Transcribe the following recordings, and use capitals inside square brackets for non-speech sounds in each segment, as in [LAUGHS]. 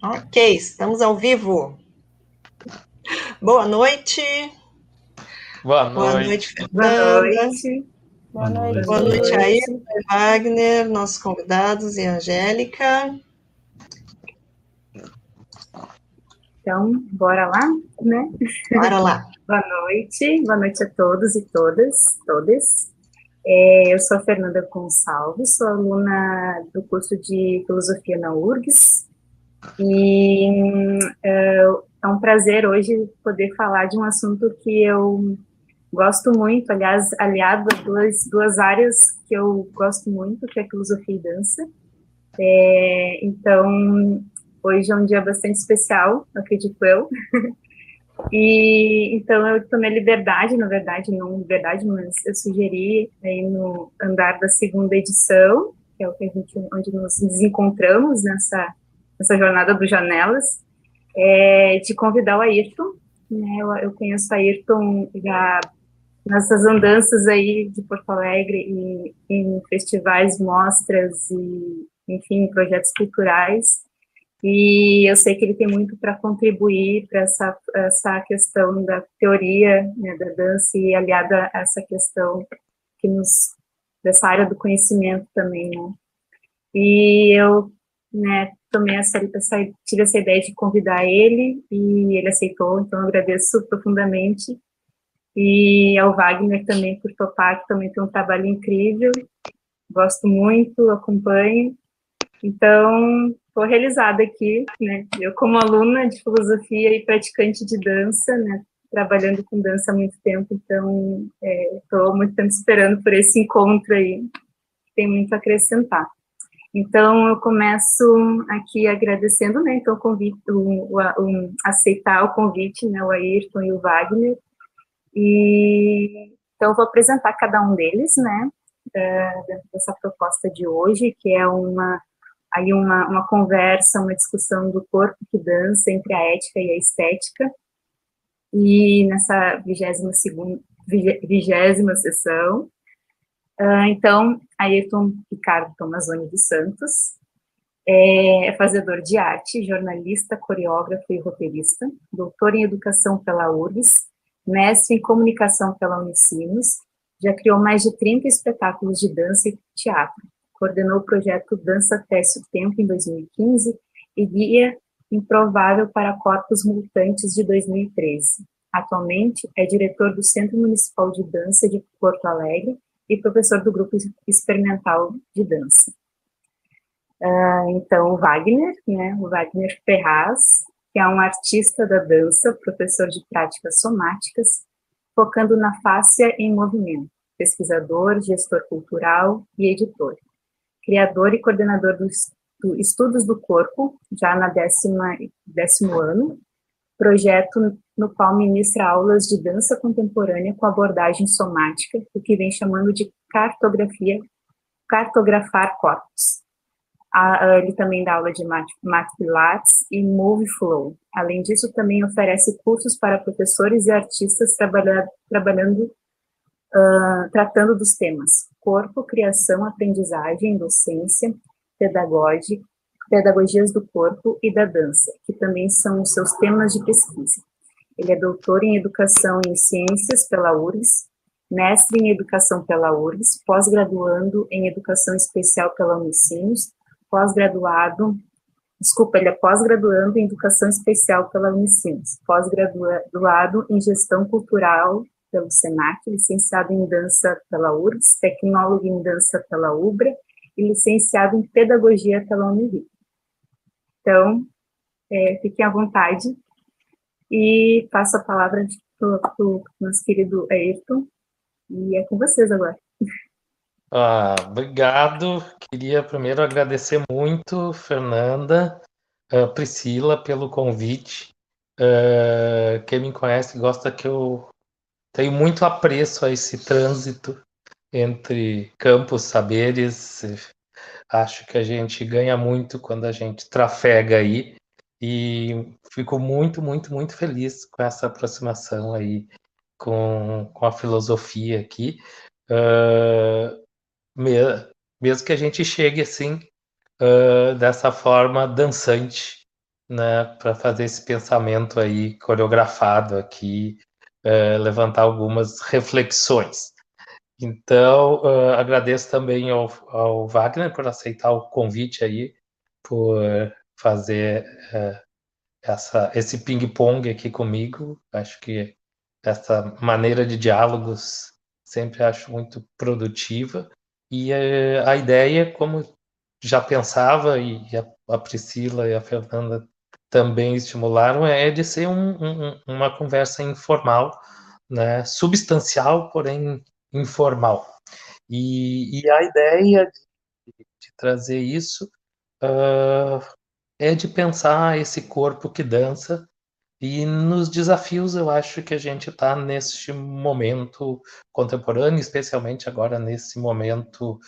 Ok, estamos ao vivo. Boa noite. Boa noite. Boa noite, Fernanda. Boa noite. Boa noite, Boa noite aí, Wagner, nossos convidados e Angélica. Então, bora lá, né? Bora lá. [LAUGHS] Boa noite, boa noite a todos e todas, todas. É, eu sou a Fernanda Gonçalves, sou aluna do curso de Filosofia na URGS, e é, é um prazer hoje poder falar de um assunto que eu gosto muito, aliás, aliado a duas, duas áreas que eu gosto muito, que é filosofia e dança. É, então, hoje é um dia bastante especial, acredito eu. [LAUGHS] E então eu tomei liberdade, na verdade, não liberdade, mas eu sugeri aí no andar da segunda edição, que é o que a gente, onde nos encontramos nessa, nessa jornada do Janelas, é, de convidar o Ayrton. Né, eu, eu conheço o Ayrton já nessas andanças aí de Porto Alegre e em festivais, mostras e, enfim, projetos culturais. E eu sei que ele tem muito para contribuir para essa, essa questão da teoria né, da dança e aliada a essa questão que nos dessa área do conhecimento também, né? E eu, né, tomei essa, essa tive essa ideia de convidar ele e ele aceitou, então eu agradeço profundamente. E ao Wagner também por topar, que também tem um trabalho incrível. Gosto muito, acompanho. Então, estou realizada aqui, né? Eu como aluna de filosofia e praticante de dança, né? Trabalhando com dança há muito tempo, então estou é, muito tempo esperando por esse encontro aí. Tem muito a acrescentar. Então, eu começo aqui agradecendo, né, então, o convite, o, o, o, aceitar o convite, né, o Ayrton e o Wagner, e então, eu vou apresentar cada um deles, né, dessa proposta de hoje, que é uma aí uma, uma conversa, uma discussão do corpo que dança entre a ética e a estética. E nessa vigésima segunda, vigésima sessão, uh, então, Ayrton Ricardo Tomazoni dos Santos, é fazedor de arte, jornalista, coreógrafo e roteirista, doutor em educação pela URGS, mestre em comunicação pela Unicinos, já criou mais de 30 espetáculos de dança e teatro, coordenou o projeto Dança Teste o Tempo em 2015 e Guia Improvável para Corpos Mutantes de 2013. Atualmente é diretor do Centro Municipal de Dança de Porto Alegre e professor do Grupo Experimental de Dança. Uh, então, o Wagner, né, o Wagner Ferraz, que é um artista da dança, professor de práticas somáticas, focando na fáscia em movimento, pesquisador, gestor cultural e editor criador e coordenador dos do Estudos do Corpo, já na décima, décimo ano, projeto no qual ministra aulas de dança contemporânea com abordagem somática, o que vem chamando de cartografia, cartografar corpos. ele também dá aula de mat, mat pilates e move flow. Além disso, também oferece cursos para professores e artistas trabalhando uh, tratando dos temas corpo, criação, aprendizagem, docência, pedagogia, pedagogias do corpo e da dança, que também são os seus temas de pesquisa. Ele é doutor em educação em ciências pela URGS, mestre em educação pela URGS, pós-graduando em educação especial pela Unicinos, pós-graduado, desculpa, ele é pós-graduando em educação especial pela Unicinos, pós-graduado em gestão cultural pelo SENAC, licenciado em dança pela URGS, tecnólogo em dança pela UBRA e licenciado em pedagogia pela Unirio. Então, é, fiquem à vontade e passo a palavra para o nosso querido Ayrton, e é com vocês agora. Ah, obrigado. Queria primeiro agradecer muito, Fernanda, uh, Priscila, pelo convite. Uh, quem me conhece gosta que eu tenho muito apreço a esse trânsito entre campos, saberes. Acho que a gente ganha muito quando a gente trafega aí e fico muito, muito, muito feliz com essa aproximação aí com, com a filosofia aqui. Uh, mesmo que a gente chegue assim uh, dessa forma dançante, né, para fazer esse pensamento aí coreografado aqui, uh, levantar algumas reflexões. Então, uh, agradeço também ao, ao, Wagner por aceitar o convite aí, por fazer essa, esse ping-pong aqui comigo. Acho que essa maneira de diálogos sempre acho muito produtiva. E a ideia, como já pensava, e a, a Priscila e a Fernanda também estimularam, é de ser um, um, uma conversa informal, né, substancial, porém informal. E, e a ideia de, de trazer isso uh, é de pensar esse corpo que dança e nos desafios, eu acho que a gente está neste momento contemporâneo, especialmente agora nesse momento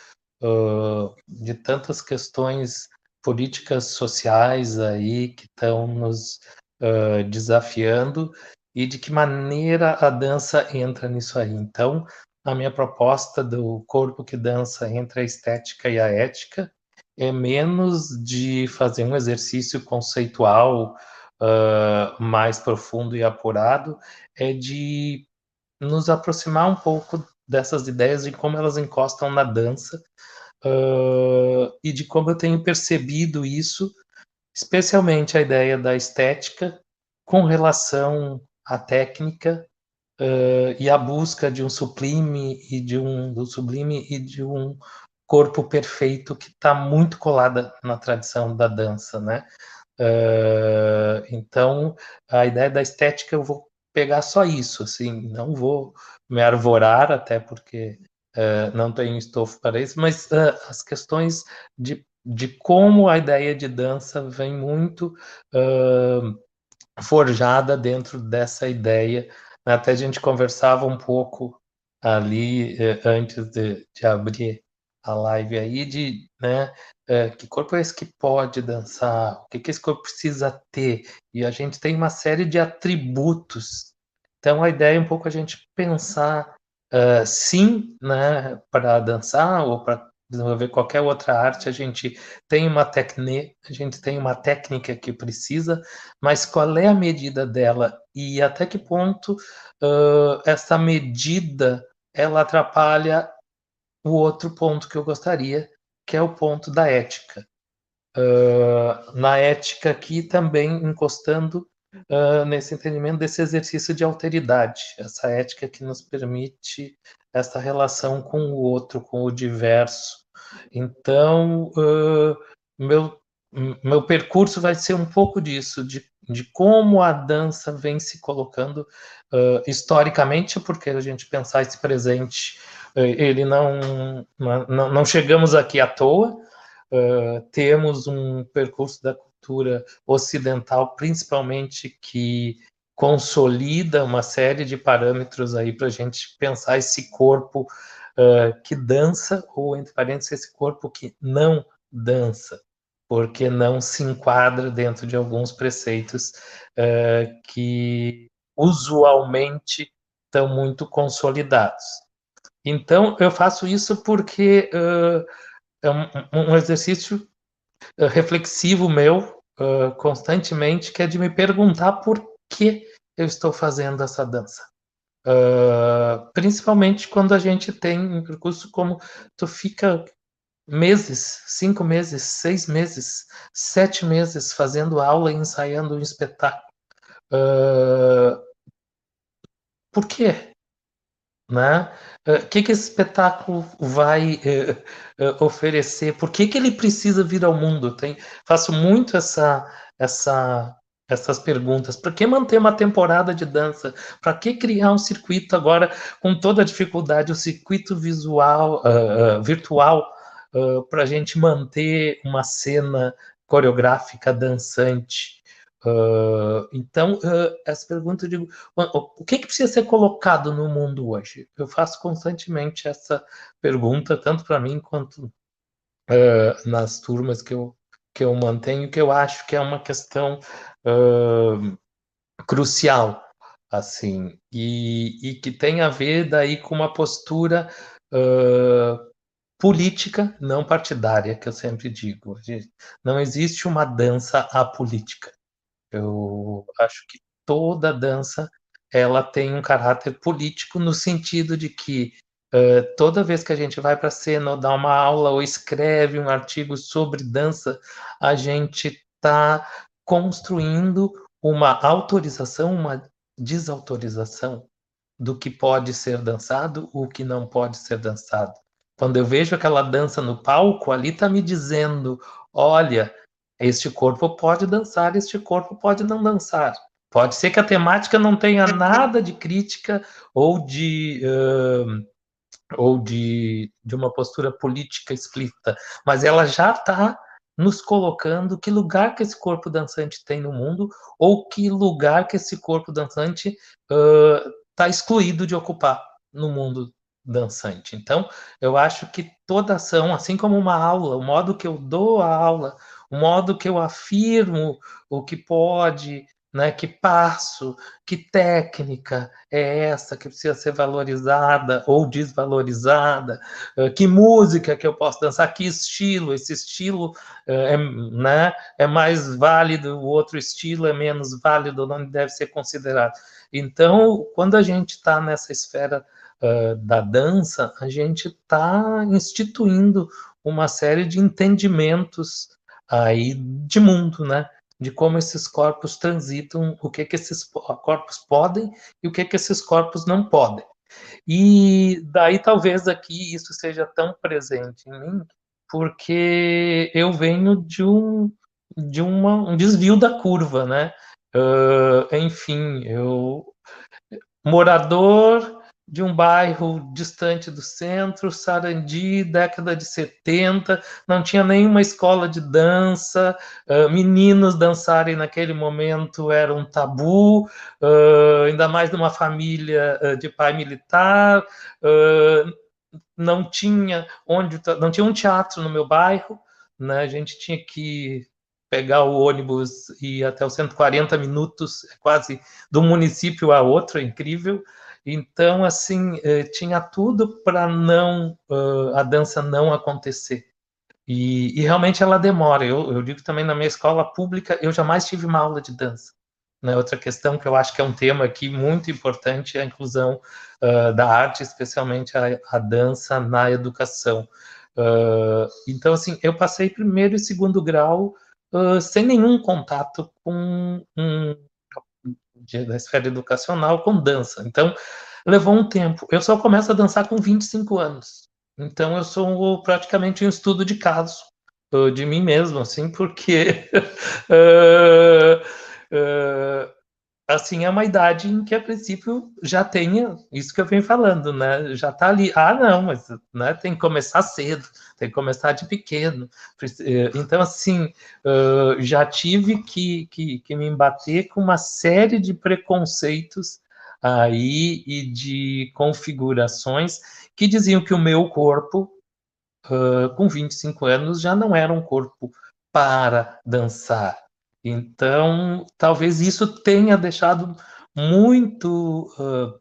uh, de tantas questões políticas sociais aí que estão nos uh, desafiando e de que maneira a dança entra nisso aí. Então, a minha proposta do corpo que dança entre a estética e a ética é menos de fazer um exercício conceitual uh, mais profundo e apurado, é de nos aproximar um pouco dessas ideias de como elas encostam na dança uh, e de como eu tenho percebido isso, especialmente a ideia da estética com relação à técnica uh, e a busca de um sublime e de um do sublime e de um corpo perfeito que está muito colada na tradição da dança, né? Uh, então, a ideia da estética eu vou pegar só isso, assim, não vou me arvorar, até porque uh, não tenho estofo para isso, mas uh, as questões de, de como a ideia de dança vem muito forjada dentro dessa ideia. Até a gente conversava um pouco ali antes de, de abrir a live aí de, né, é, que corpo é esse que pode dançar, o que, que esse corpo precisa ter, e a gente tem uma série de atributos. Então a ideia é um pouco a gente pensar, uh, sim, né, para dançar ou para desenvolver qualquer outra arte, a gente tem uma técnica, a gente tem uma técnica que precisa, mas qual é a medida dela e até que ponto uh, essa medida ela atrapalha o outro ponto que eu gostaria, que é o ponto da ética. Uh, na ética aqui também encostando uh, nesse entendimento desse exercício de alteridade, essa ética que nos permite essa relação com o outro, com o diverso. Então, uh, meu, meu percurso vai ser um pouco disso, de, de como a dança vem se colocando historicamente, porque a gente pensar esse presente ele não, não, não chegamos aqui à toa, uh, temos um percurso da cultura ocidental, principalmente que consolida uma série de parâmetros aí para a gente pensar esse corpo uh, que dança, ou entre parênteses, esse corpo que não dança, porque não se enquadra dentro de alguns preceitos uh, que usualmente estão muito consolidados. Então, eu faço isso porque uh, é um, um exercício reflexivo meu, uh, constantemente, que é de me perguntar por que eu estou fazendo essa dança. principalmente quando a gente tem um percurso como tu fica meses, cinco meses, seis meses, sete meses fazendo aula e ensaiando um espetáculo. por quê? Né? O eh, que, que esse espetáculo vai uh, uh, oferecer? Por que, que ele precisa vir ao mundo? Tem, faço muito essa, essa, essas perguntas. Para que manter uma temporada de dança? Para que criar um circuito agora com toda a dificuldade, o um circuito visual, uh, virtual, para a gente manter uma cena coreográfica dançante? Uh, então, uh, essa pergunta eu digo: o que, que precisa ser colocado no mundo hoje? Eu faço constantemente essa pergunta, tanto para mim quanto uh, nas turmas que eu, que eu mantenho, que eu acho que é uma questão crucial, assim, e, e, que tem a ver daí com uma postura política, não partidária, que eu sempre digo. Não existe uma dança apolítica. Eu acho que toda dança ela tem um caráter político no sentido de que uh, toda vez que a gente vai para a cena ou dá uma aula ou escreve um artigo sobre dança, a gente está construindo uma autorização, uma desautorização do que pode ser dançado, o que não pode ser dançado. Quando eu vejo aquela dança no palco, ali está me dizendo: olha, este corpo pode dançar, este corpo pode não dançar. Pode ser que a temática não tenha nada de crítica ou de, uh, ou de, de uma postura política explícita, mas ela já está nos colocando que lugar que esse corpo dançante tem no mundo ou que lugar que esse corpo dançante está uh, excluído de ocupar no mundo dançante. Então, eu acho que toda ação, assim como uma aula, o modo que eu dou a aula, o modo que eu afirmo o que pode, né, que passo, que técnica é essa que precisa ser valorizada ou desvalorizada, que música que eu posso dançar, que estilo, esse estilo é, né, é mais válido, o outro estilo é menos válido, não deve ser considerado. Então, quando a gente está nessa esfera uh, da dança, a gente está instituindo uma série de entendimentos aí de mundo, né? De como esses corpos transitam, o que que esses corpos podem e o que que esses corpos não podem. E daí talvez aqui isso seja tão presente em mim, porque eu venho de um de uma, um desvio da curva, né? Uh, enfim, eu morador de um bairro distante do centro, Sarandi, década de 70, não tinha nenhuma escola de dança, uh, meninos dançarem naquele momento era um tabu, uh, ainda mais numa família uh, de pai militar, não tinha onde não tinha um teatro no meu bairro, né? A gente tinha que pegar o ônibus e ir até os 140 minutos, é quase um município a outro, é incrível. Então, assim, eh, tinha tudo para não a dança não acontecer. E, e, realmente ela demora. Eu, eu, digo também na minha escola pública, eu jamais tive uma aula de dança. Né? Outra questão que eu acho que é um tema aqui muito importante é a inclusão uh, da arte, especialmente a, a dança na educação. Uh, então, assim, eu passei primeiro e segundo grau uh, sem nenhum contato com um, de, da esfera educacional com dança. Então, levou um tempo. Eu só começo a dançar com 25 anos. Então, eu sou praticamente um estudo de caso uh, de mim mesmo, assim, porque uh, [LAUGHS] uh, assim, é uma idade em que, a princípio, já tenha isso que eu venho falando, né? Já tá ali. Ah, não, mas né, tem que começar cedo, tem que começar de pequeno. Eh, então, assim, já tive que, que, que me embater com uma série de preconceitos aí e de configurações que diziam que o meu corpo, com 25 anos, já não era um corpo para dançar, então, talvez isso tenha deixado muito uh,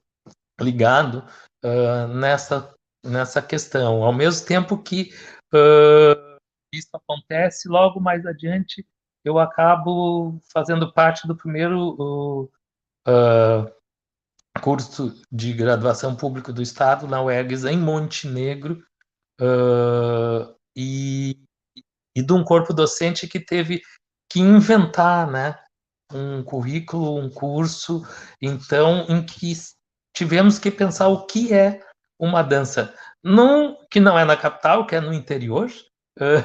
ligado uh, nessa, nessa questão. Ao mesmo tempo que uh, isso acontece, logo mais adiante eu acabo fazendo parte do primeiro curso de graduação público do Estado na UERGS em Montenegro e, e de um corpo docente que teve que inventar, né? Um currículo, um curso, então, em que tivemos que pensar o que é uma dança. Não, que não é na capital, que é no interior, uh,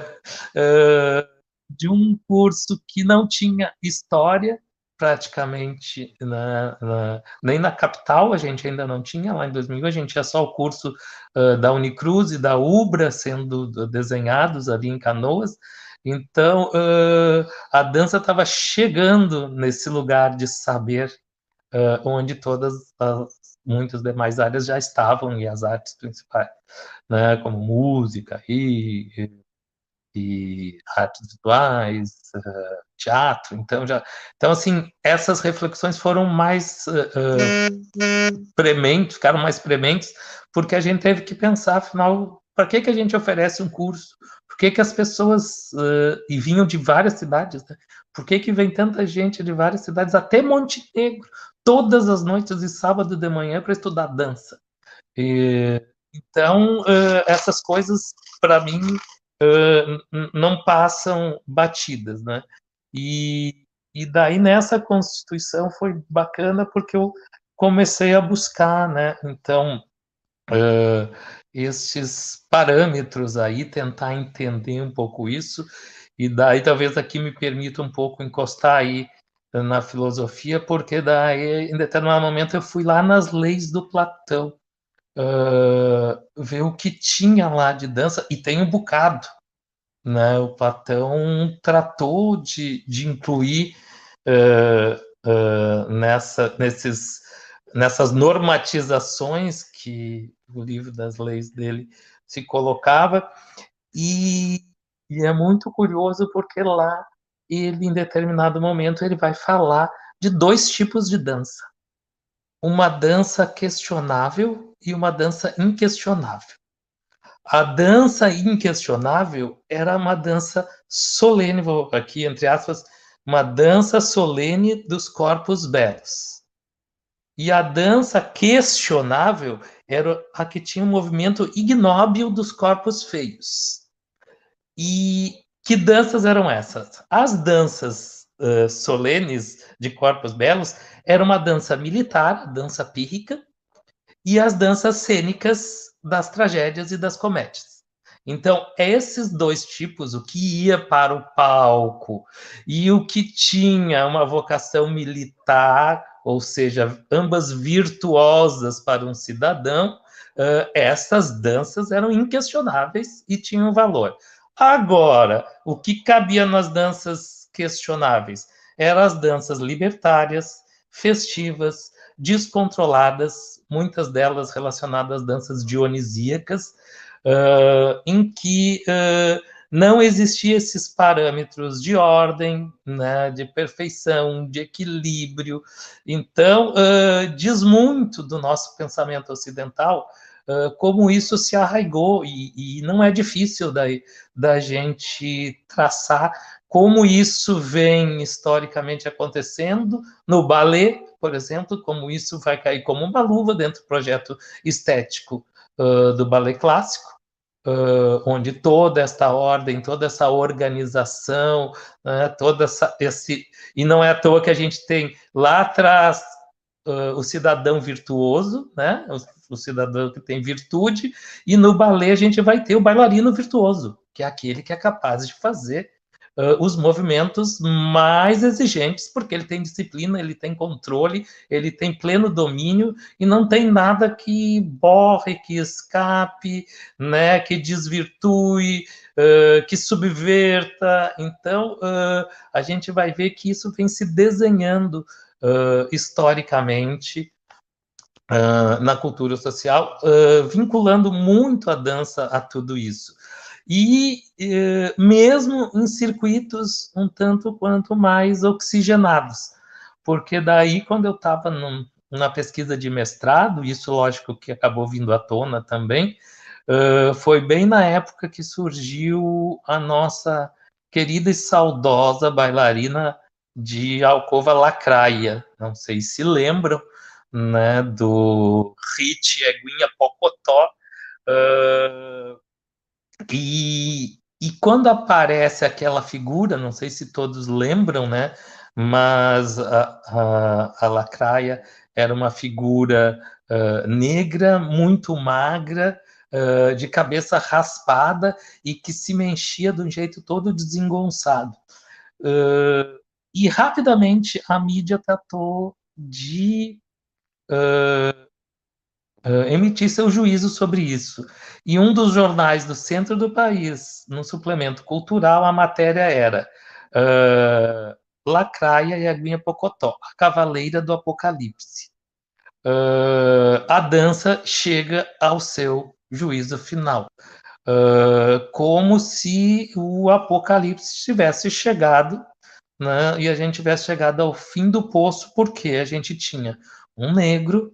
[LAUGHS] uh, de um curso que não tinha história, praticamente na, na, nem na capital a gente ainda não tinha, lá em 2000 a gente tinha só o curso uh, da Unicruz e da Ubra sendo desenhados ali em Canoas, então, uh, a dança estava chegando nesse lugar de saber, uh, onde todas as muitas demais áreas já estavam e as artes principais, né, como música e, e artes visuais, uh, teatro. Então já, então assim, essas reflexões foram mais prementes, ficaram mais prementes, porque a gente teve que pensar, afinal, para que, que a gente oferece um curso? Por que, que as pessoas, uh, e vinham de várias cidades, né? por que, que vem tanta gente de várias cidades, até Montenegro, todas as noites de sábado de manhã para estudar dança? E, então, uh, essas coisas, para mim, uh, não passam batidas, né? E, e daí, nessa Constituição, foi bacana porque eu comecei a buscar, né? Então, uh, esses parâmetros aí, tentar entender um pouco isso, e daí talvez aqui me permita um pouco encostar aí na filosofia, porque daí, em determinado momento, eu fui lá nas leis do Platão, uh, ver o que tinha lá de dança, e tem um bocado, né? O Platão tratou de, de incluir uh, uh, nessa, nesses, nessas normatizações que o livro das leis dele se colocava, e, e é muito curioso porque lá ele, em determinado momento, ele vai falar de dois tipos de dança. Uma dança questionável e uma dança inquestionável. A dança inquestionável era uma dança solene, vou aqui entre aspas, uma dança solene dos corpos belos. E a dança questionável era a que tinha um movimento ignóbil dos corpos feios. E que danças eram essas? As danças uh, solenes de corpos belos era uma dança militar, dança pírrica, e as danças cênicas das tragédias e das comédias. Então, esses dois tipos, o que ia para o palco e o que tinha uma vocação militar, ou seja, ambas virtuosas para um cidadão, uh, essas danças eram inquestionáveis e tinham valor. Agora, o que cabia nas danças questionáveis eram as danças libertárias, festivas, descontroladas, muitas delas relacionadas às danças dionisíacas, uh, em que uh, não existiam esses parâmetros de ordem, né, de perfeição, de equilíbrio. Então, uh, diz muito do nosso pensamento ocidental como isso se arraigou, e, e, não é difícil da, da gente traçar como isso vem historicamente acontecendo no ballet, por exemplo, como isso vai cair como uma luva dentro do projeto estético uh, do ballet clássico, uh, onde toda esta ordem, toda essa organização, né, toda essa esse e não é à toa que a gente tem lá atrás uh, o cidadão virtuoso, né, o, o cidadão que tem virtude, e no ballet a gente vai ter o bailarino virtuoso, que é aquele que é capaz de fazer uh, os movimentos mais exigentes, porque ele tem disciplina, ele tem controle, ele tem pleno domínio e não tem nada que borre, que escape, né, que desvirtue, uh, que subverta. Então, uh, a gente vai ver que isso vem se desenhando historicamente Uh, na cultura social, uh, vinculando muito a dança a tudo isso e eh, mesmo em circuitos um tanto quanto mais oxigenados, porque daí quando eu estava na pesquisa de mestrado, isso lógico que acabou vindo à tona também, uh, foi bem na época que surgiu a nossa querida e saudosa bailarina de Alcova Lacraia, não sei se lembram, né, do hit Eguinha Pocotó, uh, e, e quando aparece aquela figura, não sei se todos lembram, né? Mas a, a, a Lacraia era uma figura uh, negra, muito magra, uh, de cabeça raspada e que se mexia de um jeito todo desengonçado. Uh, e rapidamente a mídia tratou de uh, emitir seu juízo sobre isso. E um dos jornais do centro do país, no suplemento cultural, a matéria era uh, Lacraia e Aguinha Pocotó, a cavaleira do apocalipse. Uh, a dança chega ao seu juízo final. Uh, como se o apocalipse tivesse chegado né, e a gente tivesse chegado ao fim do poço, porque a gente tinha um negro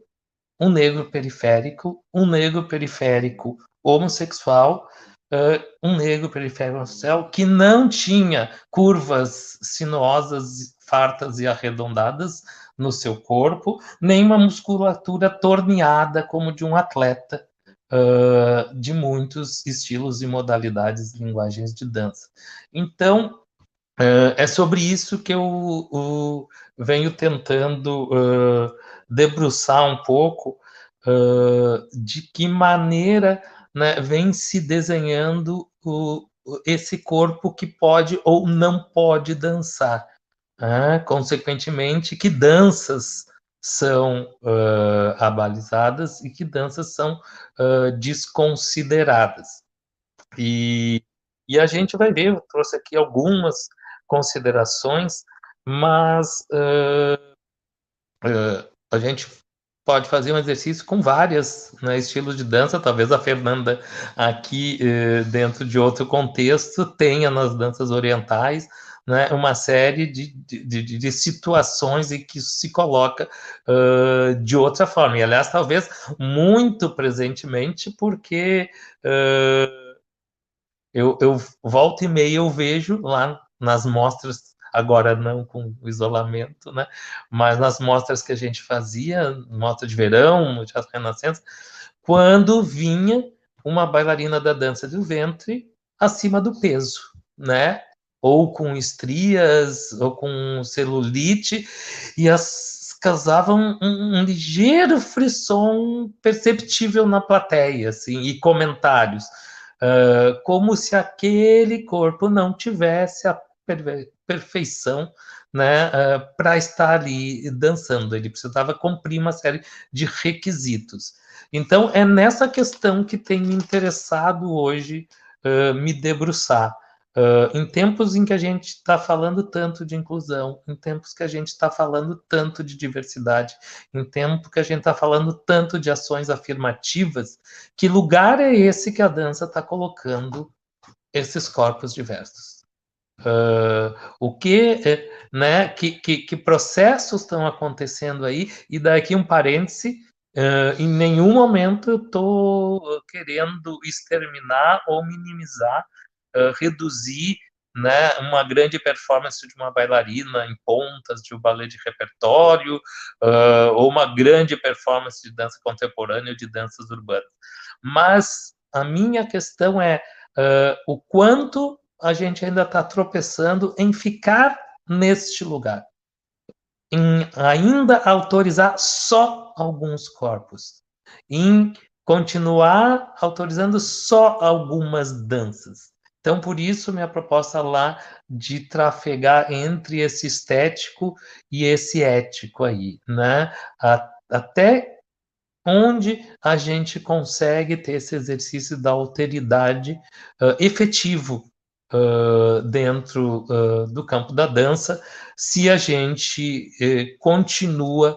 um negro periférico, um negro periférico homossexual, uh, um negro periférico social que não tinha curvas sinuosas, fartas e arredondadas no seu corpo, nem uma musculatura torneada como de um atleta uh, de muitos estilos e modalidades linguagens de dança. Então, uh, é sobre isso que eu venho tentando debruçar um pouco de que maneira né, vem se desenhando o, esse corpo que pode ou não pode dançar. Né? Consequentemente, que danças são uh, abalizadas e que danças são uh, desconsideradas. E, e a gente vai ver, eu trouxe aqui algumas considerações, mas uh, a gente pode fazer um exercício com várias né, estilos de dança. Talvez a Fernanda, aqui eh, dentro de outro contexto, tenha nas danças orientais né, uma série de, de, de, de, situações em que se coloca uh, de outra forma. E, aliás, talvez muito presentemente, porque uh, eu, eu volto e meia eu vejo lá nas mostras agora não com o isolamento, né? Mas nas mostras que a gente fazia, mostra de verão, Teatro Renascença, quando vinha uma bailarina da dança do ventre acima do peso, né? Ou com estrias, ou com celulite, e as causavam um, um ligeiro frisson perceptível na plateia, assim, e comentários, uh, como se aquele corpo não tivesse a perfeição né, uh, eh, para estar ali dançando. Ele precisava cumprir uma série de requisitos. Então, é nessa questão que tem me interessado hoje uh, me debruçar. Uh, em tempos em que a gente está falando tanto de inclusão, em tempos que a gente está falando tanto de diversidade, em tempo que a gente está falando tanto de ações afirmativas, que lugar é esse que a dança está colocando esses corpos diversos? Uh, o que, eh, né, que, que, que, processos estão acontecendo aí, e daqui um parêntese, uh, em nenhum momento eu estou querendo exterminar ou minimizar, uh, reduzir né, uma grande performance de uma bailarina em pontas de um balé de repertório, ou uma grande performance de dança contemporânea ou de danças urbanas. Mas a minha questão é o quanto a gente ainda está tropeçando em ficar neste lugar, em ainda autorizar só alguns corpos, em continuar autorizando só algumas danças. Então, por isso, minha proposta lá de trafegar entre esse estético e esse ético aí, né? Até onde a gente consegue ter esse exercício da alteridade uh, efetivo uh, dentro uh, do campo da dança se a gente uh, continua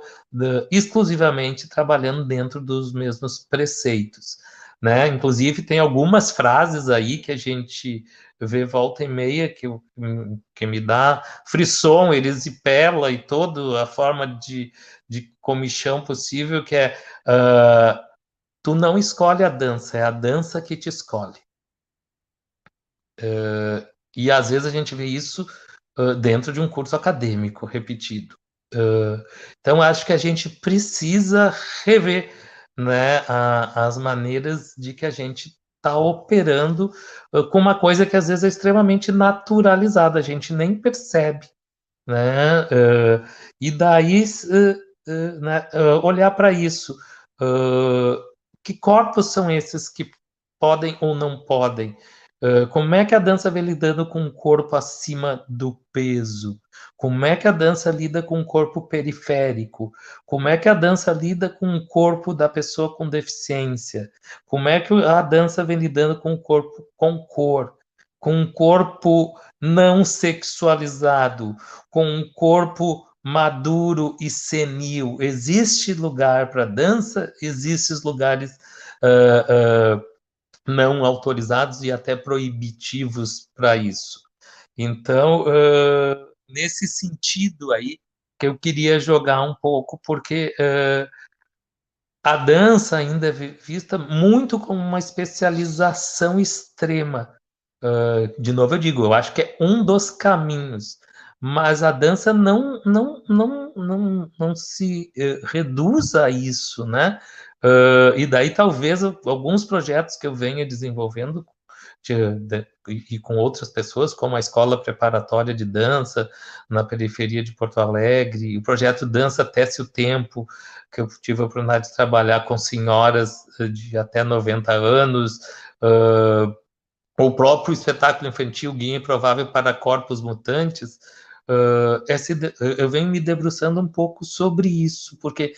exclusivamente trabalhando dentro dos mesmos preceitos. Né? Inclusive, tem algumas frases aí que a gente vê volta e meia que, que me dá frisson, erisipela e toda a forma de, de comichão possível, que é uh, tu não escolhe a dança, é a dança que te escolhe. Uh, e às vezes a gente vê isso uh, dentro de um curso acadêmico repetido. Uh, então acho que a gente precisa rever né, a, as maneiras de que a gente está operando com uma coisa que às vezes é extremamente naturalizada, a gente nem percebe. Né? e daí né, olhar para isso. que corpos são esses que podem ou não podem? Como é que a dança vem lidando com o corpo acima do peso? Como é que a dança lida com o corpo periférico? Como é que a dança lida com o corpo da pessoa com deficiência? Como é que a dança vem lidando com o corpo com cor? Com um corpo não sexualizado? Com um corpo maduro e senil? Existe lugar para dança? Existem lugares. Uh, uh, não autorizados e até proibitivos para isso. Então, uh, nesse sentido aí, que eu queria jogar um pouco, porque uh, a dança ainda é vista muito como uma especialização extrema. Uh, de novo, eu digo, eu acho que é um dos caminhos, mas a dança não, não, não, não, não se reduz a isso, né? Uh, e daí talvez alguns projetos que eu venha desenvolvendo de, de, e com outras pessoas, como a Escola Preparatória de Dança na periferia de Porto Alegre, o projeto Dança Tece o Tempo, que eu tive a oportunidade de trabalhar com senhoras eh, de até 90 anos, uh, o próprio espetáculo infantil Guia Improvável para Corpos Mutantes, uh, esse, eu venho me debruçando um pouco sobre isso, porque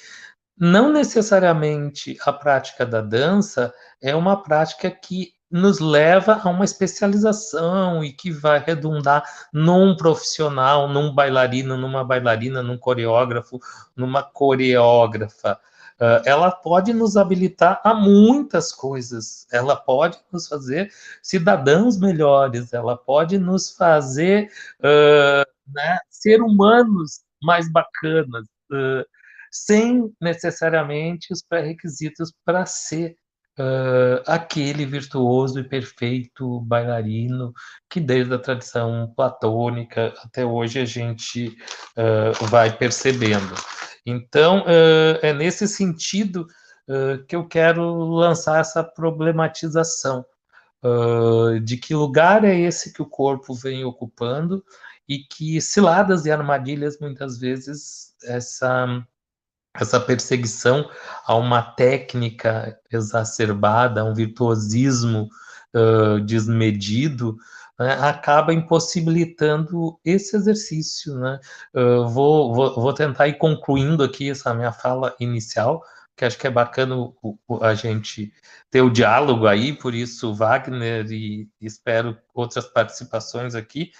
não necessariamente a prática da dança é uma prática que nos leva a uma especialização e que vai redundar num profissional, num bailarino, numa bailarina, num coreógrafo, numa coreógrafa. Uh, ela pode nos habilitar a muitas coisas, ela pode nos fazer cidadãos melhores, ela pode nos fazer uh, né, ser humanos mais bacanas, uh, sem necessariamente os pré-requisitos para ser uh, aquele virtuoso e perfeito bailarino que desde a tradição platônica até hoje a gente uh, vai percebendo. Então, uh, é nesse sentido que eu quero lançar essa problematização de que lugar é esse que o corpo vem ocupando e que ciladas e armadilhas muitas vezes essa essa perseguição a uma técnica exacerbada, a um virtuosismo uh, desmedido, né, acaba impossibilitando esse exercício. Né? Uh, vou, vou, vou, tentar ir concluindo aqui essa minha fala inicial, que acho que é bacana o, o, a gente ter o diálogo aí, por isso Wagner e espero outras participações aqui,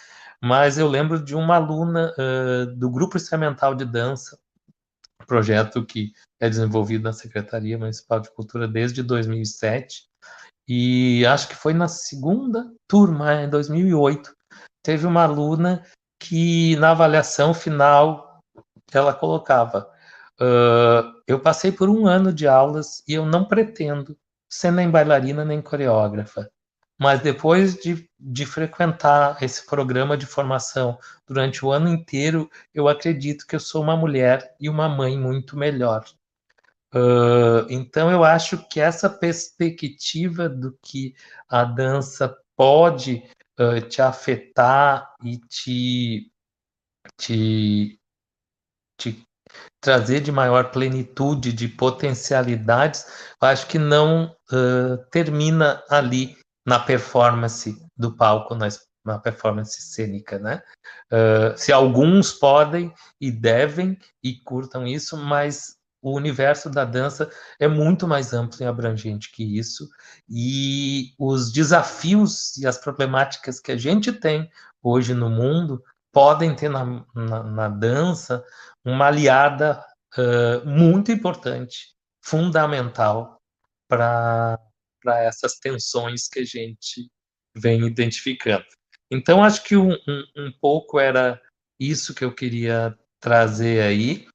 mas eu lembro de uma aluna uh, do grupo experimental de dança projeto que é desenvolvido na Secretaria Municipal de Cultura desde 2007 e acho que foi na segunda turma, em 2008, teve uma aluna que na avaliação final ela colocava: uh, eu passei por um ano de aulas e eu não pretendo ser nem bailarina nem coreógrafa. Mas depois de, de frequentar esse programa de formação durante o ano inteiro, eu acredito que eu sou uma mulher e uma mãe muito melhor. Uh, então, eu acho que essa perspectiva do que a dança pode uh, te afetar e te, te, te trazer de maior plenitude, de potencialidades, eu acho que não uh, termina ali na performance do palco, na, na performance cênica, né? Uh, se alguns podem e devem e curtam isso, mas o universo da dança é muito mais amplo e abrangente que isso, e os desafios e as problemáticas que a gente tem hoje no mundo podem ter na, na, na dança uma aliada uh, muito importante, fundamental para para essas tensões que a gente vem identificando. Então, acho que um, um, um pouco era isso que eu queria trazer aí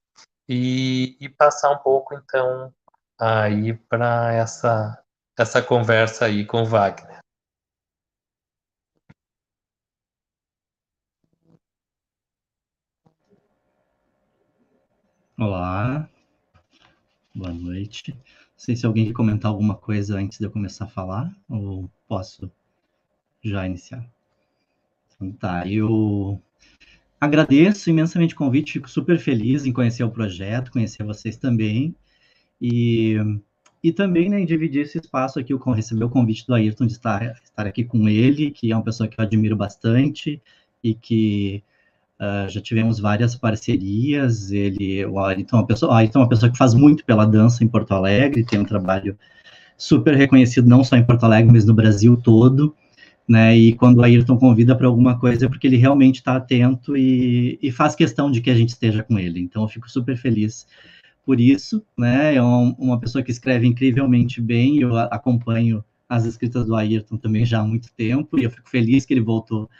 e, e passar um pouco, então, aí para essa, essa conversa aí com o Wagner. Olá, boa noite. Sei se alguém quer comentar alguma coisa antes de eu começar a falar, ou posso já iniciar. Então tá, eu agradeço imensamente o convite, fico super feliz em conhecer o projeto, conhecer vocês também, e, e também né, dividir esse espaço aqui, com receber o convite do Ayrton de estar, estar aqui com ele, que é uma pessoa que eu admiro bastante, e que Uh, já tivemos várias parcerias. Ele, o Ayrton, é uma pessoa, Ayrton é uma pessoa que faz muito pela dança em Porto Alegre, tem um trabalho super reconhecido não só em Porto Alegre, mas no Brasil todo. Né, e quando o Ayrton convida para alguma coisa é porque ele realmente está atento e, e, faz questão de que a gente esteja com ele. Então eu fico super feliz por isso, né? É um, uma pessoa que escreve incrivelmente bem. Eu acompanho as escritas do Ayrton também já há muito tempo e eu fico feliz que ele voltou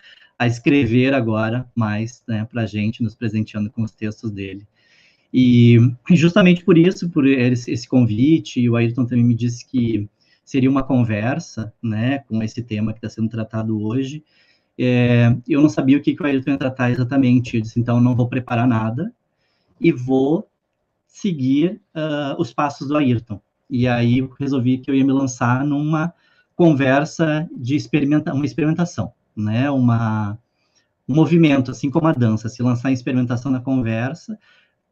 a escrever agora mais né, para a gente, nos presenteando com os textos dele. E justamente por isso, por esse convite, o Ayrton também me disse que seria uma conversa, né, com esse tema que está sendo tratado hoje. É, eu não sabia o que, que o Ayrton ia tratar exatamente, eu disse, então não vou preparar nada e vou seguir uh, os passos do Ayrton. E aí eu resolvi que eu ia me lançar numa conversa de experimenta uma experimentação, né, uma um movimento, assim como a dança, se lançar em experimentação na conversa,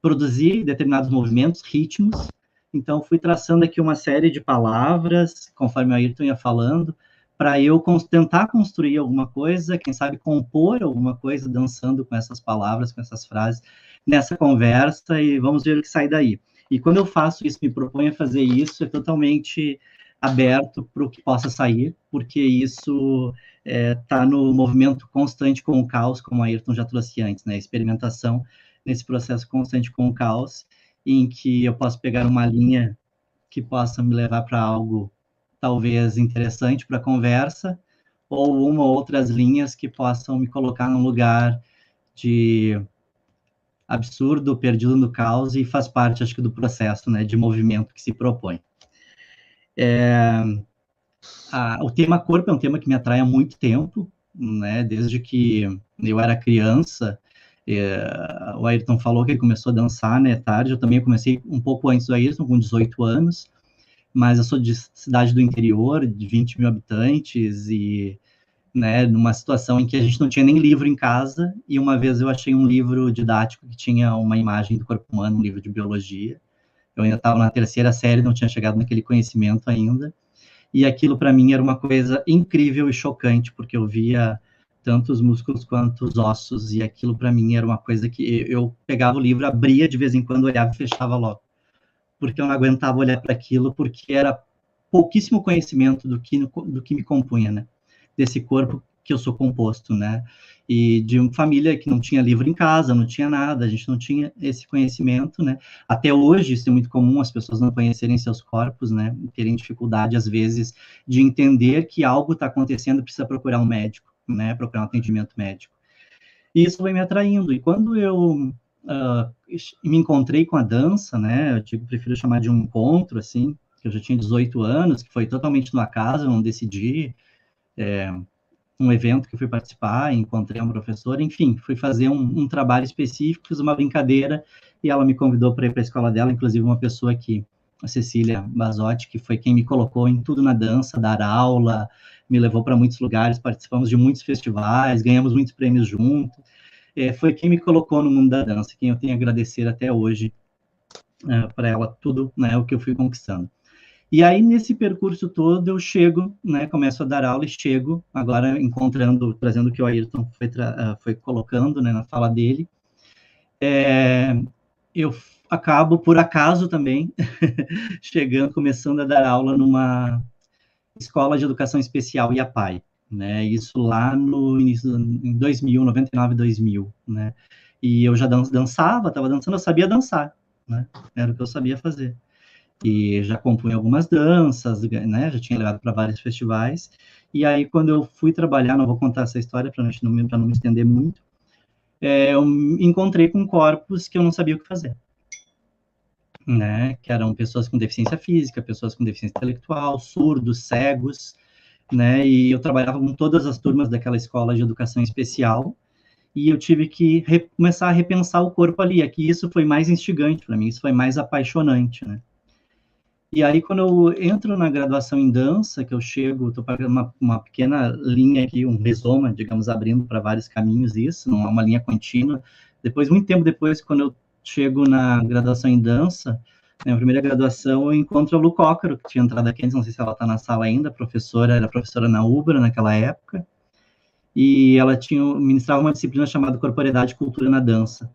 produzir determinados movimentos, ritmos. Então, fui traçando aqui uma série de palavras, conforme o Ayrton ia falando, para eu tentar construir alguma coisa, quem sabe compor alguma coisa dançando com essas palavras, com essas frases, nessa conversa, e vamos ver o que sai daí. E quando eu faço isso, me proponho a fazer isso, é totalmente aberto para o que possa sair, porque isso está é, tá no movimento constante com o caos, como a Ayrton já trouxe antes, né? Experimentação nesse processo constante com o caos, em que eu posso pegar uma linha que possa me levar para algo talvez interessante para a conversa, ou uma ou outras linhas que possam me colocar num lugar de absurdo, perdido no caos, e faz parte, acho que, do processo né, de movimento que se propõe. É, a, o tema corpo é um tema que me atrai há muito tempo, né, desde que eu era criança, é, o Ayrton falou que ele começou a dançar, né, tarde, eu também comecei um pouco antes do Ayrton, com 18 anos, mas eu sou de cidade do interior, de 20 mil habitantes, e, né, numa situação em que a gente não tinha nem livro em casa, e uma vez eu achei um livro didático que tinha uma imagem do corpo humano, um livro de biologia, eu ainda estava na terceira série, não tinha chegado naquele conhecimento ainda, e aquilo para mim era uma coisa incrível e chocante, porque eu via tanto os músculos quanto os ossos, e aquilo para mim era uma coisa que eu pegava o livro, abria de vez em quando, olhava e fechava logo, porque eu não aguentava olhar para aquilo, porque era pouquíssimo conhecimento do que, do que me compunha, né? Desse corpo que eu sou composto, né? E de uma família que não tinha livro em casa, não tinha nada, a gente não tinha esse conhecimento, né? Até hoje isso é muito comum, as pessoas não conhecerem seus corpos, né? Terem dificuldade, às vezes, de entender que algo está acontecendo, precisa procurar um médico né, procurar um atendimento médico. E isso vai me atraindo. E quando eu uh, me encontrei com a dança, né, eu prefiro chamar de um encontro, assim, que eu já tinha 18 anos, que foi totalmente no acaso, eu não decidi, é, um evento que fui participar, encontrei uma professora, enfim, fui fazer um, um trabalho específico, fiz uma brincadeira, e ela me convidou para ir para a escola dela, inclusive uma pessoa que a Cecília Basotti, que foi quem me colocou em tudo na dança, dar aula, me levou para muitos lugares, participamos de muitos festivais, ganhamos muitos prêmios juntos. É, foi quem me colocou no mundo da dança, quem eu tenho a agradecer até hoje é, para ela tudo, né, o que eu fui conquistando. E aí nesse percurso todo eu chego, né, começo a dar aula e chego agora encontrando, trazendo o que o Ayrton foi, uh, foi colocando, né, na fala dele. É, eu acabo por acaso também [LAUGHS] chegando, começando a dar aula numa escola de educação especial IAPAI, né? Isso lá no início em 2000, 99, 2000, né? E eu já dançava, estava dançando, eu sabia dançar, né? Era o que eu sabia fazer. E já compunha algumas danças, né? Já tinha levado para vários festivais. E aí quando eu fui trabalhar, não vou contar essa história para não, não me estender muito, é, eu encontrei com corpos que eu não sabia o que fazer né, que eram pessoas com deficiência física, pessoas com deficiência intelectual, surdos, cegos, né, e eu trabalhava com todas as turmas daquela escola de educação especial, e eu tive que começar a repensar o corpo ali, aqui isso foi mais instigante para mim, isso foi mais apaixonante, né. E aí, quando eu entro na graduação em dança, que eu chego, estou pagando uma, uma pequena linha aqui, um rizoma, digamos, abrindo para vários caminhos isso, não é uma linha contínua. Depois, muito tempo depois, quando eu chego na graduação em dança, na primeira graduação, eu encontro a Lu Cócaro, que tinha entrado aqui, não sei se ela está na sala ainda, professora, era professora na UBRA naquela época, e ela tinha, ministrava uma disciplina chamada Corporeidade e Cultura na Dança.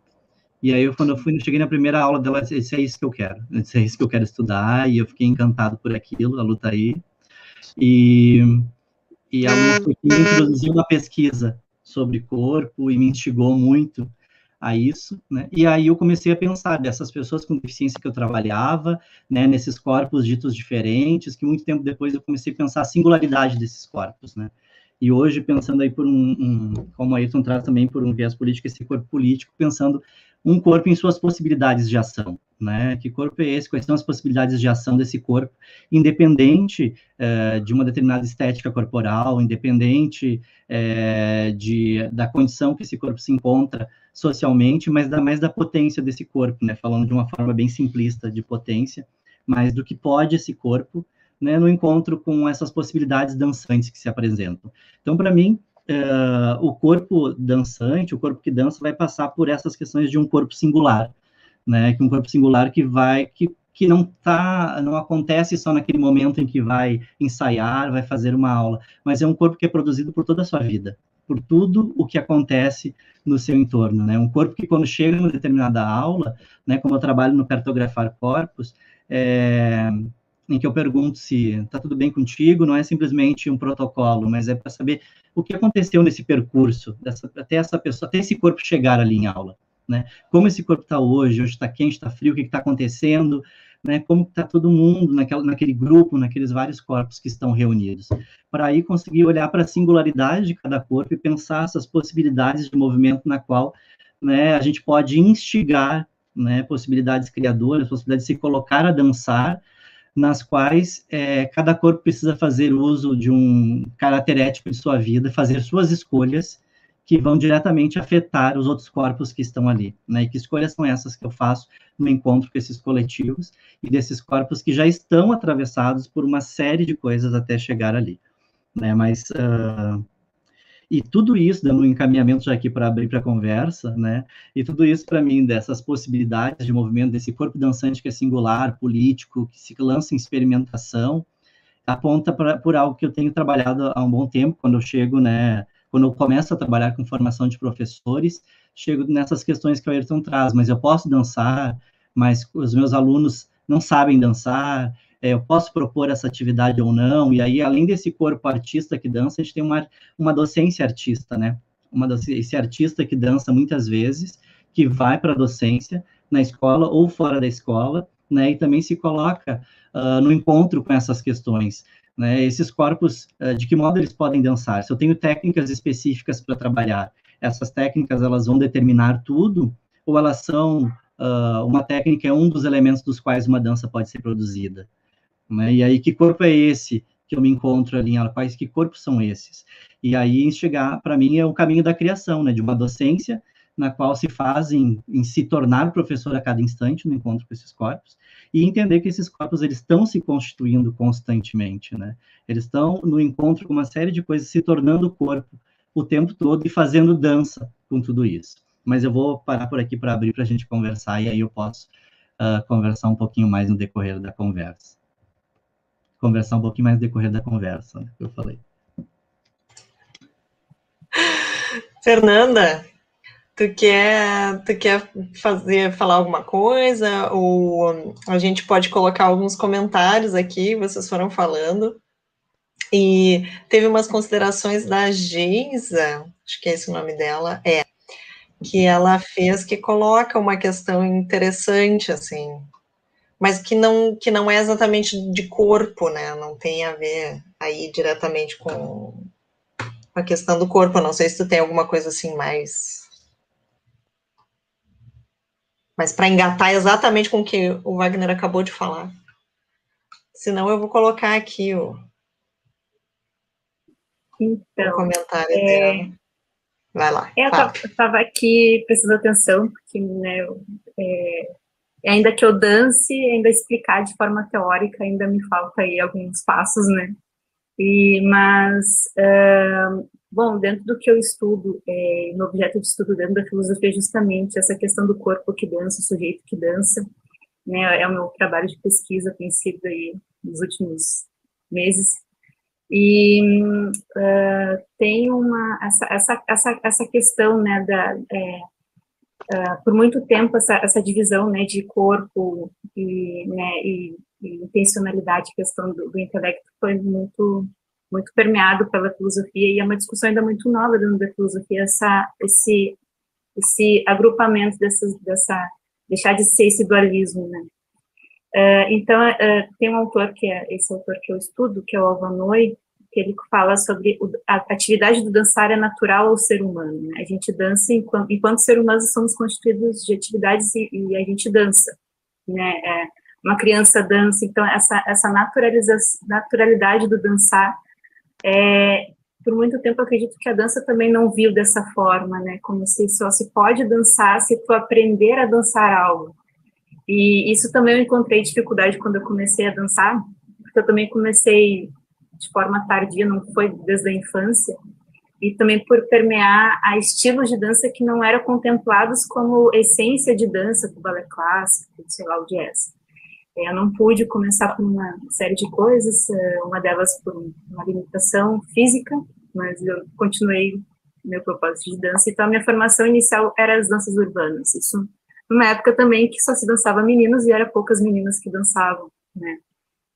E aí, quando eu fui, cheguei na primeira aula dela, ela disse, é isso que eu quero, disse, é isso que eu quero estudar, e eu fiquei encantado por aquilo, a Lu tá aí. E, e a Lu foi me introduziu uma pesquisa sobre corpo e me instigou muito a isso, né? E aí eu comecei a pensar dessas pessoas com deficiência que eu trabalhava, né, nesses corpos ditos diferentes, que muito tempo depois eu comecei a pensar a singularidade desses corpos, né? E hoje, pensando aí por um, um como Ayrton traz também por um viés político, esse corpo político, pensando um corpo em suas possibilidades de ação, né? Que corpo é esse? Quais são as possibilidades de ação desse corpo, independente é, de uma determinada estética corporal, independente é, de, da condição que esse corpo se encontra socialmente, mas da, mais da potência desse corpo, né? Falando de uma forma bem simplista de potência, mas do que pode esse corpo, né? No encontro com essas possibilidades dançantes que se apresentam. Então, para mim, Uh, o corpo dançante, o corpo que dança, vai passar por essas questões de um corpo singular, né? Que um corpo singular que vai, que, que não tá, não acontece só naquele momento em que vai ensaiar, vai fazer uma aula, mas é um corpo que é produzido por toda a sua vida, por tudo o que acontece no seu entorno, né? Um corpo que quando chega em uma determinada aula, né? Como eu trabalho no cartografar corpos, é, em que eu pergunto se está tudo bem contigo, não é simplesmente um protocolo, mas é para saber o que aconteceu nesse percurso, dessa, até essa pessoa, até esse corpo chegar ali em aula né? Como esse corpo está hoje, hoje está quente, está frio, o que está acontecendo, né? Como está todo mundo naquela, naquele grupo, naqueles vários corpos que estão reunidos, para aí conseguir olhar para a singularidade de cada corpo e pensar essas possibilidades de movimento na qual, né? A gente pode instigar, né? Possibilidades criadoras, possibilidades de se colocar a dançar nas quais é, cada corpo precisa fazer uso de um caráter ético de sua vida, fazer suas escolhas que vão diretamente afetar os outros corpos que estão ali, né? E que escolhas são essas que eu faço no encontro com esses coletivos e desses corpos que já estão atravessados por uma série de coisas até chegar ali, né? Mas uh, e tudo isso, dando um encaminhamento já aqui para abrir para a conversa, né? E tudo isso para mim dessas possibilidades de movimento desse corpo dançante que é singular, político, que se lança em experimentação, aponta pra, por algo que eu tenho trabalhado há um bom tempo, quando eu chego, né, quando eu começo a trabalhar com formação de professores, chego nessas questões que o Ayrton traz, mas eu posso dançar, mas os meus alunos não sabem dançar, eu posso propor essa atividade ou não, e aí, além desse corpo artista que dança, a gente tem uma, uma docência artista, né? Uma docência, esse artista que dança muitas vezes, que vai para a docência na escola ou fora da escola, né? E também se coloca uh, no encontro com essas questões né? Esses corpos, eh, de que modo eles podem dançar? Se eu tenho técnicas específicas para trabalhar, essas técnicas elas vão determinar tudo ou elas são uh, uma técnica é um dos elementos dos quais uma dança pode ser produzida? Né? E aí que corpo é esse que eu me encontro ali? Quais que corpos são esses? E aí chegar para mim é o caminho da criação, né? De uma docência na qual se fazem em se tornar professor a cada instante no encontro com esses corpos e entender que esses corpos eles estão se constituindo constantemente, né? Eles estão no encontro com uma série de coisas se tornando corpo o tempo todo e fazendo dança com tudo isso. Mas eu vou parar por aqui para abrir para a gente conversar e aí eu posso uh, conversar um pouquinho mais no decorrer da conversa. Conversar um pouquinho mais no decorrer da conversa, né, que eu falei. Fernanda, Tu quer, tu quer fazer, falar alguma coisa? Ou a gente pode colocar alguns comentários aqui, vocês foram falando. E teve umas considerações da Geisa, acho que é esse o nome dela, é, que ela fez que coloca uma questão interessante, assim, mas que não, que não é exatamente de corpo, né? Não tem a ver aí diretamente com a questão do corpo. não sei se tu tem alguma coisa assim mais mas para engatar exatamente com o que o Wagner acabou de falar. Senão eu vou colocar aqui o, então, o comentário é, dela. Vai lá. É, eu estava aqui prestando atenção, porque né, é, ainda que eu dance, ainda explicar de forma teórica, ainda me falta aí alguns passos, né? E, mas uh, Bom, dentro do que eu estudo, é, no objeto de estudo dentro da filosofia, justamente essa questão do corpo que dança, o sujeito que dança, né, é o meu trabalho de pesquisa, tem sido aí nos últimos meses. E uh, tem uma, essa, essa, essa, essa questão, né, da, é, uh, por muito tempo, essa, essa divisão, né, de corpo e, né, e, e intencionalidade, questão do, do intelecto foi muito muito permeado pela filosofia e é uma discussão ainda muito nova dentro da filosofia essa esse esse agrupamento dessas, dessa deixar de ser esse dualismo, né? Uh, então uh, tem um autor que é esse autor que eu estudo que é o Alvanoi que ele fala sobre a atividade do dançar é natural ao ser humano. Né? A gente dança enquanto, enquanto ser humanos somos constituídos de atividades e, e a gente dança. Né? É, uma criança dança, então essa, essa naturalidade do dançar, é, por muito tempo acredito que a dança também não viu dessa forma, né? Como se só se pode dançar se tu aprender a dançar algo. E isso também eu encontrei dificuldade quando eu comecei a dançar, porque eu também comecei de forma tardia, não foi desde a infância, e também por permear a estilos de dança que não eram contemplados como essência de dança, o balé clássico, sei lá, o jazz. É, eu não pude começar por uma série de coisas, é, uma delas por uma limitação física, mas eu continuei meu propósito de dança. Então, a minha formação inicial era as danças urbanas. Isso numa época também que só se dançava meninos e era poucas meninas que dançavam, né?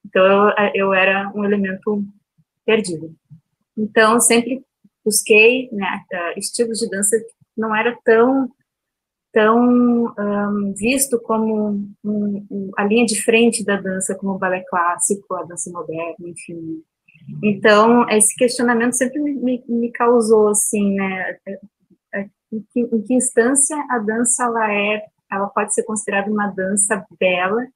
Então, eu era um elemento perdido. Então, sempre busquei né, estilos de dança que não era tão tão um, visto como um, um, a linha de frente da dança, como o balé clássico, a dança moderna, enfim. Então, esse questionamento sempre me, me causou, assim, né, é, é, em que, em que, instância a dança, ela é, ela pode ser considerada uma dança bela,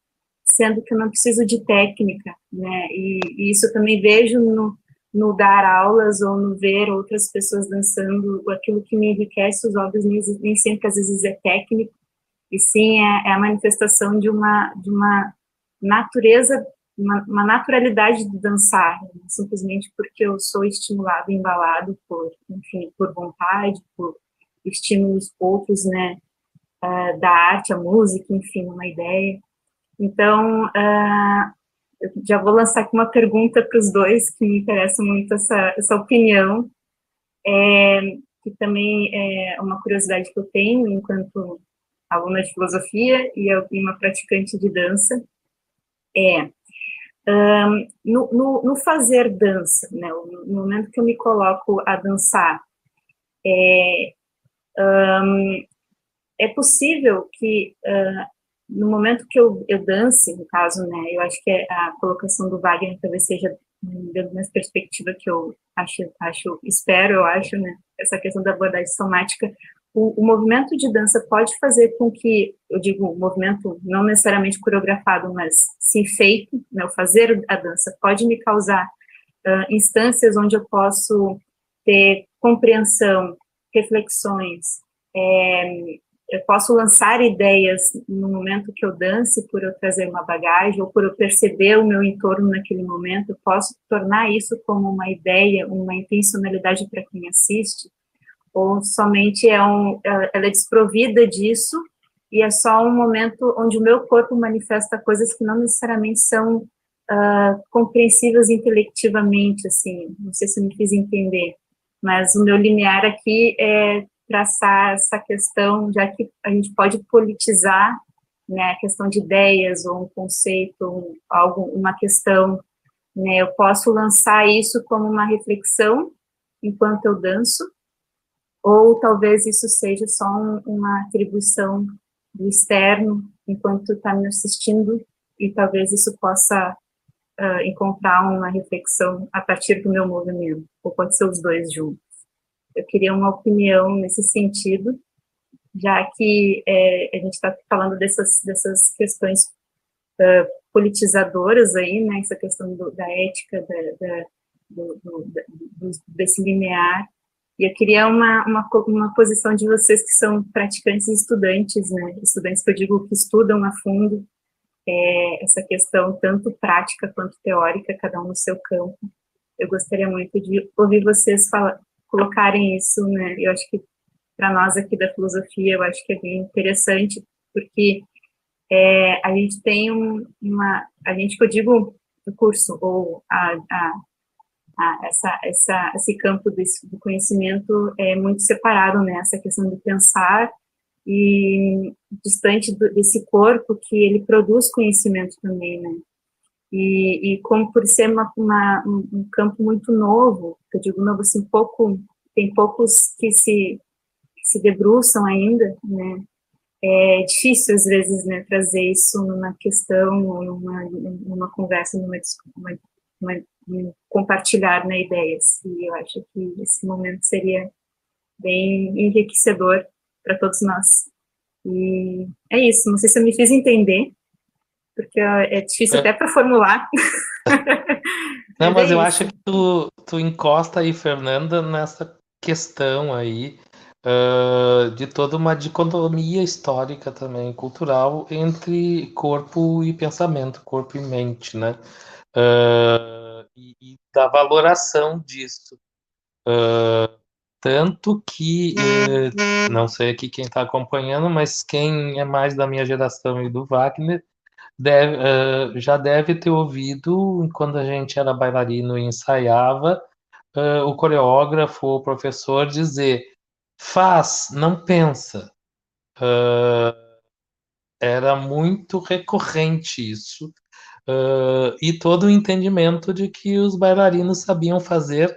sendo que eu não preciso de técnica, né, e, e isso também vejo no, no dar aulas ou no ver outras pessoas dançando, aquilo que me enriquece os olhos nem, sempre às vezes é técnico, e sim é, é a manifestação de uma, de uma natureza, uma, uma, naturalidade de dançar, simplesmente porque eu sou estimulado, embalado por, enfim, por vontade, por estímulos outros, né, uh, da arte, a música, enfim, uma ideia. Então, uh, já vou lançar aqui uma pergunta para os dois, que me interessa muito essa, essa opinião, é, que também é uma curiosidade que eu tenho enquanto aluna de filosofia e, uma praticante de dança, é um, no, no, no, fazer dança, né, no momento que eu me coloco a dançar, é, um, é possível que uh, no momento que eu, eu dance, no caso, né, eu acho que a colocação do Wagner talvez seja dentro da perspectiva que eu acho, acho, espero, eu acho, né, essa questão da abordagem somática, o, o, movimento de dança pode fazer com que, eu digo, movimento não necessariamente coreografado, mas sim feito, né, o fazer a dança, pode me causar uh, instâncias onde eu posso ter compreensão, reflexões, é, eu posso lançar ideias no momento que eu dance, por eu trazer uma bagagem, ou por eu perceber o meu entorno naquele momento, eu posso tornar isso como uma ideia, uma intencionalidade para quem assiste, ou somente é um, ela é desprovida disso, e é só um momento onde o meu corpo manifesta coisas que não necessariamente são uh, compreensíveis intelectivamente, assim, não sei se eu me fiz entender, mas o meu linear aqui é traçar essa questão, já que a gente pode politizar né, a questão de ideias ou um conceito, um, algo, uma questão, né, eu posso lançar isso como uma reflexão enquanto eu danço, ou talvez isso seja só um, uma atribuição do externo enquanto está me assistindo, e talvez isso possa uh, encontrar uma reflexão a partir do meu movimento, ou pode ser os dois juntos. Eu queria uma opinião nesse sentido, já que é, a gente está falando dessas, dessas questões uh, politizadoras aí, né, essa questão do, da ética, da, da, do, do, desse linear, e eu queria uma, uma, uma posição de vocês que são praticantes e estudantes, né, estudantes que eu digo que estudam a fundo é, essa questão tanto prática quanto teórica, cada um no seu campo. Eu gostaria muito de ouvir vocês falar, colocarem isso, né? Eu acho que para nós aqui da filosofia, eu acho que é bem interessante, porque é, a gente tem um, uma, a gente que eu digo o curso ou a, a, a, essa, essa, esse campo desse, do conhecimento é muito separado, né? Essa questão de pensar e distante do, desse corpo que ele produz conhecimento também, né? E, e como por ser uma, uma, um campo muito novo, eu digo novo assim, pouco, tem poucos que se, que se debruçam ainda, né? É difícil às vezes, né, trazer isso numa questão, numa, numa conversa, numa, uma, uma um compartilhar né, ideias. E eu acho que esse momento seria bem enriquecedor para todos nós. E é isso, não sei se eu me fiz entender, porque é difícil é. até para formular. [LAUGHS] Não, mas, é eu isso. acho que tu, tu encosta aí, Fernanda, nessa questão aí uh, de toda uma dicotomia histórica também, cultural, entre corpo e pensamento, corpo e mente, né? Uh, e, e, da valoração disso. Uh, tanto que, eh, não sei aqui quem está acompanhando, mas quem é mais da minha geração e do Wagner, deve, uh, já deve ter ouvido, quando a gente era bailarino e ensaiava, uh, o coreógrafo o professor dizer: faz, não pensa. Uh, era muito recorrente isso. e todo o entendimento de que os bailarinos sabiam fazer,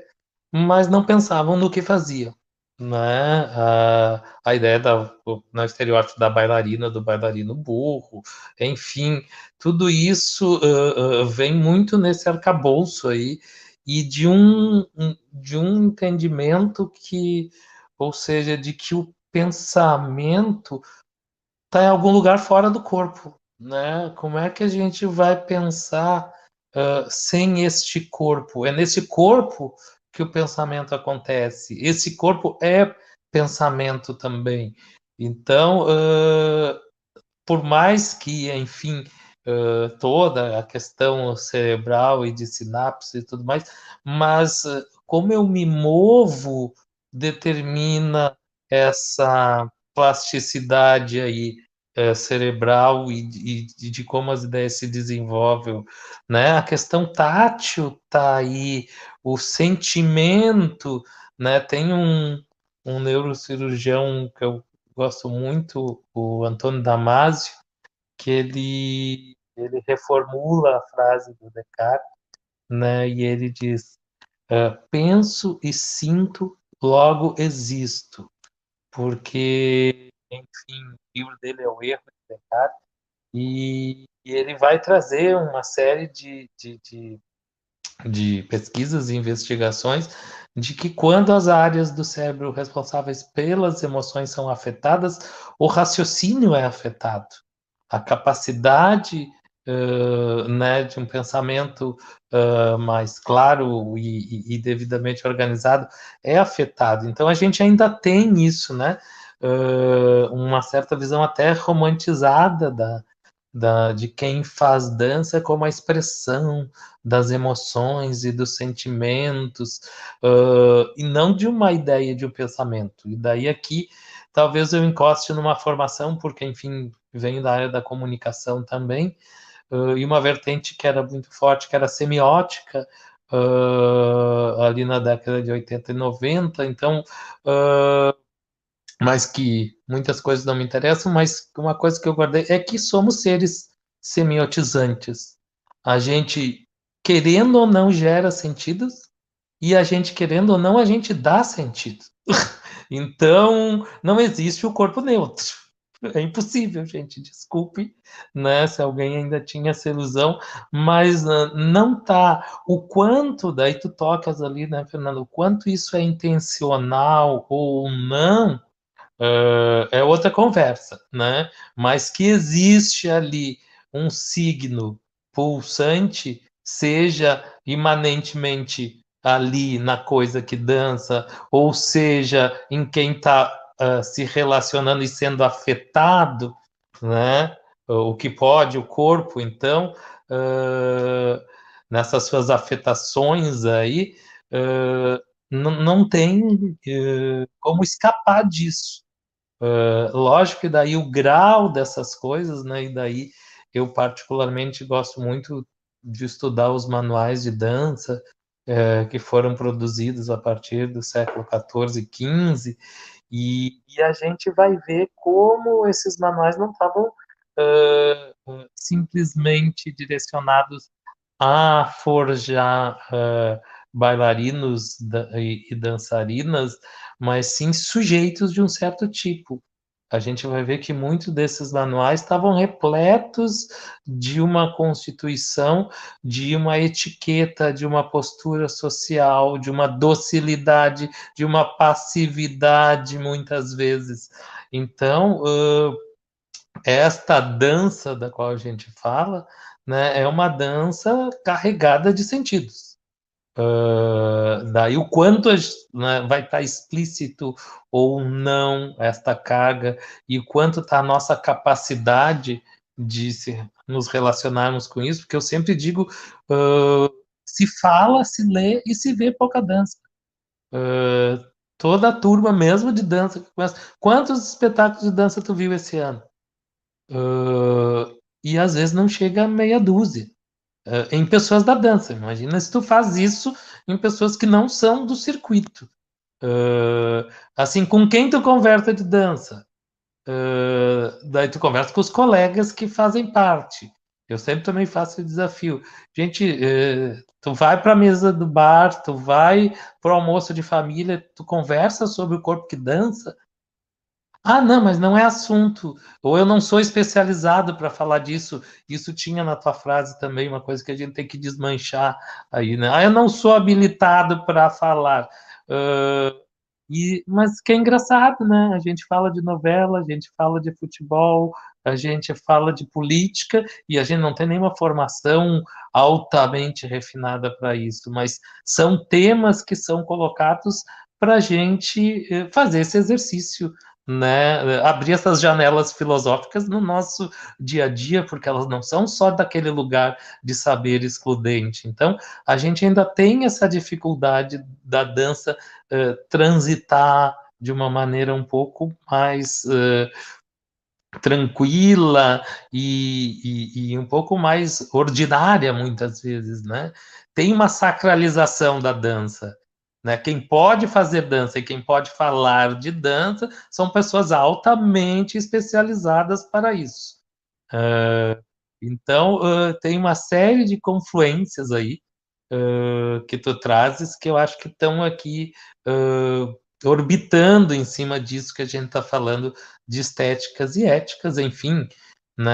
mas não pensavam no que faziam né? A, a ideia da, no estereótipo da bailarina, do bailarino burro, enfim, tudo isso uh, uh, vem muito nesse arcabouço aí e de um, de um entendimento que, ou seja, de que o pensamento está em algum lugar fora do corpo, né? Como é que a gente vai pensar uh, sem este corpo? É nesse corpo que o pensamento acontece. Esse corpo é pensamento também. Então, uh, por mais que, enfim, uh, toda a questão cerebral e de sinapse e tudo mais, mas uh, como eu me movo determina essa plasticidade aí é, cerebral e, e, de como as ideias se desenvolvem, né? A questão tátil tá aí, o sentimento, né? Tem um, um neurocirurgião que eu gosto muito, o Antônio Damasio, que ele ele reformula a frase do Descartes, né? E ele diz: uh, penso e sinto, logo existo, porque enfim, o livro dele é o Erro de Descartes, e, ele vai trazer uma série de, de, de, de pesquisas e investigações de que quando as áreas do cérebro responsáveis pelas emoções são afetadas, o raciocínio é afetado. A capacidade uh, né, de um pensamento uh, mais claro e, e, devidamente organizado é afetado. Então a gente ainda tem isso, né? Uh, uma certa visão até romantizada da, da, de quem faz dança como a expressão das emoções e dos sentimentos, uh, e não de uma ideia de um pensamento. E daí aqui talvez eu encoste numa formação, porque, enfim, venho da área da comunicação também, uh, e uma vertente que era muito forte, que era semiótica, uh, ali na década de 80 e 90, então mas que muitas coisas não me interessam, mas uma coisa que eu guardei é que somos seres semiotizantes. A gente, querendo ou não, gera sentidos, e a gente, querendo ou não, a gente dá sentido. [LAUGHS] então, não existe o corpo neutro. É impossível, gente. Desculpe, né, se alguém ainda tinha essa ilusão, mas uh, não tá. O quanto, daí tu tocas ali, né, Fernando, o quanto isso é intencional ou não, uh, é outra conversa, né? Mas que existe ali um signo pulsante, seja imanentemente ali na coisa que dança, ou seja, em quem está uh, se relacionando e sendo afetado, né? O que pode, o corpo, então, uh, nessas suas afetações aí, uh, não tem como escapar disso. Uh, lógico que daí o grau dessas coisas, né? E daí eu particularmente gosto muito de estudar os manuais de dança uh, que foram produzidos a partir do século XIV XV, e, e a gente vai ver como esses manuais não estavam uh, simplesmente direcionados a forjar bailarinos e dançarinas mas sim sujeitos de um certo tipo. a gente vai ver que muitos desses manuais estavam repletos de uma constituição, de uma etiqueta, de uma postura social, de uma docilidade, de uma passividade, muitas vezes. Então, esta dança da qual a gente fala, né, é uma dança carregada de sentidos. Uh, daí o quanto né, vai estar tá explícito ou não esta carga e o quanto está a nossa capacidade de se, nos relacionarmos com isso, porque eu sempre digo, uh, se fala, se lê e se vê pouca dança. Uh, toda a turma mesmo de dança que começa. Quantos espetáculos de dança tu viu esse ano? e às vezes não chega a meia dúzia. Uh, em pessoas da dança. Imagina se tu faz isso em pessoas que não são do circuito. Uh, assim, com quem tu conversa de dança? Uh, daí tu conversa com os colegas que fazem parte. Eu sempre também faço o desafio. Gente, tu vai para a mesa do bar, tu vai para o almoço de família, tu conversa sobre o corpo que dança, ah, não, mas não é assunto. Ou eu não sou especializado para falar disso. Isso tinha na tua frase também uma coisa que a gente tem que desmanchar aí, né? Ah, eu não sou habilitado para falar. Uh, e, mas que é engraçado, né? A gente fala de novela, a gente fala de futebol, a gente fala de política e a gente não tem nenhuma formação altamente refinada para isso, mas são temas que são colocados para a gente eh, fazer esse exercício né, abrir essas janelas filosóficas no nosso dia a dia, porque elas não são só daquele lugar de saber excludente. Então, a gente ainda tem essa dificuldade da dança uh, transitar de uma maneira um pouco mais uh, tranquila e, e, e um pouco mais ordinária, muitas vezes, né? Tem uma sacralização da dança. Né? Quem pode fazer dança e quem pode falar de dança são pessoas altamente especializadas para isso. Uh, então, uh, tem uma série de confluências aí uh, que tu trazes que eu acho que estão aqui orbitando em cima disso que a gente está falando de estéticas e éticas, enfim. Né?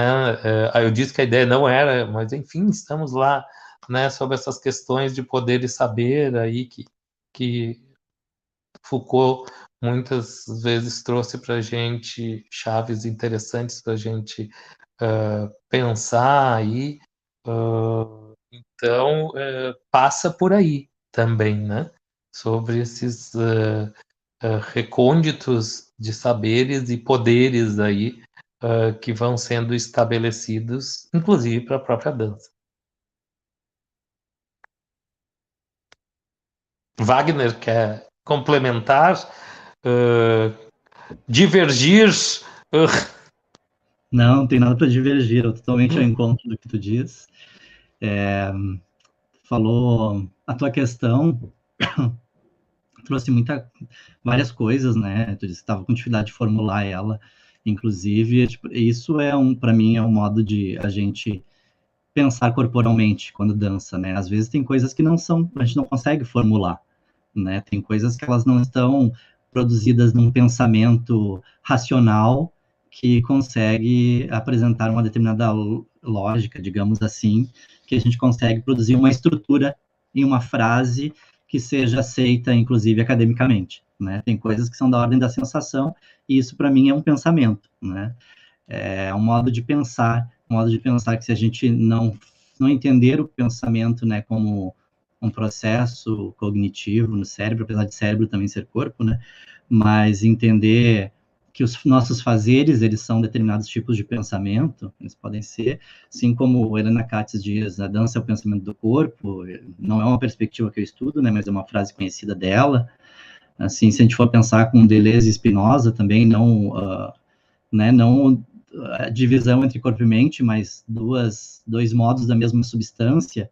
eu disse que a ideia não era, mas enfim, estamos lá né, sobre essas questões de poder e saber aí que que Foucault muitas vezes trouxe para a gente chaves interessantes para a gente uh, pensar aí. Uh, então, uh, passa por aí também, né? Sobre esses recônditos de saberes e poderes aí que vão sendo estabelecidos, inclusive para a própria dança. Wagner quer complementar, uh, divergir. Uh... Não, não tem nada para divergir, eu totalmente ao encontro do que tu diz. É, falou a tua questão, [COUGHS] trouxe muita, várias coisas, né? Tu disse que estava com dificuldade de formular ela, inclusive, tipo, isso é um, para mim, é um modo de a gente pensar corporalmente quando dança, né? Às vezes tem coisas que não são, a gente não consegue formular né? Tem coisas que elas não estão produzidas num pensamento racional que consegue apresentar uma determinada lógica, digamos assim, que a gente consegue produzir uma estrutura em uma frase que seja aceita, inclusive academicamente. Né? Tem coisas que são da ordem da sensação e isso para mim é um pensamento, né? É um modo de pensar, modo de pensar que se a gente não não entender o pensamento, né, como um processo cognitivo no cérebro, apesar de cérebro também ser corpo, né? Mas entender que os nossos fazeres, eles são determinados tipos de pensamento, eles podem ser, assim como Helena Katz diz, a dança é o pensamento do corpo, não é uma perspectiva que eu estudo, né, mas é uma frase conhecida dela, assim, se a gente for pensar com Deleuze e Spinoza também, não, uh, né, não a divisão entre corpo e mente, mas duas, dois modos da mesma substância,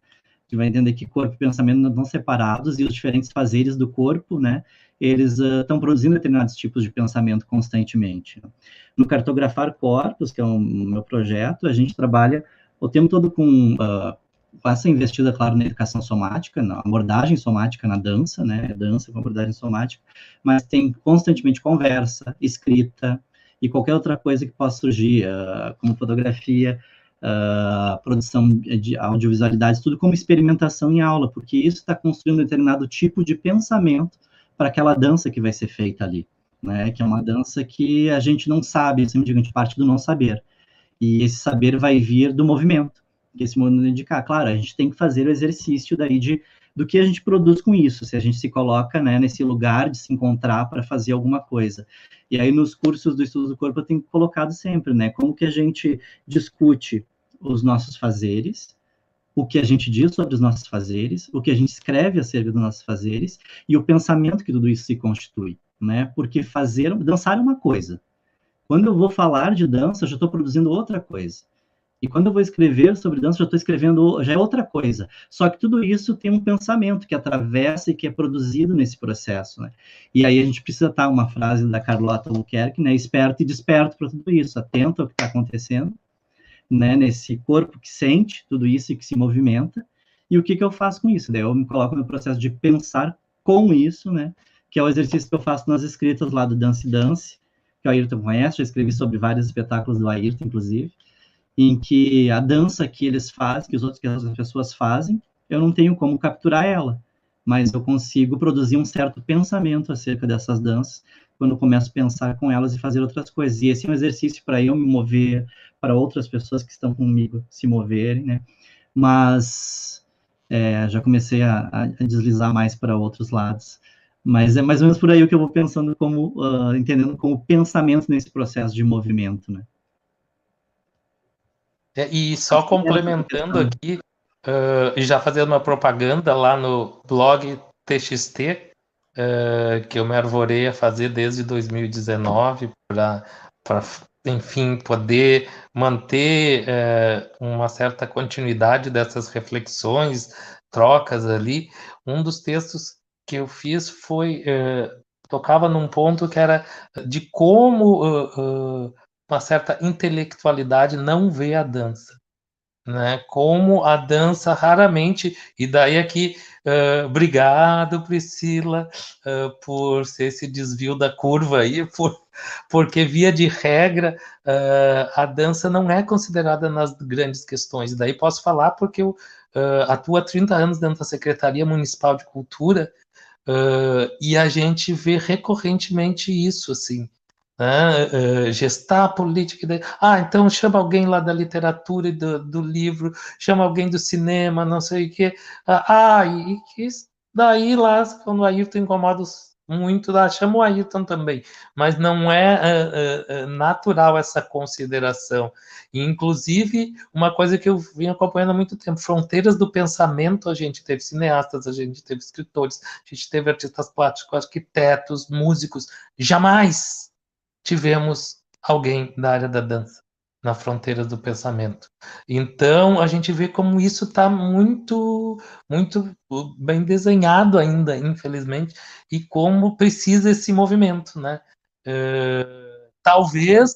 gente vai entender que corpo e pensamento não estão separados e os diferentes fazeres do corpo, né, eles estão uh, produzindo determinados tipos de pensamento constantemente. No Cartografar Corpos, que é o um, meu projeto, a gente trabalha o tempo todo com, uh, essa investida, claro, na educação somática, na abordagem somática na dança, né, dança com abordagem somática, mas tem constantemente conversa, escrita, e qualquer outra coisa que possa surgir, uh, como fotografia, uh, produção de audiovisualidades, tudo como experimentação em aula, porque isso está construindo um determinado tipo de pensamento para aquela dança que vai ser feita ali, né? Que é uma dança que a gente não sabe, eu sempre digo, a gente parte do não saber. E esse saber vai vir do movimento, que esse movimento indicar. Claro, a gente tem que fazer o exercício daí de do que a gente produz com isso, se a gente se coloca né, nesse lugar de se encontrar para fazer alguma coisa. E aí, nos cursos do estudo do corpo, eu tenho colocado sempre, né, como que a gente discute os nossos fazeres, o que a gente diz sobre os nossos fazeres, o que a gente escreve acerca dos nossos fazeres e o pensamento que tudo isso se constitui, né? Porque fazer, dançar é uma coisa. Quando eu vou falar de dança, eu já estou produzindo outra coisa. E quando eu vou escrever sobre dança, já estou escrevendo, já é outra coisa. Só que tudo isso tem um pensamento que atravessa e que é produzido nesse processo, né? E aí a gente precisa estar, uma frase da Carlota Albuquerque, né? Esperto e desperto para tudo isso, atento ao que está acontecendo, né? Nesse corpo que sente tudo isso e que se movimenta. E o que, que eu faço com isso? Daí eu me coloco no processo de pensar com isso, né? Que é o exercício que eu faço nas escritas lá do Dance Dance, que o Ayrton conhece, já escrevi sobre vários espetáculos do Ayrton, inclusive em que a dança que eles fazem, que os outros que as pessoas fazem, eu não tenho como capturar ela, mas eu consigo produzir um certo pensamento acerca dessas danças quando eu começo a pensar com elas e fazer outras coisas. E esse é um exercício para eu me mover, para outras pessoas que estão comigo se moverem, né? Mas é, já comecei a, a, deslizar mais para outros lados. Mas é mais ou menos por aí o que eu vou pensando como, uh, entendendo como pensamento nesse processo de movimento, né? É, e só complementando aqui, uh, e já fazendo uma propaganda lá no blog TXT, uh, que eu me arvorei a fazer desde 2019 para, enfim, poder manter uh, uma certa continuidade dessas reflexões, trocas ali. Um dos textos que eu fiz foi tocava num ponto que era de como uma certa intelectualidade não vê a dança. Né? Como a dança raramente, e daí aqui, uh, obrigado Priscila uh, por esse desvio da curva aí, [LAUGHS] por, porque via de regra uh, a dança não é considerada nas grandes questões. E daí posso falar porque eu atuo há 30 anos dentro da Secretaria Municipal de Cultura e a gente vê recorrentemente isso, assim, né, uh, gestar política. Ah, então chama alguém lá da literatura e do, do livro, chama alguém do cinema, não sei o quê. Ah, ah e, daí lá, quando o Ayrton incomoda muito, lá, chama o Ayrton também. Mas não é uh, uh, natural essa consideração. E, inclusive, uma coisa que eu vim acompanhando há muito tempo, fronteiras do pensamento, a gente teve cineastas, a gente teve escritores, a gente teve artistas plásticos, arquitetos, músicos, jamais tivemos alguém da área da dança na fronteira do pensamento. Então a gente vê como isso está muito, muito bem desenhado ainda, infelizmente, e como precisa esse movimento, né? Uh, talvez,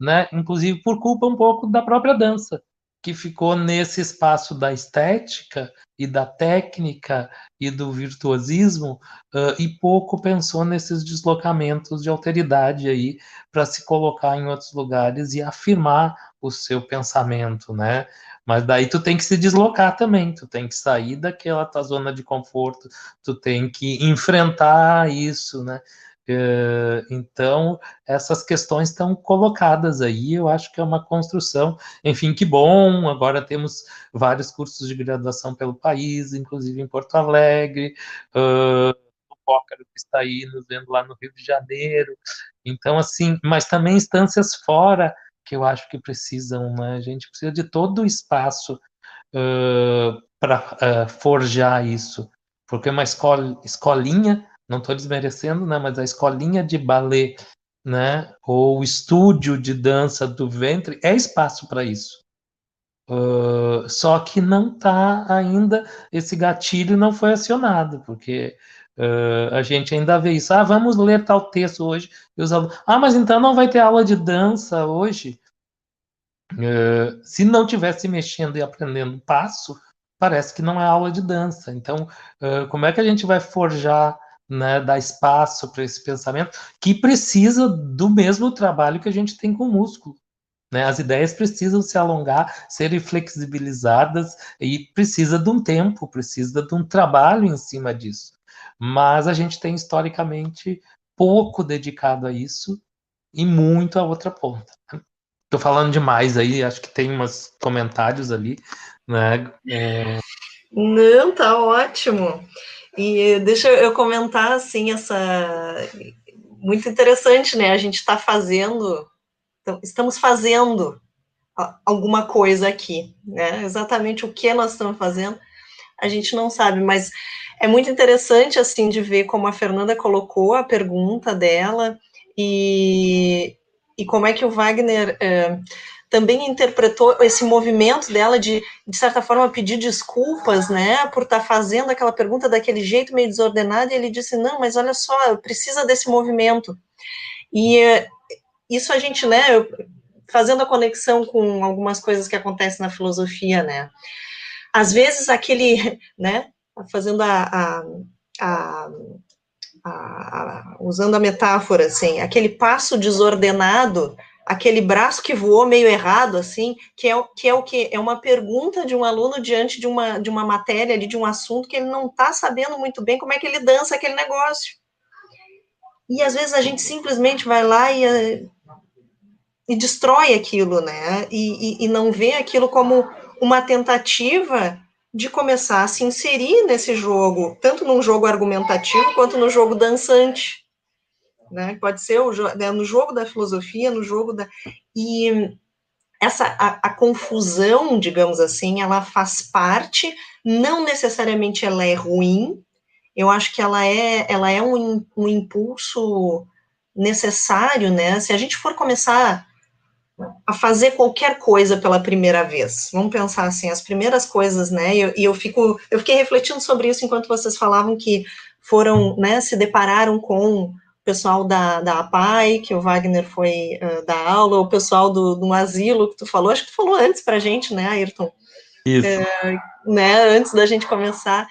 né? Inclusive por culpa um pouco da própria dança, que ficou nesse espaço da estética e da técnica e do virtuosismo uh, e pouco pensou nesses deslocamentos de alteridade aí para se colocar em outros lugares e afirmar o seu pensamento, né? Mas daí tu tem que se deslocar também, tu tem que sair daquela tua zona de conforto, tu tem que enfrentar isso, né? Eh, então, essas questões estão colocadas aí, eu acho que é uma construção. Enfim, que bom, agora temos vários cursos de graduação pelo país, inclusive em Porto Alegre, uh, o Pócaro que está aí nos vendo lá no Rio de Janeiro. Então, assim, mas também instâncias fora que eu acho que precisam, né? A gente precisa de todo o espaço uh, para uh, forjar isso, porque uma escola, escolinha não estou desmerecendo, né, mas a escolinha de balé, né, ou o estúdio de dança do ventre é espaço para isso. Uh, só que não está ainda, esse gatilho não foi acionado, porque uh, a gente ainda vê isso. Ah, vamos ler tal texto hoje. E os alunos, ah, mas então não vai ter aula de dança hoje? Uh, se não tivesse mexendo e aprendendo passo, parece que não é aula de dança. Então, como é que a gente vai forjar né, dar espaço para esse pensamento, que precisa do mesmo trabalho que a gente tem com o músculo. Né? As ideias precisam se alongar, serem flexibilizadas e precisa de um tempo, precisa de um trabalho em cima disso. Mas a gente tem historicamente pouco dedicado a isso e muito a outra ponta. Estou falando demais aí, acho que tem uns comentários ali, né? É... Não, tá ótimo. E deixa eu comentar assim essa muito interessante, né? A gente está fazendo, então, estamos fazendo alguma coisa aqui, né? Exatamente o que nós estamos fazendo, a gente não sabe, mas é muito interessante assim de ver como a Fernanda colocou a pergunta dela e, e como é que o Wagner é, também interpretou esse movimento dela de, de certa forma, pedir desculpas, né, por estar tá fazendo aquela pergunta daquele jeito meio desordenado, e ele disse, não, mas olha só, precisa desse movimento. E é, isso a gente, né, fazendo a conexão com algumas coisas que acontecem na filosofia, né, às vezes aquele, [LAUGHS] né, fazendo a, a, a a, a, usando a metáfora, assim, aquele passo desordenado, aquele braço que voou meio errado, assim, que é, que é o que? É uma pergunta de um aluno diante de uma, de uma matéria ali, de um assunto que ele não está sabendo muito bem como é que ele dança aquele negócio. E às vezes a gente simplesmente vai lá e, e destrói aquilo, né? E, e, e não vê aquilo como uma tentativa de começar a se inserir nesse jogo, tanto num jogo argumentativo quanto no jogo dançante. Né? Pode ser o, né, no jogo da filosofia, no jogo da. E essa a, a, confusão, digamos assim, ela faz parte, não necessariamente ela é ruim, eu acho que ela é, ela é um, um impulso necessário, né? Se a gente for começar a fazer qualquer coisa pela primeira vez. Vamos pensar assim, as primeiras coisas, né? E eu, eu, fico, eu fiquei refletindo sobre isso enquanto vocês falavam que foram, né, se depararam com pessoal da, da APAI, que o Wagner foi uh, dar aula, o pessoal do, do asilo que tu falou, acho que tu falou antes pra gente, né, Ayrton? Isso. É, né, antes da gente começar,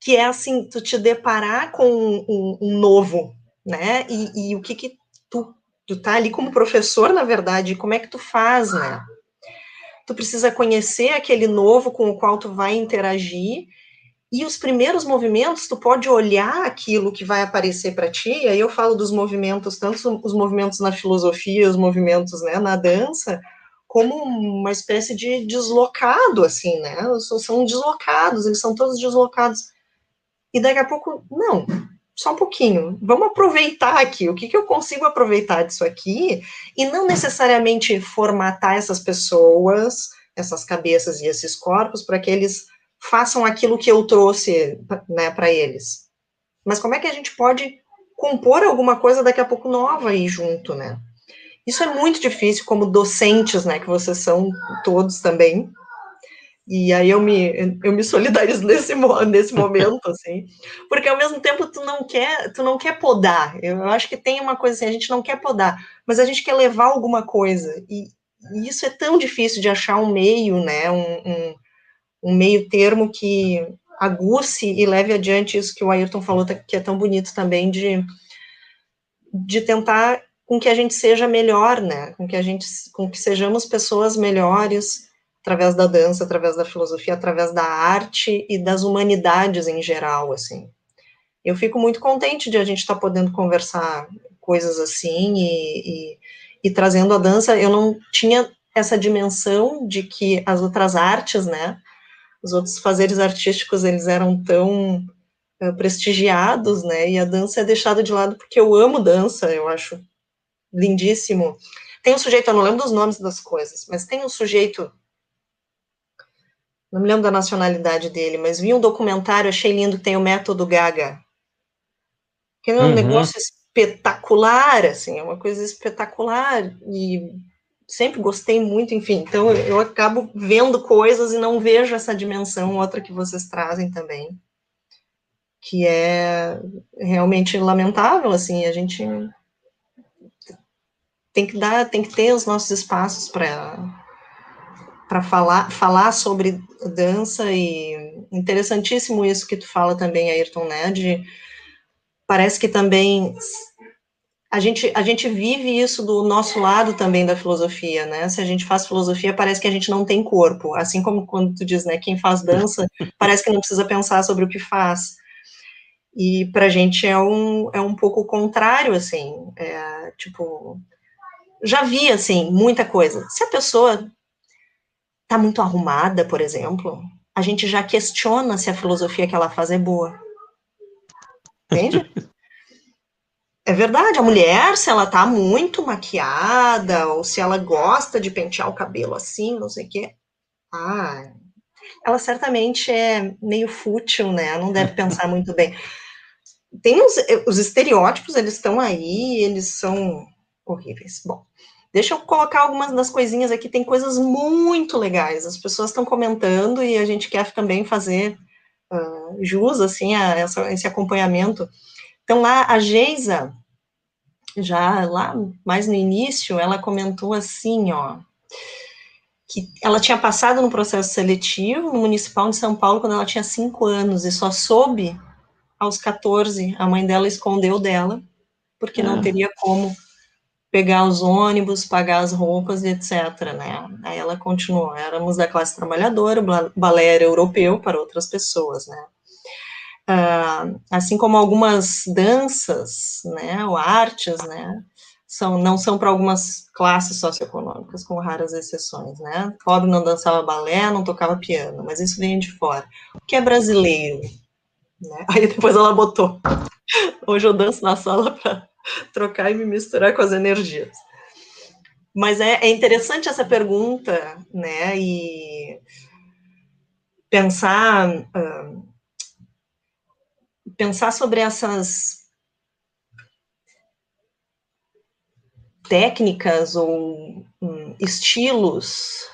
que é assim, tu te deparar com um, um novo, né, e, e o que que tu tu tá ali como professor, na verdade, como é que tu faz, né? Tu precisa conhecer aquele novo com o qual tu vai interagir, e os primeiros movimentos, tu pode olhar aquilo que vai aparecer para ti, e aí eu falo dos movimentos, tanto os movimentos na filosofia, os movimentos né, na dança, como uma espécie de deslocado, assim, né? São deslocados, eles são todos deslocados. E daqui a pouco, não, só um pouquinho, vamos aproveitar aqui, o que, que eu consigo aproveitar disso aqui, e não necessariamente formatar essas pessoas, essas cabeças e esses corpos, para que eles façam aquilo que eu trouxe né, para eles. Mas como é que a gente pode compor alguma coisa daqui a pouco nova aí junto, né? Isso é muito difícil como docentes, né, que vocês são todos também, e aí eu me, eu me solidarizo nesse, nesse momento, [LAUGHS] assim, porque ao mesmo tempo tu não quer, tu não quer podar. Eu acho que tem uma coisa assim, a gente não quer podar, mas a gente quer levar alguma coisa. E, e isso é tão difícil de achar um meio, né? Um, um, um, meio termo que aguce e leve adiante isso que o Ayrton falou, que é tão bonito também, de, de tentar com que a gente seja melhor, né? Com que a gente, com que sejamos pessoas melhores através da dança, através da filosofia, através da arte e das humanidades em geral, assim. Eu fico muito contente de a gente estar tá podendo conversar coisas assim e, e, e, trazendo a dança. Eu não tinha essa dimensão de que as outras artes, né, os outros fazeres artísticos, eles eram tão uh, prestigiados, né, e a dança é deixada de lado porque eu amo dança, eu acho lindíssimo. Tem um sujeito, eu não lembro dos nomes das coisas, mas tem um sujeito não me lembro da nacionalidade dele, mas vi um documentário, achei lindo, tem o método Gaga. Que é um uhum. negócio espetacular, assim, é uma coisa espetacular, e sempre gostei muito, enfim, então eu, eu acabo vendo coisas e não vejo essa dimensão, outra que vocês trazem também, que é realmente lamentável, assim, a gente tem que dar, tem que ter os nossos espaços para para falar, falar sobre dança e interessantíssimo isso que tu fala também, Ayrton, né, de parece que também a gente, a gente vive isso do nosso lado também da filosofia, né? Se a gente faz filosofia, parece que a gente não tem corpo. Assim como quando tu diz, né? Quem faz dança, [LAUGHS] parece que não precisa pensar sobre o que faz. E pra gente é um, é um pouco o contrário, assim. É, tipo, já vi, assim, muita coisa. Se a pessoa tá muito arrumada, por exemplo, a gente já questiona se a filosofia que ela faz é boa. Entende? [LAUGHS] É verdade, a mulher, se ela tá muito maquiada, ou se ela gosta de pentear o cabelo assim, não sei o quê, ah, ela certamente é meio fútil, né? Não deve pensar [LAUGHS] muito bem. Tem os, os estereótipos, eles estão aí, eles são horríveis. Bom, deixa eu colocar algumas das coisinhas aqui, tem coisas muito legais, as pessoas estão comentando e a gente quer também fazer uh, jus, assim, a essa, esse acompanhamento. Então, lá, a Geisa, já lá mais no início, ela comentou assim, ó, que ela tinha passado no processo seletivo no Municipal de São Paulo quando ela tinha cinco anos e só soube aos 14. A mãe dela escondeu dela, porque não ah. teria como pegar os ônibus, pagar as roupas e etc, né? Aí ela continuou, éramos da classe trabalhadora, o balé era europeu para outras pessoas, né? Uh, assim como algumas danças, né, ou artes, né, são, não são para algumas classes socioeconômicas, com raras exceções, né, pobre não dançava balé, não tocava piano, mas isso vem de fora. O que é brasileiro? Né? [LAUGHS] Aí depois ela botou, hoje eu danço na sala para trocar e me misturar com as energias. Mas é, é interessante essa pergunta, né, e pensar... Uh, pensar sobre essas técnicas ou estilos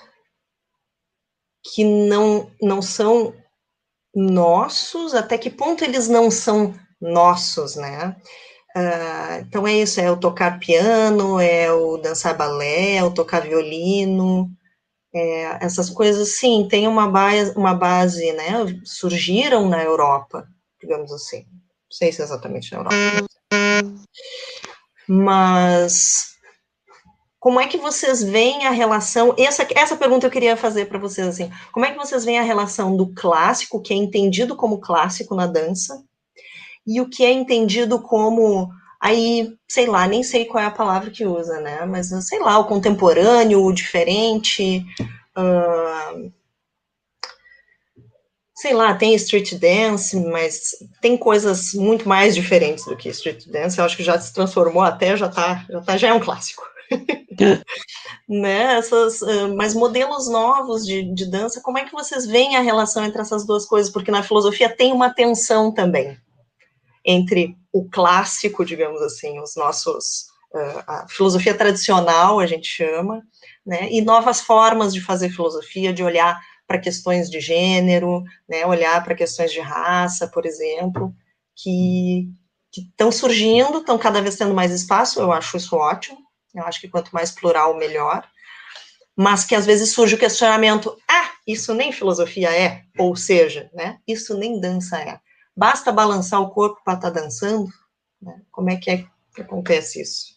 que não, não são nossos, até que ponto eles não são nossos, né? Uh, então é isso, é o tocar piano, é o dançar balé, é o tocar violino, é, essas coisas, sim, tem uma base, uma base, né, surgiram na Europa, digamos assim. Não sei se é exatamente na Europa. Mas como é que vocês veem a relação? Essa, essa pergunta eu queria fazer para vocês assim. Como é que vocês veem a relação do clássico, que é entendido como clássico na dança, e o que é entendido como aí, sei lá, nem sei qual é a palavra que usa, né? Mas sei lá, o contemporâneo, o diferente. Uh, sei lá, tem street dance, mas tem coisas muito mais diferentes do que street dance. Eu acho que já se transformou até, já tá, já, tá, já é um clássico. [LAUGHS] né, essas, uh, mas modelos novos de, de dança, como é que vocês veem a relação entre essas duas coisas? Porque na filosofia tem uma tensão também entre o clássico, digamos assim, os nossos uh, a filosofia tradicional, a gente chama, né, e novas formas de fazer filosofia, de olhar para questões de gênero, né, olhar para questões de raça, por exemplo, que estão surgindo, estão cada vez tendo mais espaço, eu acho isso ótimo, eu acho que quanto mais plural, melhor, mas que às vezes surge o questionamento, ah, isso nem filosofia é, ou seja, né, isso nem dança é. Basta balançar o corpo para estar tá dançando? Né? Como é que é que acontece isso?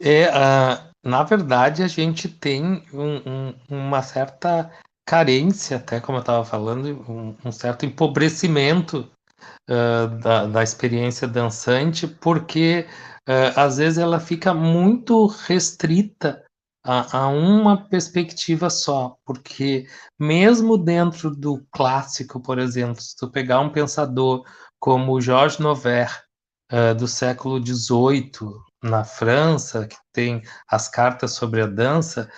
É, uh, na verdade, a gente tem um, um, uma certa carência, até como eu estava falando, um, um, certo empobrecimento uh, da, da, experiência dançante, porque uh, às vezes ela fica muito restrita a, a, uma perspectiva só, porque mesmo dentro do clássico, por exemplo, se tu pegar um pensador como Georges Noverre, uh, do século XVIII, na França, que tem as cartas sobre a dança,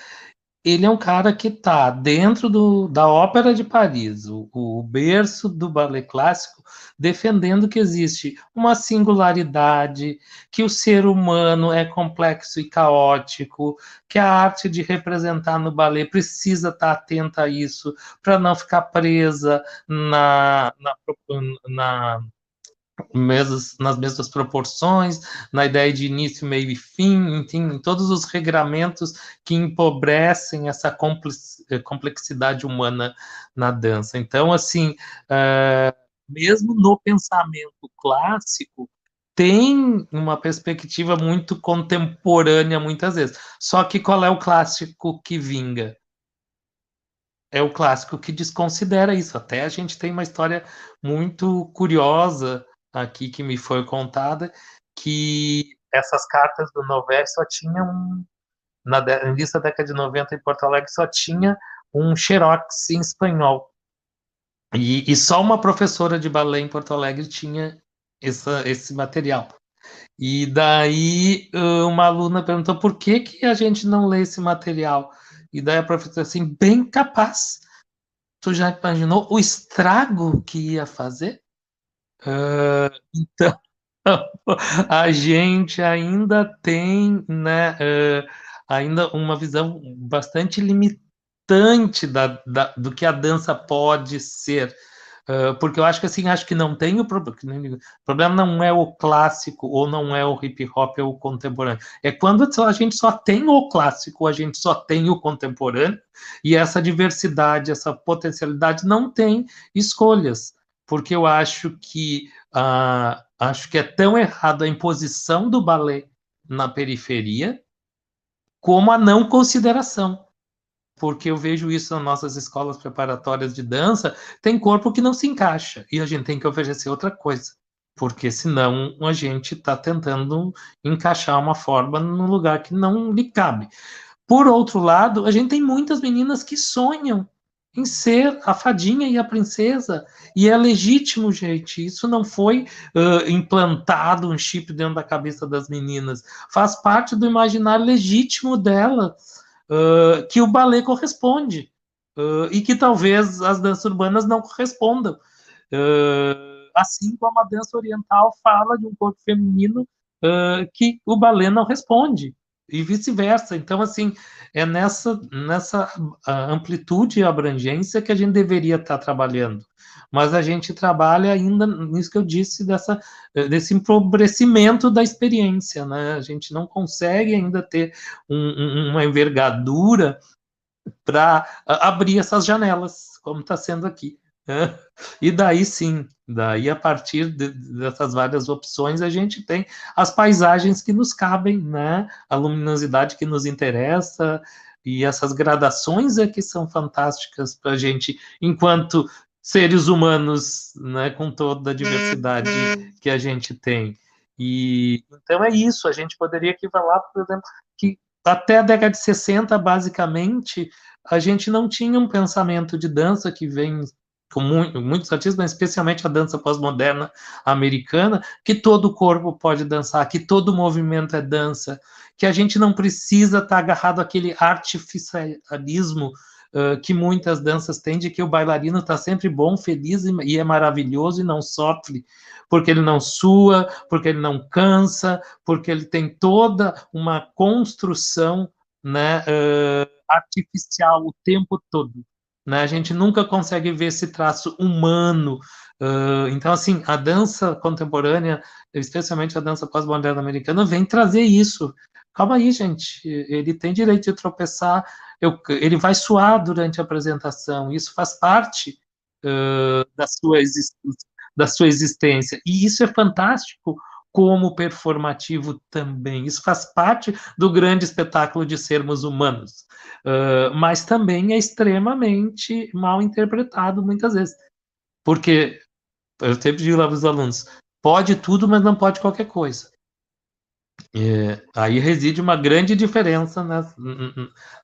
ele é um cara que está dentro do, da Ópera de Paris, o, o, berço do ballet clássico, defendendo que existe uma singularidade, que o ser humano é complexo e caótico, que a arte de representar no ballet precisa estar tá atenta a isso, para não ficar presa na, na, na mesmas, nas mesmas proporções, na ideia de início, meio e fim, enfim, em todos os regramentos que empobrecem essa eh, complexidade humana na dança. Então, assim, uh, mesmo no pensamento clássico, tem uma perspectiva muito contemporânea muitas vezes. Só que qual é o clássico que vinga? É o clássico que desconsidera isso. Até a gente tem uma história muito curiosa aqui que me foi contada, que essas cartas do Novel só tinham, na início da década de 90 em Porto Alegre, só tinha um xerox em espanhol. E, e só uma professora de balé em Porto Alegre tinha essa, esse material. E daí uma aluna perguntou por que, que a gente não lê esse material. E daí a professora assim, bem capaz. Tu já imaginou o estrago que ia fazer? Uh, então, [LAUGHS] a gente ainda tem, né, uh, ainda uma visão bastante limitante da, da, do que a dança pode ser. Uh, porque eu acho que assim, acho que não tem o problema. O problema não é o clássico ou não é o hip hop ou o contemporâneo. É quando a gente só tem o clássico, a gente só tem o contemporâneo, e essa diversidade, essa potencialidade não tem escolhas. Porque eu acho que uh, acho que é tão errado a imposição do balé na periferia como a não consideração porque eu vejo isso nas nossas escolas preparatórias de dança, tem corpo que não se encaixa e a gente tem que oferecer outra coisa, porque senão a gente está tentando encaixar uma forma no lugar que não lhe cabe. Por outro lado, a gente tem muitas meninas que sonham em ser a fadinha e a princesa, e é legítimo, gente. Isso não foi uh, implantado um chip dentro da cabeça das meninas, faz parte do imaginário legítimo delas uh, que o balé corresponde uh, e que talvez as danças urbanas não correspondam. Assim como a dança oriental fala de um corpo feminino que o balé não responde e vice-versa. Então, assim, é nessa, nessa amplitude e abrangência que a gente deveria estar trabalhando mas a gente trabalha ainda nisso que eu disse, dessa, desse empobrecimento da experiência, né? A gente não consegue ainda ter um, uma envergadura para abrir essas janelas, como está sendo aqui. Né? E daí sim, daí a partir de, dessas várias opções a gente tem as paisagens que nos cabem, né? A luminosidade que nos interessa, e essas gradações é que são fantásticas para a gente, enquanto seres humanos, né, com toda a diversidade uhum. que a gente tem. E então é isso, a gente poderia aqui falar, por exemplo, que até a década de 60, basicamente, a gente não tinha um pensamento de dança que vem com muito, muitos artistas, mas especialmente a dança pós-moderna americana, que todo corpo pode dançar, que todo movimento é dança, que a gente não precisa estar agarrado àquele artificialismo que muitas danças têm de que o bailarino está sempre bom, feliz e, e, é maravilhoso e não sofre, porque ele não sua, porque ele não cansa, porque ele tem toda uma construção né, uh, artificial o tempo todo. Né? A gente nunca consegue ver esse traço humano. Uh, então, assim, a dança contemporânea, especialmente a dança pós-moderna americana, vem trazer isso. Calma aí, gente. Ele tem direito de tropeçar, eu, ele vai suar durante a apresentação, isso faz parte uh, da, sua da sua existência, e isso é fantástico como performativo também. Isso faz parte do grande espetáculo de sermos humanos, uh, mas também é extremamente mal interpretado muitas vezes, porque eu sempre digo lá para os alunos: pode tudo, mas não pode qualquer coisa. É, aí reside uma grande diferença nessa,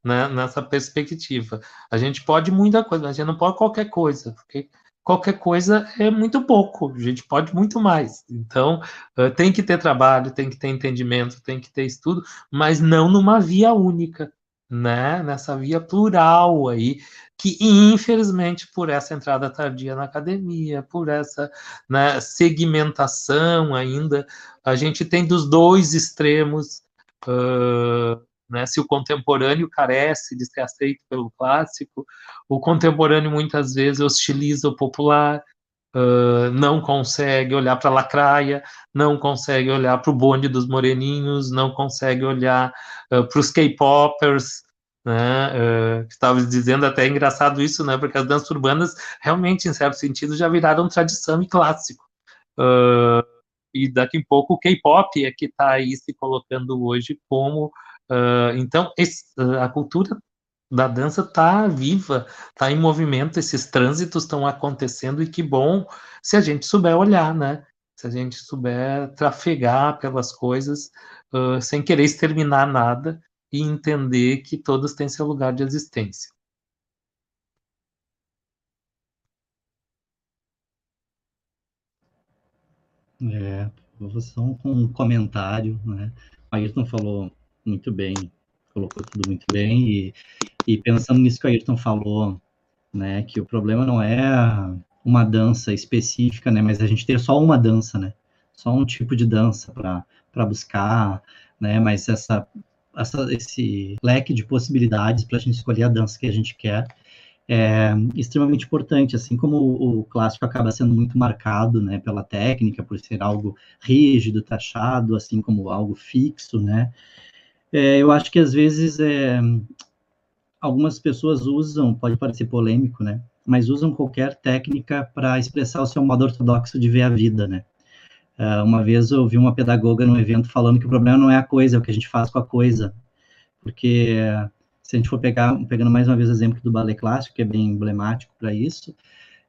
né, nessa perspectiva. A gente pode muita coisa, mas a gente não pode qualquer coisa, porque qualquer coisa é muito pouco, a gente pode muito mais. Então, uh, tem que ter trabalho, tem que ter entendimento, tem que ter estudo, mas não numa via única né, nessa via plural aí, que infelizmente por essa entrada tardia na academia, por essa né, segmentação ainda, a gente tem dos dois extremos, uh, né, se o contemporâneo carece de ser aceito pelo clássico, o contemporâneo muitas vezes hostiliza o popular, Uh, não consegue olhar para a lacraia, não consegue olhar para o bonde dos moreninhos, não consegue olhar uh, para os K-popers, né? Uh, estava dizendo até engraçado isso, né? Porque as danças urbanas realmente, em certo sentido, já viraram tradição e clássico. Uh, e daqui a pouco o K-pop é que está aí se colocando hoje como. Uh, então, esse, a cultura da dança está viva, está em movimento, esses trânsitos estão acontecendo e que bom se a gente souber olhar, né? Se a gente souber trafegar pelas coisas uh, sem querer exterminar nada e entender que todas têm seu lugar de existência. É, só um comentário, né? Ayrton falou muito bem, colocou tudo muito bem, e, e pensando nisso que o Ayrton falou, né, que o problema não é uma dança específica, né, mas a gente ter só uma dança, né, só um tipo de dança para buscar, né, mas essa essa, esse leque de possibilidades para a gente escolher a dança que a gente quer é extremamente importante, assim como o, clássico acaba sendo muito marcado, né, pela técnica, por ser algo rígido, taxado, assim como algo fixo, né, é, eu acho que às vezes é, algumas pessoas usam, pode parecer polêmico, né, mas usam qualquer técnica para expressar o seu modo ortodoxo de ver a vida, né, Uh, uma vez eu ouvi uma pedagoga num evento falando que o problema não é a coisa, é o que a gente faz com a coisa. Porque se a gente for pegar, pegando mais uma vez o exemplo do ballet clássico, que é bem emblemático para isso,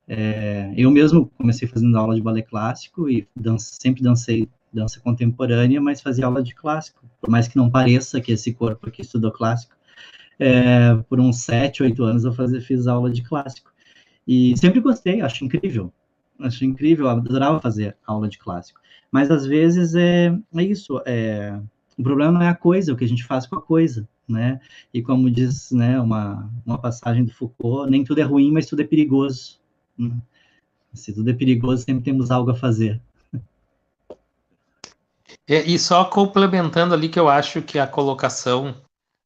é, eu mesmo comecei fazendo aula de ballet clássico e dança, sempre dancei dança contemporânea, mas fazia aula de clássico, por mais que não pareça que esse corpo aqui estudou clássico. É, por uns sete, oito anos eu fazia, fiz aula de clássico. E sempre gostei, acho incrível acho incrível, adorava fazer aula de clássico. Mas às vezes é, é isso, é, o problema não é a coisa, é o que a gente faz com a coisa, né? E como diz né, uma, uma passagem do Foucault, nem tudo é ruim, mas tudo é perigoso. Né? Se tudo é perigoso, sempre temos algo a fazer. E, e só complementando ali que eu acho que a colocação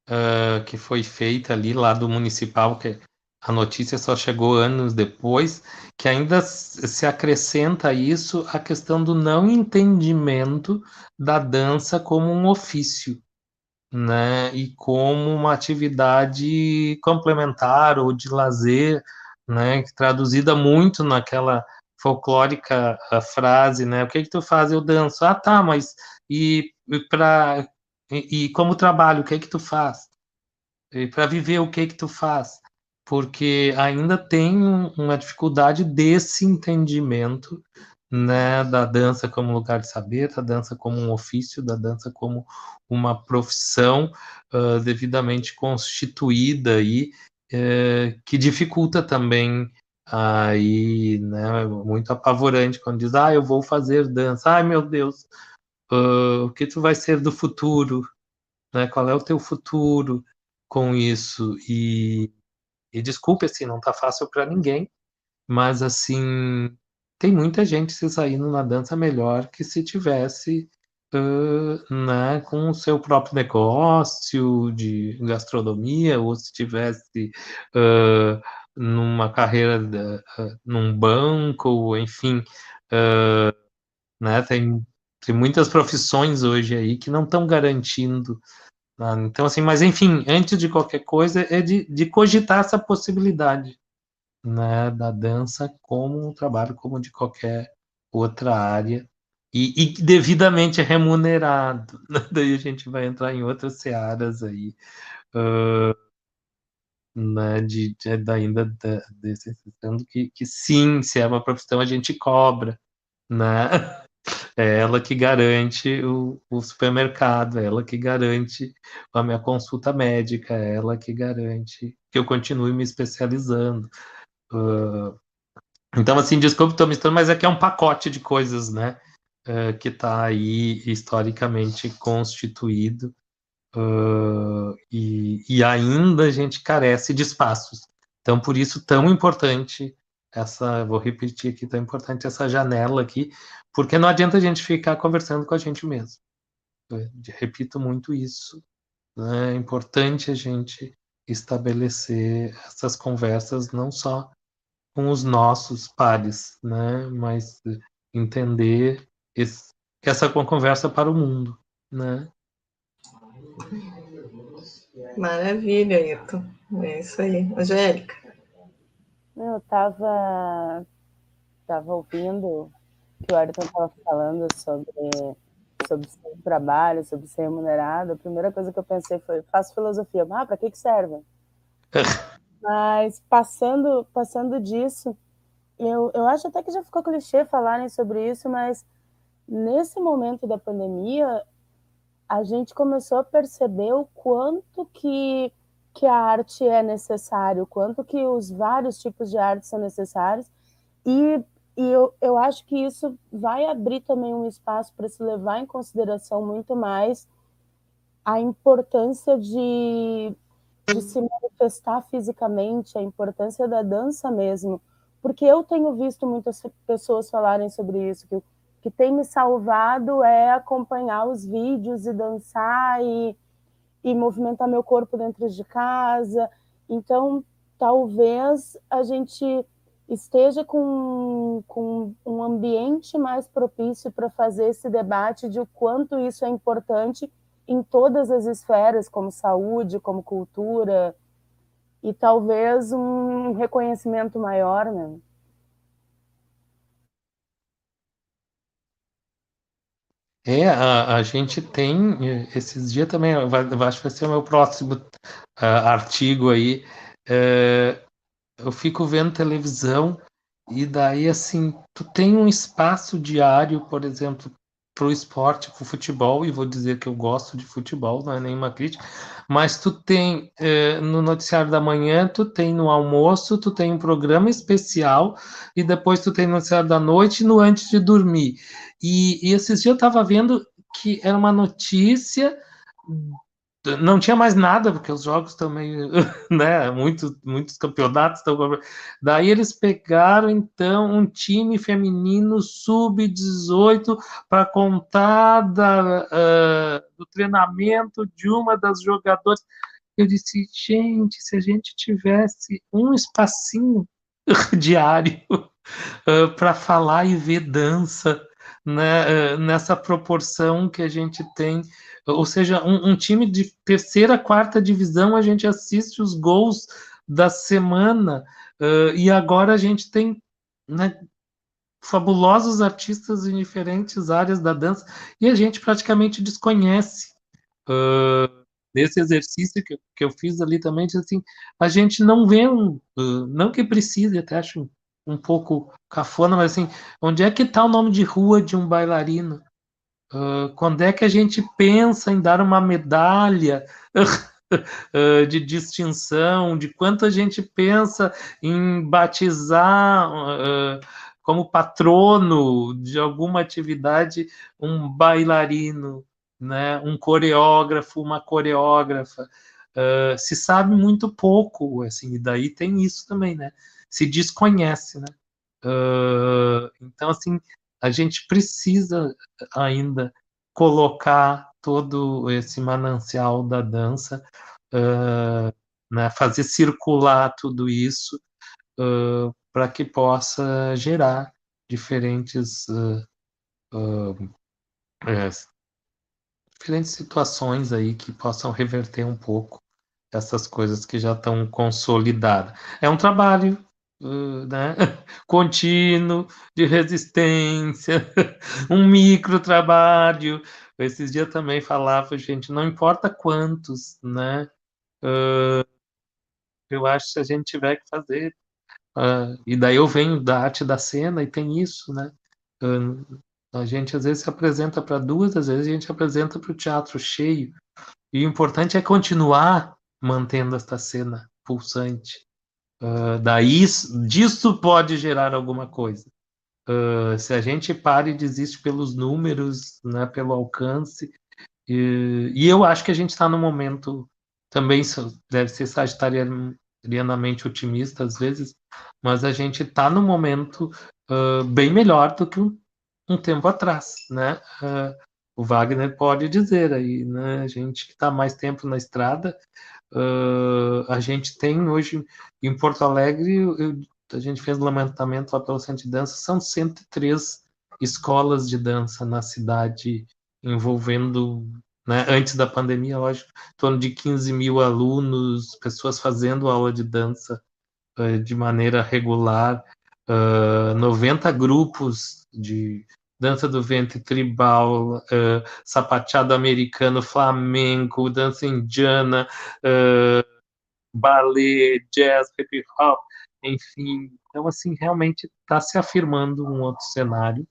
uh, que foi feita ali lá do municipal, que a notícia só chegou anos depois, que ainda se acrescenta isso a questão do não entendimento da dança como um ofício, né, e como uma atividade complementar ou de lazer, né, traduzida muito naquela folclórica frase, né, o que que tu faz? Eu danço. Ah, tá, mas e para e, e como trabalho, o que que tu faz? E para viver, o que que tu faz? porque ainda tem uma dificuldade desse entendimento né, da dança como lugar de saber, da dança como um ofício, da dança como uma profissão uh, devidamente constituída aí, uh, que dificulta também aí, né, muito apavorante quando diz, ah, eu vou fazer dança, ai meu Deus, uh, o que tu vai ser do futuro, né, qual é o teu futuro com isso, e e desculpe, assim, não tá fácil para ninguém, mas assim, tem muita gente se saindo na dança melhor que se tivesse uh, né, com o seu próprio negócio de gastronomia, ou se tivesse uh, numa carreira, uh, num banco, enfim, né, tem, tem muitas profissões hoje aí que não estão garantindo ah, então, assim, mas enfim, antes de qualquer coisa, é de, de cogitar essa possibilidade né, da dança como um trabalho como de qualquer outra área e, e devidamente remunerado. [LAUGHS] Daí a gente vai entrar em outras searas aí, uh, né, de, de, ainda desse, que, que sim, se é uma profissão, a gente cobra, né? [LAUGHS] É ela que garante o, o, supermercado, é ela que garante a minha consulta médica, é ela que garante que eu continue me especializando. Uh, então, assim, desculpe, estou misturando, mas é que é um pacote de coisas, né? Uh, que está aí historicamente constituído uh, e, e ainda a gente carece de espaços. Então, por isso, tão importante essa, vou repetir aqui, tão importante essa janela aqui, porque não adianta a gente ficar conversando com a gente mesmo. Eu repito muito isso. Né? É importante a gente estabelecer essas conversas não só com os nossos pares, né? mas entender esse, essa conversa para o mundo. Né? Maravilha, Ayrton. É isso aí. Angélica. Eu estava tava ouvindo que o Ayrton estava falando sobre, sobre seu trabalho, sobre ser remunerado. A primeira coisa que eu pensei foi: faço filosofia. Ah, para que, que serve? [LAUGHS] Mas passando, passando disso, eu, eu acho até que já ficou clichê falarem sobre isso, mas nesse momento da pandemia, a gente começou a perceber o quanto que, que a arte é necessário, o quanto que os vários tipos de arte são necessários, e, e eu, eu acho que isso vai abrir também um espaço para se levar em consideração muito mais a importância de, de se manifestar fisicamente, a importância da dança mesmo, porque eu tenho visto muitas pessoas falarem sobre isso, que que tem me salvado é acompanhar os vídeos e dançar e, e movimentar meu corpo dentro de casa. Então, talvez a gente esteja com, com um ambiente mais propício para fazer esse debate de o quanto isso é importante em todas as esferas, como saúde, como cultura, e talvez um reconhecimento maior, né? É, a, a gente tem, esses dias também, acho que vai ser o meu próximo uh, artigo aí. Uh, eu fico vendo televisão e daí, assim, tu tem um espaço diário, por exemplo, para o esporte, para o futebol, e vou dizer que eu gosto de futebol, não é nenhuma crítica, mas tu tem eh, no noticiário da manhã, tu tem no almoço, tu tem um programa especial, e depois tu tem no noticiário da noite no antes de dormir. E, e esses dias eu estava vendo que era uma notícia não tinha mais nada, porque os jogos também, [LAUGHS] né, muito, muitos campeonatos estão... Daí eles pegaram, então, um time feminino sub-18 para contar da, uh, do treinamento de uma das jogadoras. Eu disse, gente, se a gente tivesse um espacinho [LAUGHS] diário uh, para falar e ver dança, né, uh, nessa proporção que a gente tem ou seja, um, um, time de terceira, quarta divisão, a gente assiste os gols da semana, uh, e agora a gente tem né, fabulosos artistas em diferentes áreas da dança, e a gente praticamente desconhece. Uh, nesse exercício que, que eu fiz ali também, assim, a gente não vê um, uh, não que precise, até acho um, pouco cafona, mas assim, onde é que está o nome de rua de um bailarino? Uh, quando é que a gente pensa em dar uma medalha [LAUGHS] uh, de distinção? De quanto a gente pensa em batizar uh, como patrono de alguma atividade um bailarino, né? um coreógrafo, uma coreógrafa? Se sabe muito pouco, assim, e daí tem isso também, né? Se desconhece, né? então, assim, a gente precisa ainda colocar todo esse manancial da dança, uh, né, fazer circular tudo isso uh, para que possa gerar diferentes uh, é, diferentes situações aí que possam reverter um pouco essas coisas que já estão consolidadas. É um trabalho né? [LAUGHS] contínuo, de resistência, [LAUGHS] um micro trabalho. Esses dias também falava, gente, não importa quantos, né? Uh, eu acho que se a gente tiver que fazer. Uh, e daí eu venho da arte da cena e tem isso, né? Uh, a gente às vezes se apresenta para duas, às vezes a gente apresenta para o teatro cheio. E o importante é continuar mantendo esta cena pulsante. Uh, daí disso pode gerar alguma coisa. Uh, se a gente para e desiste pelos números, né, pelo alcance, e, e eu acho que a gente está no momento também deve ser sagitarianamente otimista às vezes, mas a gente está no momento uh, bem melhor do que um, um tempo atrás, né? o Wagner pode dizer aí, né? A gente que está mais tempo na estrada, Uh, a gente tem hoje em Porto Alegre, eu, a gente fez levantamento lá pelo Centro de Dança, são 103 escolas de dança na cidade, envolvendo né? Antes da pandemia, lógico, em torno de 15 mil alunos, pessoas fazendo aula de dança uh, de maneira regular, uh, 90 grupos de dança do ventre tribal, uh, sapateado americano, flamenco, dança indiana, uh, ballet, jazz, hip hop, enfim. Então, assim, realmente está se afirmando um outro cenário,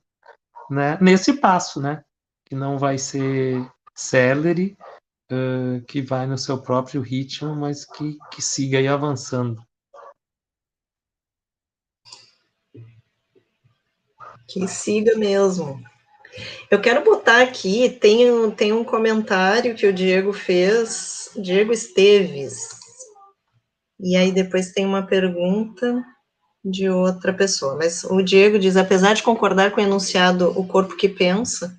né? Nesse passo, né? Que não vai ser celery, uh, que vai no seu próprio ritmo, mas que, que siga aí avançando. Que siga mesmo. Eu quero botar aqui, tem, um, tem um comentário que o Diego fez, Diego Esteves. E aí depois tem uma pergunta de outra pessoa. Mas o Diego diz: apesar de concordar com o enunciado o corpo que pensa,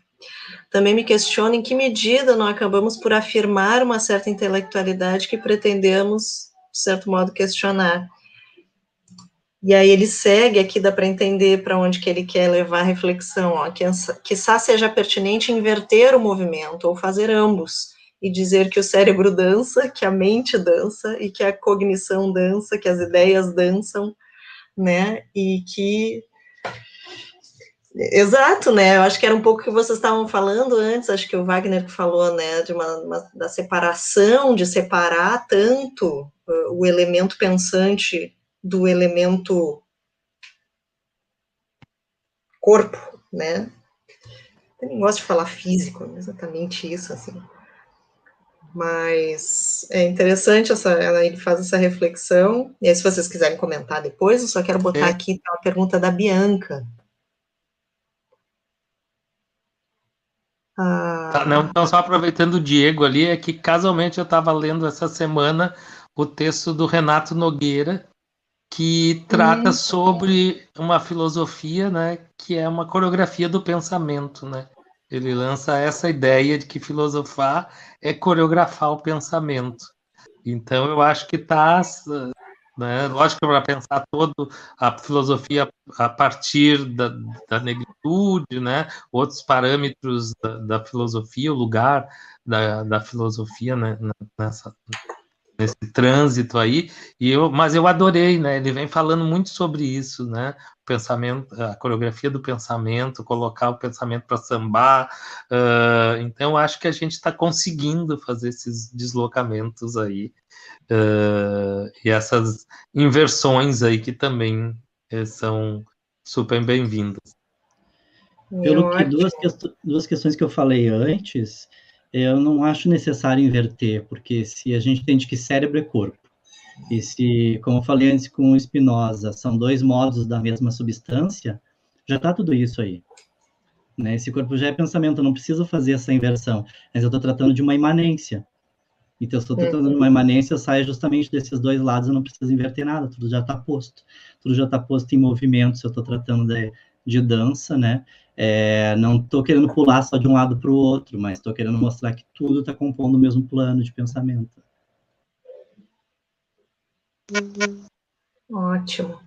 também me questiono em que medida não acabamos por afirmar uma certa intelectualidade que pretendemos, de certo modo, questionar. E aí ele segue, aqui dá para entender para onde que ele quer levar a reflexão, ó, que quizá seja pertinente inverter o movimento, ou fazer ambos, e dizer que o cérebro dança, que a mente dança, e que a cognição dança, que as ideias dançam, né, e que... Exato, né, eu acho que era um pouco que vocês estavam falando antes, acho que o Wagner falou, né, de uma, uma da separação, de separar tanto uh, o elemento pensante do elemento corpo, né? Eu nem gosto de falar físico, é exatamente isso, assim. Mas é interessante essa, ela, ele faz essa reflexão. E aí, se vocês quiserem comentar depois, eu só quero botar é. aqui uma pergunta da Bianca. Ah... Tá, não, então, só aproveitando o Diego ali, é que casualmente eu estava lendo essa semana o texto do Renato Nogueira, que trata hum. sobre uma filosofia, né, que é uma coreografia do pensamento, né? Ele lança essa ideia de que filosofar é coreografar o pensamento. Então eu acho que está, né, lógico para pensar toda a filosofia a partir da, da negritude, né, outros parâmetros da, da filosofia, o lugar da, da filosofia né, nessa nesse trânsito aí, e eu, mas eu adorei, né? Ele vem falando muito sobre isso, né? O pensamento, a coreografia do pensamento, colocar o pensamento para sambar. Uh, então, acho que a gente está conseguindo fazer esses deslocamentos aí uh, e essas inversões aí que também uh, são super bem-vindas. Pelo que duas, duas questões que eu falei antes, eu não acho necessário inverter, porque se a gente entende que cérebro é corpo, e se, como eu falei antes com o Spinoza, são dois modos da mesma substância, já está tudo isso aí. Né? Esse corpo já é pensamento, eu não preciso fazer essa inversão, mas eu estou tratando de uma imanência. Então, se estou tratando de uma imanência, eu saio justamente desses dois lados, eu não preciso inverter nada, tudo já está posto. Tudo já está posto em movimento, se eu estou tratando de, de dança, né? É, não estou querendo pular só de um lado para o outro, mas estou querendo mostrar que tudo está compondo o mesmo plano de pensamento. Ótimo.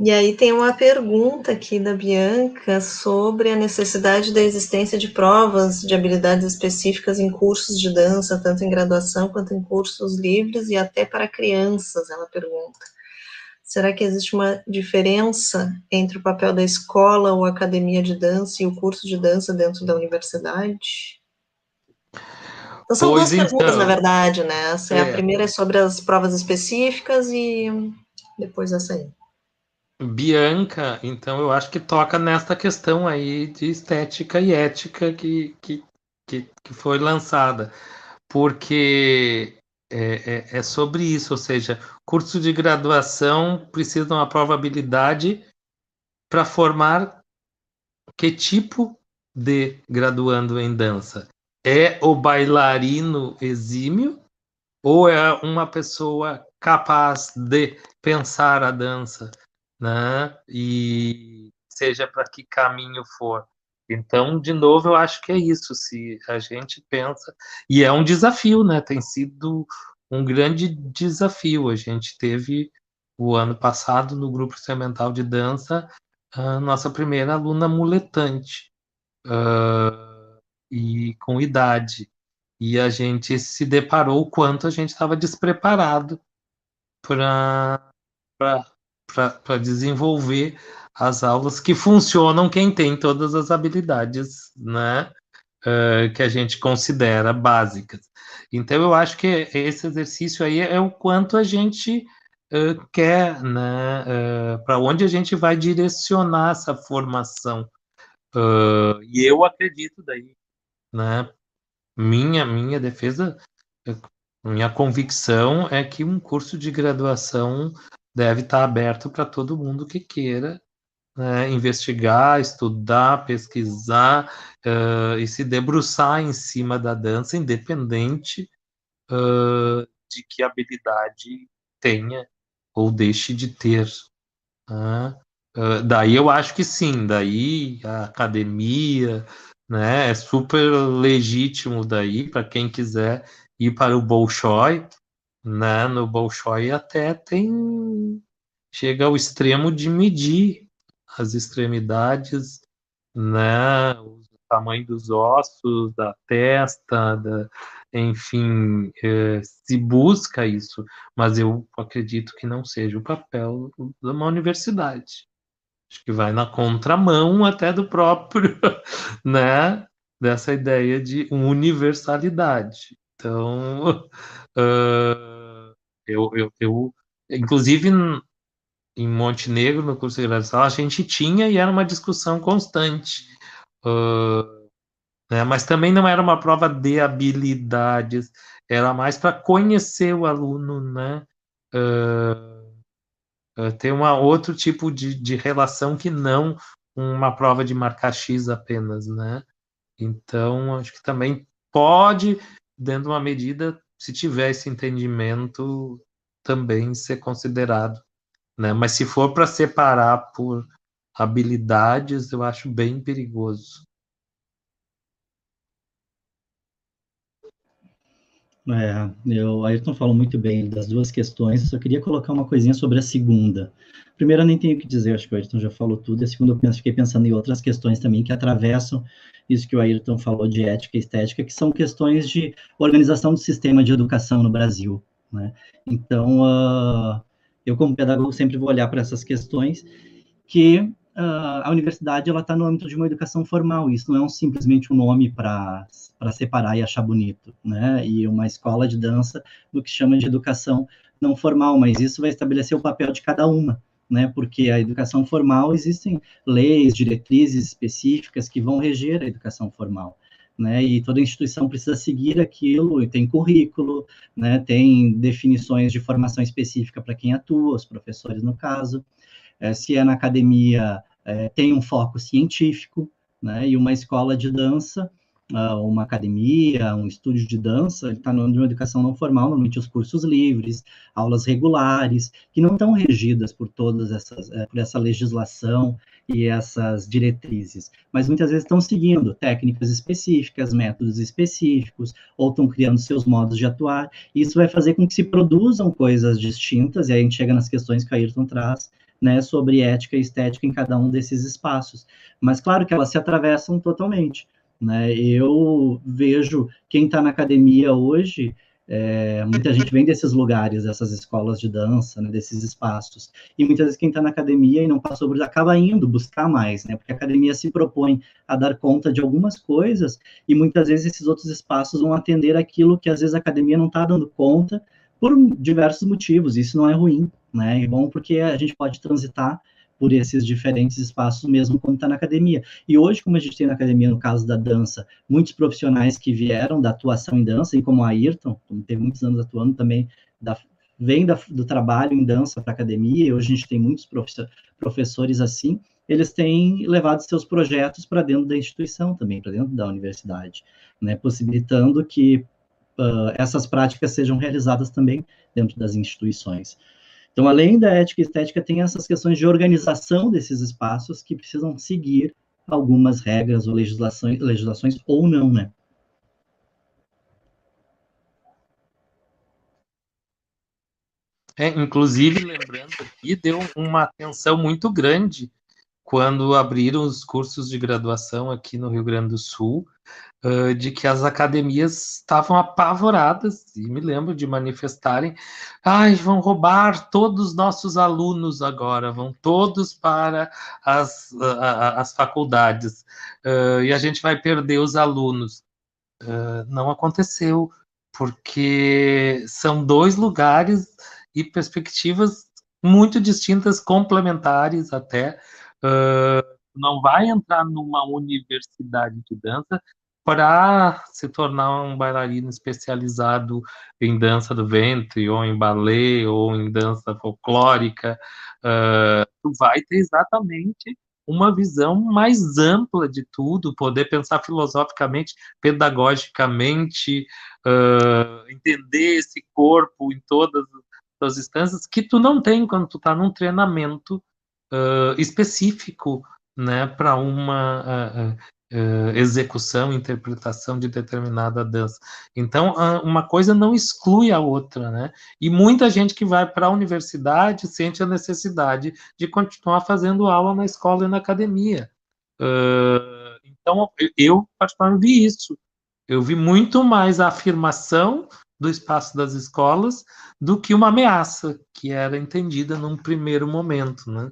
E aí tem uma pergunta aqui da Bianca sobre a necessidade da existência de provas de habilidades específicas em cursos de dança, tanto em graduação quanto em cursos livres e até para crianças, ela pergunta. Será que existe uma diferença entre o papel da escola ou academia de dança e o curso de dança dentro da universidade? Então, são pois duas então, perguntas, na verdade, né? É. A primeira é sobre as provas específicas e depois essa aí. Bianca, então eu acho que toca nesta questão aí de estética e ética que, que, que, que foi lançada. Porque é, é, é, sobre isso, ou seja, curso de graduação precisa de uma probabilidade para formar que tipo de graduando em dança? É o bailarino exímio ou é uma pessoa capaz de pensar a dança, né? E seja para que caminho for. Então, de novo, eu acho que é isso. Se a gente pensa, e é um desafio, né? Tem sido um grande desafio. A gente teve o ano passado no grupo experimental de dança a nossa primeira aluna muletante uh, e com idade. e a gente se deparou o quanto a gente estava despreparado para desenvolver as aulas que funcionam quem tem todas as habilidades né, uh, que a gente considera básicas. Então, eu acho que esse exercício aí é o quanto a gente uh, quer, né, uh, para onde a gente vai direcionar essa formação. e eu acredito daí, né, minha, minha defesa, minha convicção é que um curso de graduação deve estar aberto para todo mundo que queira né, investigar, estudar, pesquisar uh, e se debruçar em cima da dança, independente uh, de que habilidade tenha ou deixe de ter. Uh, daí eu acho que sim, daí a academia, né? É super legítimo daí para quem quiser ir para o Bolshoi, né? No Bolshoi até tem chega ao extremo de medir as extremidades, né? O tamanho dos ossos, da testa, da, enfim, é, se busca isso, mas eu acredito que não seja o papel de uma universidade. Acho que vai na contramão até do próprio, [LAUGHS] né, dessa ideia de universalidade. Então, [LAUGHS] uh, eu, eu, eu, inclusive em Montenegro, no curso de graduação, a gente tinha e era uma discussão constante. Uh, né, mas também não era uma prova de habilidades, era mais para conhecer o aluno, né? Uh, ter uma outro tipo de, de relação que não uma prova de marcar X apenas, né? Então, acho que também pode, dentro de uma medida, se tiver esse entendimento, também ser considerado, né? Mas se for para separar por habilidades, eu acho bem perigoso. É, eu, Ayrton falou muito bem das duas questões, eu só queria colocar uma coisinha sobre a segunda. Primeiro, eu nem tenho o que dizer, acho que o Ayrton já falou tudo, e a segunda, eu fiquei pensando em outras questões também que atravessam isso que o Ayrton falou de ética e estética, que são questões de organização do sistema de educação no Brasil. Né? Então, uh, eu, como pedagogo, sempre vou olhar para essas questões que uh, a universidade ela está no âmbito de uma educação formal. Isso não é um, simplesmente um nome para separar e achar bonito, né? E uma escola de dança do que chama de educação não formal, mas isso vai estabelecer o papel de cada uma. Né, porque a educação formal existem leis, diretrizes específicas que vão reger a educação formal. Né, e toda instituição precisa seguir aquilo, e tem currículo, né, tem definições de formação específica para quem atua, os professores no caso, é, se é na academia, é, tem um foco científico, né? E uma escola de dança, uma academia, um estúdio de dança, ele está no de uma educação não formal, normalmente os cursos livres, aulas regulares, que não estão regidas por todas essas, é, por essa legislação e essas diretrizes, mas muitas vezes estão seguindo técnicas específicas, métodos específicos, ou estão criando seus modos de atuar, e isso vai fazer com que se produzam coisas distintas, e aí a gente chega nas questões que a Ayrton traz, né, sobre ética e estética em cada um desses espaços. Mas claro que elas se atravessam totalmente. Né? Eu vejo quem está na academia hoje, é, muita gente vem desses lugares, dessas escolas de dança, né, desses espaços. E muitas vezes quem está na academia e não passou por acaba indo buscar mais, né? Porque a academia se propõe a dar conta de algumas coisas e muitas vezes esses outros espaços vão atender aquilo que às vezes a academia não está dando conta por diversos motivos. Isso não é ruim, né? É bom porque a gente pode transitar por esses diferentes espaços mesmo quando está na academia. E hoje, como a gente tem na academia, no caso da dança, muitos profissionais que vieram da atuação em dança, e como a Ayrton, que teve muitos anos atuando também, da, vem da, do trabalho em dança para a academia, e hoje a gente tem muitos professores assim, eles têm levado seus projetos para dentro da instituição também, para dentro da universidade, né, possibilitando que uh, essas práticas sejam realizadas também dentro das instituições. Então, além da ética e estética, tem essas questões de organização desses espaços que precisam seguir algumas regras ou legislações, legislações ou não, né? É, inclusive, lembrando aqui, deu uma atenção muito grande quando abriram os cursos de graduação aqui no Rio Grande do Sul, uh, de que as academias estavam apavoradas, e me lembro de manifestarem, ai, vão roubar todos os nossos alunos agora, vão todos para as, as faculdades, uh, e a gente vai perder os alunos. Uh, não aconteceu, porque são dois lugares e perspectivas muito distintas, complementares até, uh, não vai entrar numa universidade de dança para se tornar um bailarino especializado em dança do ventre, ou em balé, ou em dança folclórica. Uh, tu vai ter exatamente uma visão mais ampla de tudo, poder pensar filosoficamente, pedagogicamente, uh, entender esse corpo em todas as instâncias que tu não tem quando tu está num treinamento uh, específico, né, para uma uh, uh, execução, interpretação de determinada dança. Então, uma coisa não exclui a outra, né? E muita gente que vai para a universidade sente a necessidade de continuar fazendo aula na escola e na academia. então, eu particularmente vi isso. Eu vi muito mais a afirmação do espaço das escolas do que uma ameaça que era entendida num primeiro momento, né?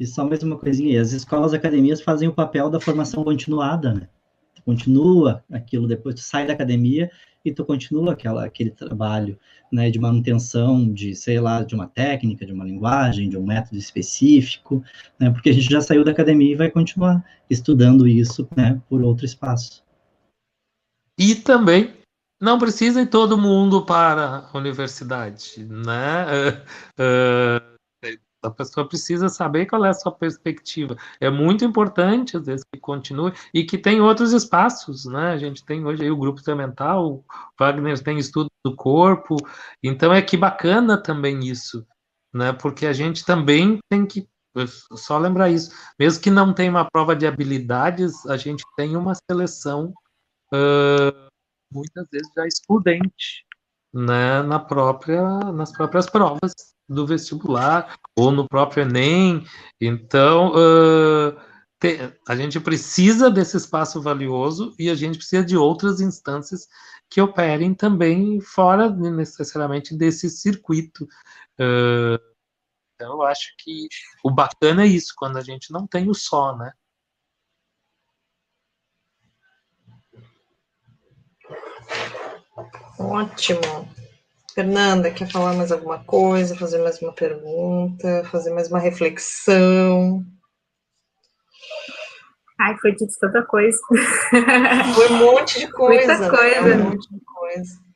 E só mais uma coisinha as escolas academias fazem o papel da formação continuada, né? Tu continua aquilo, depois tu sai da academia e tu continua aquela, aquele trabalho né, de manutenção de, sei lá, de uma técnica, de uma linguagem, de um método específico, né, porque a gente já saiu da academia e vai continuar estudando isso né, por outro espaço. E também não precisa ir todo mundo para a universidade, né? Uh, [LAUGHS] uh a pessoa precisa saber qual é a sua perspectiva. É muito importante, às vezes, que continue e que tem outros espaços, né? A gente tem hoje aí o grupo mental, o Wagner tem estudo do corpo, então é que bacana também isso, né? Porque a gente também tem que só lembrar isso, mesmo que não tenha uma prova de habilidades, a gente tem uma seleção uh, muitas vezes já excludente, né? Na própria, nas próprias provas do vestibular ou no próprio Enem. Então, uh, te, a gente precisa desse espaço valioso e a gente precisa de outras instâncias que operem também fora necessariamente desse circuito. Uh, então, eu acho que o bacana é isso, quando a gente não tem o só, né? Ótimo. Fernanda, quer falar mais alguma coisa, fazer mais uma pergunta, fazer mais uma reflexão? Ai, foi dito tanta coisa. [LAUGHS] Foi um monte de coisa. Muita coisa. Né? Um monte de coisa.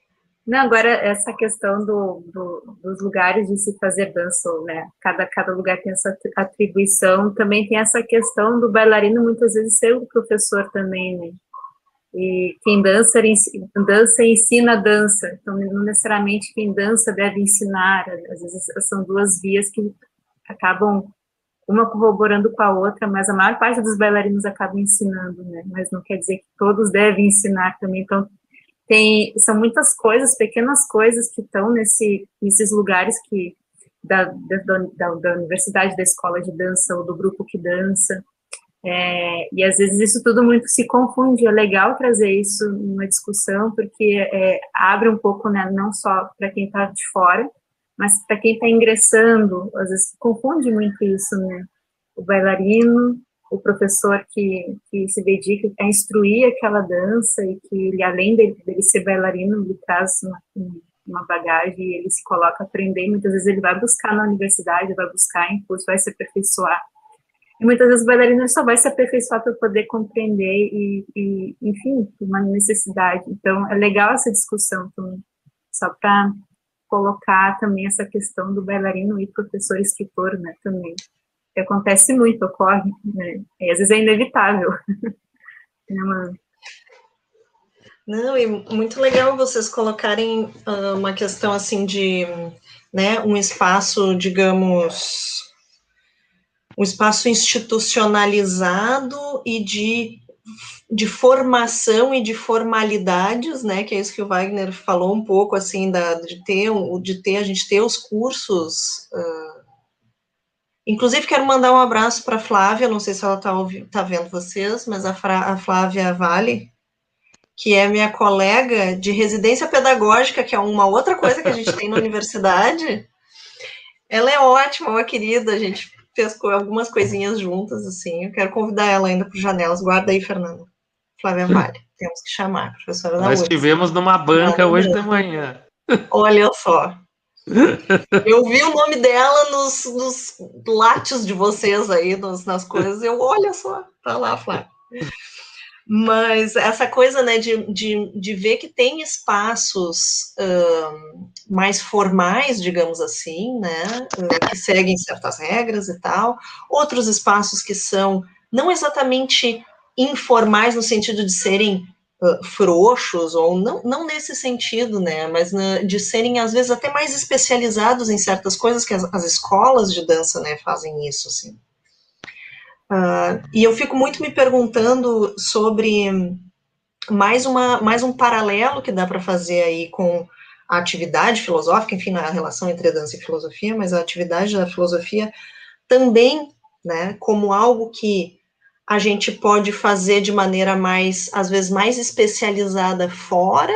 Não, agora essa questão do, do, dos lugares de se fazer dança, né? Cada, cada lugar tem essa atribuição. Também tem essa questão do bailarino muitas vezes ser o professor também, né? E quem dança, dança ensina dança. Então, não necessariamente quem dança deve ensinar. Às vezes são duas vias que acabam uma corroborando com a outra, mas a maior parte dos bailarinos acaba ensinando, né? Mas não quer dizer que todos devem ensinar também. Então, tem, são muitas coisas, pequenas coisas que estão nesse, nesses lugares que da, da, da, da universidade, da escola de dança ou do grupo que dança, é, e às vezes isso tudo muito se confunde. É legal trazer isso numa discussão, porque é, abre um pouco, né, não só para quem está de fora, mas para quem está ingressando. Às vezes confunde muito isso, né? O bailarino, o professor que, que se dedica a instruir aquela dança e que ele, além dele, dele ser bailarino, ele traz uma, uma bagagem e ele se coloca a aprender. Muitas vezes ele vai buscar na universidade, vai buscar em curso, vai se aperfeiçoar muitas vezes o bailarino só vai se aperfeiçoar para poder compreender e, e, enfim, uma necessidade. Então, é legal essa discussão também, só para colocar também essa questão do bailarino e professor escritor, né, também. Que acontece muito, ocorre, né, e às vezes é inevitável. [LAUGHS] é uma... Não, e muito legal vocês colocarem uh, uma questão assim de, né, um espaço, digamos, um espaço institucionalizado e de de formação e de formalidades, né, que é isso que o Wagner falou um pouco, assim, da, de ter, de ter, a gente ter os cursos, uh, inclusive quero mandar um abraço para a Flávia, não sei se ela está tá vendo vocês, mas a, Fra, a Flávia Vale, que é minha colega de residência pedagógica, que é uma outra coisa que a gente tem na [LAUGHS] universidade, ela é ótima, uma querida, a gente fez algumas coisinhas juntas, assim, eu quero convidar ela ainda para Janelas, guarda aí, Fernanda. Flávia Vale, [LAUGHS] temos que chamar, professora da Nós estivemos numa banca hoje de manhã. Olha só. [LAUGHS] Eu vi o nome dela nos, nos látios de vocês aí, nos, nas coisas. Eu, olha só, tá lá, Flávia. Mas essa coisa, né, de, de, de ver que tem espaços mais formais, digamos assim, né, que seguem certas regras e tal, outros espaços que são não exatamente informais no sentido de serem uh, frouxos, ou não, não nesse sentido, né, mas de serem, às vezes, até mais especializados em certas coisas, que as, as escolas de dança, né, fazem isso, assim. Uh, e eu fico muito me perguntando sobre mais, uma, mais um paralelo que dá para fazer aí com a atividade filosófica, enfim, a relação entre dança e filosofia, mas a atividade da filosofia também, né, como algo que a gente pode fazer de maneira mais, às vezes, mais especializada fora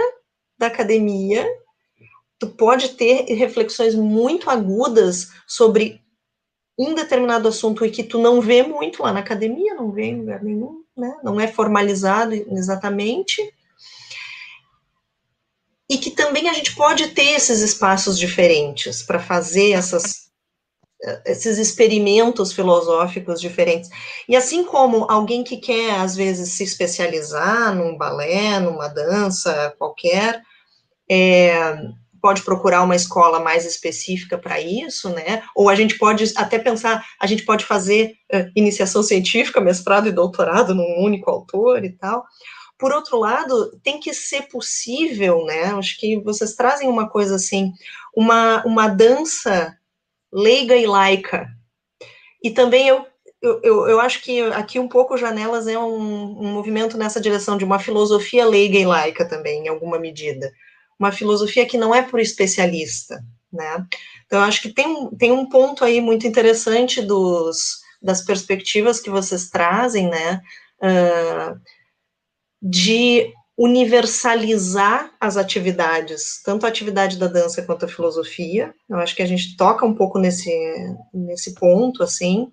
da academia. Tu pode ter reflexões muito agudas sobre um determinado assunto e que tu não vê muito lá na academia, não vê em lugar nenhum, né? Não é formalizado exatamente. E que também a gente pode ter esses espaços diferentes para fazer essas esses experimentos filosóficos diferentes. E assim como alguém que quer, às vezes, se especializar num balé, numa dança qualquer, é, pode procurar uma escola mais específica para isso, né? Ou a gente pode até pensar, a gente pode fazer uh, iniciação científica, mestrado e doutorado num único autor e tal. Por outro lado, tem que ser possível, né? Acho que vocês trazem uma coisa assim, uma, uma dança leiga e laica. E também eu, eu, eu, acho que aqui um pouco Janelas é um, um movimento nessa direção de uma filosofia leiga e laica também, em alguma medida. Uma filosofia que não é por especialista, né? Então, acho que tem, tem um ponto aí muito interessante dos, das perspectivas que vocês trazem, né? Uh, de universalizar as atividades, tanto a atividade da dança quanto a filosofia. Eu acho que a gente toca um pouco nesse, nesse ponto, assim,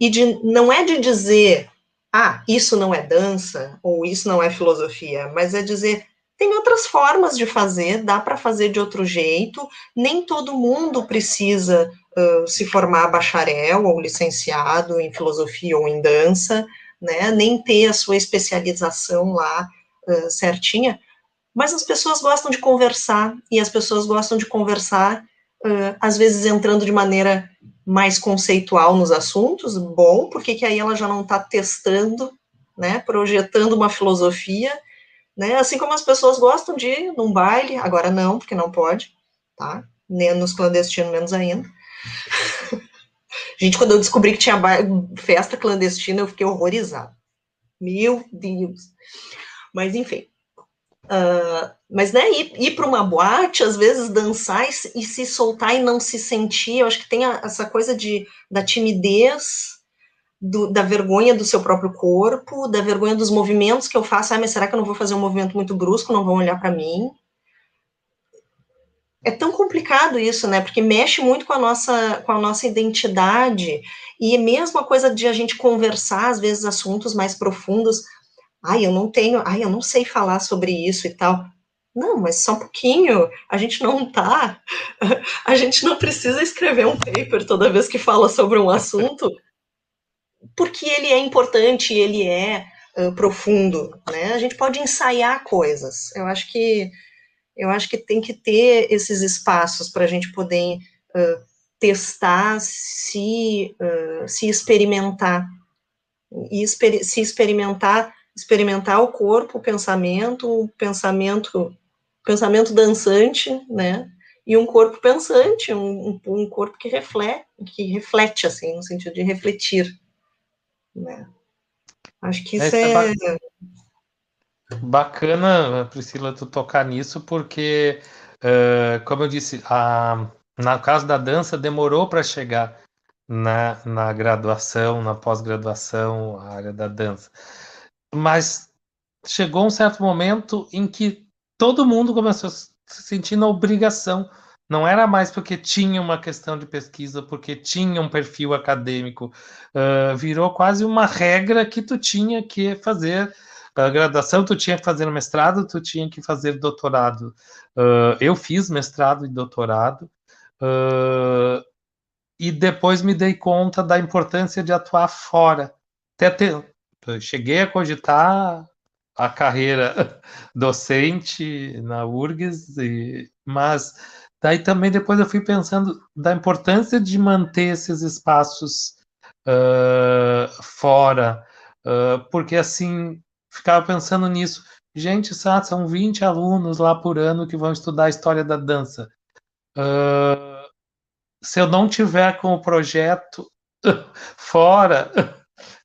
e de, não é de dizer, ah, isso não é dança, ou isso não é filosofia, mas é dizer, tem outras formas de fazer, dá para fazer de outro jeito, nem todo mundo precisa uh, se formar bacharel ou licenciado em filosofia ou em dança, né, nem ter a sua especialização lá certinha, mas as pessoas gostam de conversar, e as pessoas gostam de conversar, uh, às vezes entrando de maneira mais conceitual nos assuntos, bom, porque que aí ela já não está testando, né, projetando uma filosofia, né, assim como as pessoas gostam de ir num baile, agora não, porque não pode, tá, nem nos clandestinos menos ainda. [LAUGHS] Gente, quando eu descobri que tinha festa clandestina, eu fiquei horrorizada. Meu Deus. Mas enfim. Uh, mas né, ir, ir para uma boate, às vezes dançar e, e, se soltar e não se sentir, eu acho que tem a, essa coisa de, da timidez, do, da vergonha do seu próprio corpo, da vergonha dos movimentos que eu faço. Ah, mas será que eu não vou fazer um movimento muito brusco? Não vão olhar para mim? É tão complicado isso, né? Porque mexe muito com a nossa, com a nossa identidade. E mesmo a coisa de a gente conversar, às vezes, assuntos mais profundos ai, eu não tenho, ai, eu não sei falar sobre isso e tal. Não, mas só um pouquinho, a gente não tá, [LAUGHS] a gente não precisa escrever um paper toda vez que fala sobre um assunto, porque ele é importante, ele é uh, profundo, né? A gente pode ensaiar coisas. Eu acho que eu acho que tem que ter esses espaços para a gente poder uh, testar, se, uh, se experimentar e exper se experimentar experimentar o corpo, o pensamento, o pensamento, pensamento dançante, né? E um corpo pensante, um, um corpo que reflete, que reflete, assim, no sentido de refletir, né? Acho que isso é... é... Bacana, Priscila, tu tocar nisso, porque, uh, como eu disse, a, na caso da dança, demorou para chegar na, na graduação, na pós-graduação, a área da dança. Mas chegou um certo momento em que todo mundo começou a se sentir na obrigação. Não era mais porque tinha uma questão de pesquisa, porque tinha um perfil acadêmico. Uh, virou quase uma regra que tu tinha que fazer a graduação, tu tinha que fazer mestrado, tu tinha que fazer doutorado. Uh, eu fiz mestrado e doutorado, uh, e depois me dei conta da importância de atuar fora. Até ter, cheguei a cogitar a carreira [LAUGHS] docente na URGS, e, mas daí também depois eu fui pensando da importância de manter esses espaços uh, fora, uh, porque assim ficava pensando nisso. Gente, sabe, são 20 alunos lá por ano que vão estudar a história da dança. Uh, se eu não tiver com o projeto [LAUGHS] fora,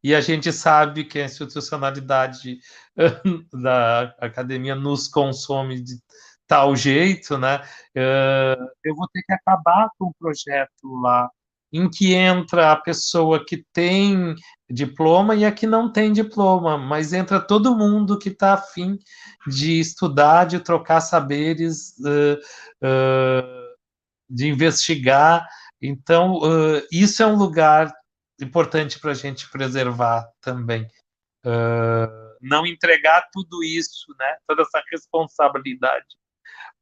e a gente sabe que a institucionalidade da academia nos consome de tal jeito, né? Uh, eu vou ter que acabar com o projeto lá em que entra a pessoa que tem diploma e a que não tem diploma, mas entra todo mundo que está afim de estudar, de trocar saberes, uh, uh, de investigar. Então, isso é um lugar importante para a gente preservar também. não entregar tudo isso, né, toda essa responsabilidade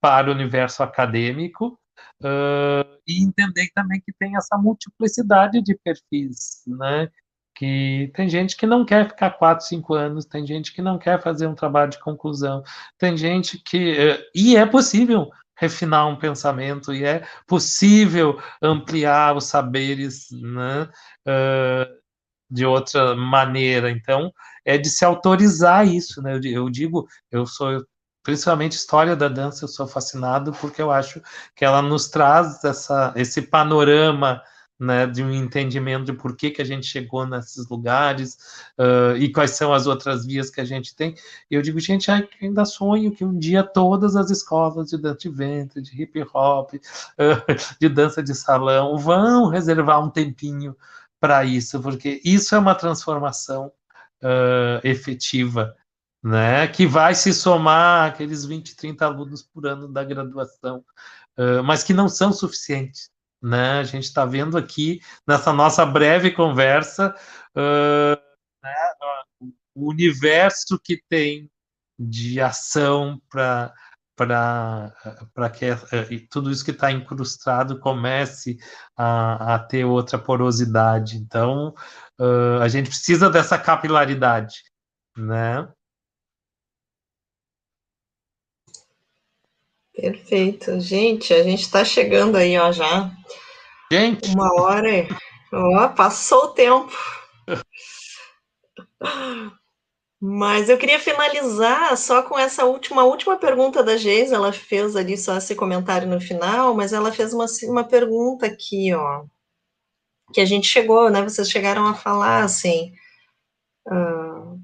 para o universo acadêmico, Uh, e entender também que tem essa multiplicidade de perfis, né? Que tem gente que não quer ficar quatro, cinco anos, tem gente que não quer fazer um trabalho de conclusão, tem gente que. E é possível refinar um pensamento, e é possível ampliar os saberes né, de outra maneira. Então, é de se autorizar isso, né? Eu digo, eu sou principalmente história da dança, eu sou fascinado porque eu acho que ela nos traz essa, esse panorama né, de um entendimento de por que, que a gente chegou nesses lugares uh, e quais são as outras vias que a gente tem. Eu digo, gente, ai, ainda sonho que um dia todas as escolas de dança de ventre, de hip hop, uh, de dança de salão vão reservar um tempinho para isso, porque isso é uma transformação uh, efetiva né, que vai se somar aqueles 20, 30 alunos por ano da graduação, mas que não são suficientes. Né? A gente está vendo aqui, nessa nossa breve conversa, né, o universo que tem de ação para para que tudo isso que está incrustado comece a, a, ter outra porosidade. Então, uh, a gente precisa dessa capilaridade, né? Perfeito. Gente, a gente está chegando aí, ó, já. Gente! Uma hora. Ó, passou o tempo. Mas eu queria finalizar só com essa última, última pergunta da Geis. Ela fez ali só esse comentário no final, mas ela fez uma, uma pergunta aqui, ó. Que a gente chegou, né? Vocês chegaram a falar assim. Uh,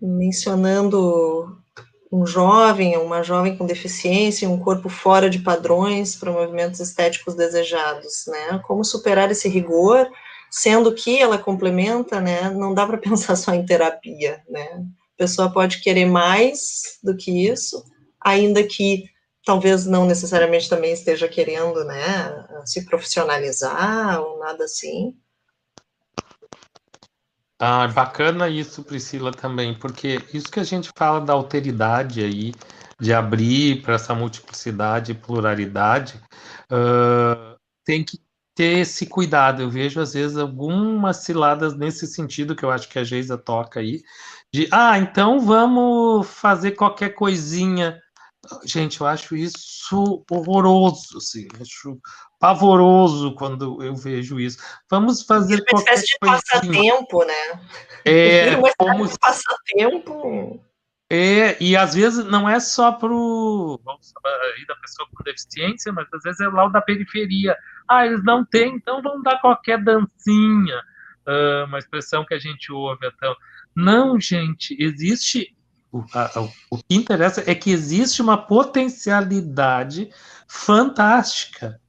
mencionando um jovem, uma jovem com deficiência, um corpo fora de padrões para movimentos estéticos desejados, né? Como superar esse rigor, sendo que ela complementa, né? Não dá para [LAUGHS] pensar só em terapia, né? A pessoa pode querer mais do que isso, ainda que talvez não necessariamente também esteja querendo, né? Se profissionalizar ou nada assim. Ah, bacana isso, Priscila, também, porque isso que a gente fala da alteridade aí, de abrir para essa multiplicidade e pluralidade, uh, tem que ter esse cuidado. Eu vejo, às vezes, algumas ciladas nesse sentido que eu acho que a Geisa toca aí, de, ah, então vamos fazer qualquer coisinha. Gente, eu acho isso horroroso, assim, acho pavoroso quando eu vejo isso. Vamos fazer [LAUGHS] uma espécie de passatempo, né? É, uma como... de passatempo. É, e às vezes não é só para o da pessoa com deficiência, mas às vezes é lá o da periferia. Ah, eles não têm, então vamos dar qualquer dancinha. Uh, uma expressão que a gente ouve. Então. Não, gente, existe O, a, o que interessa é que existe uma potencialidade fantástica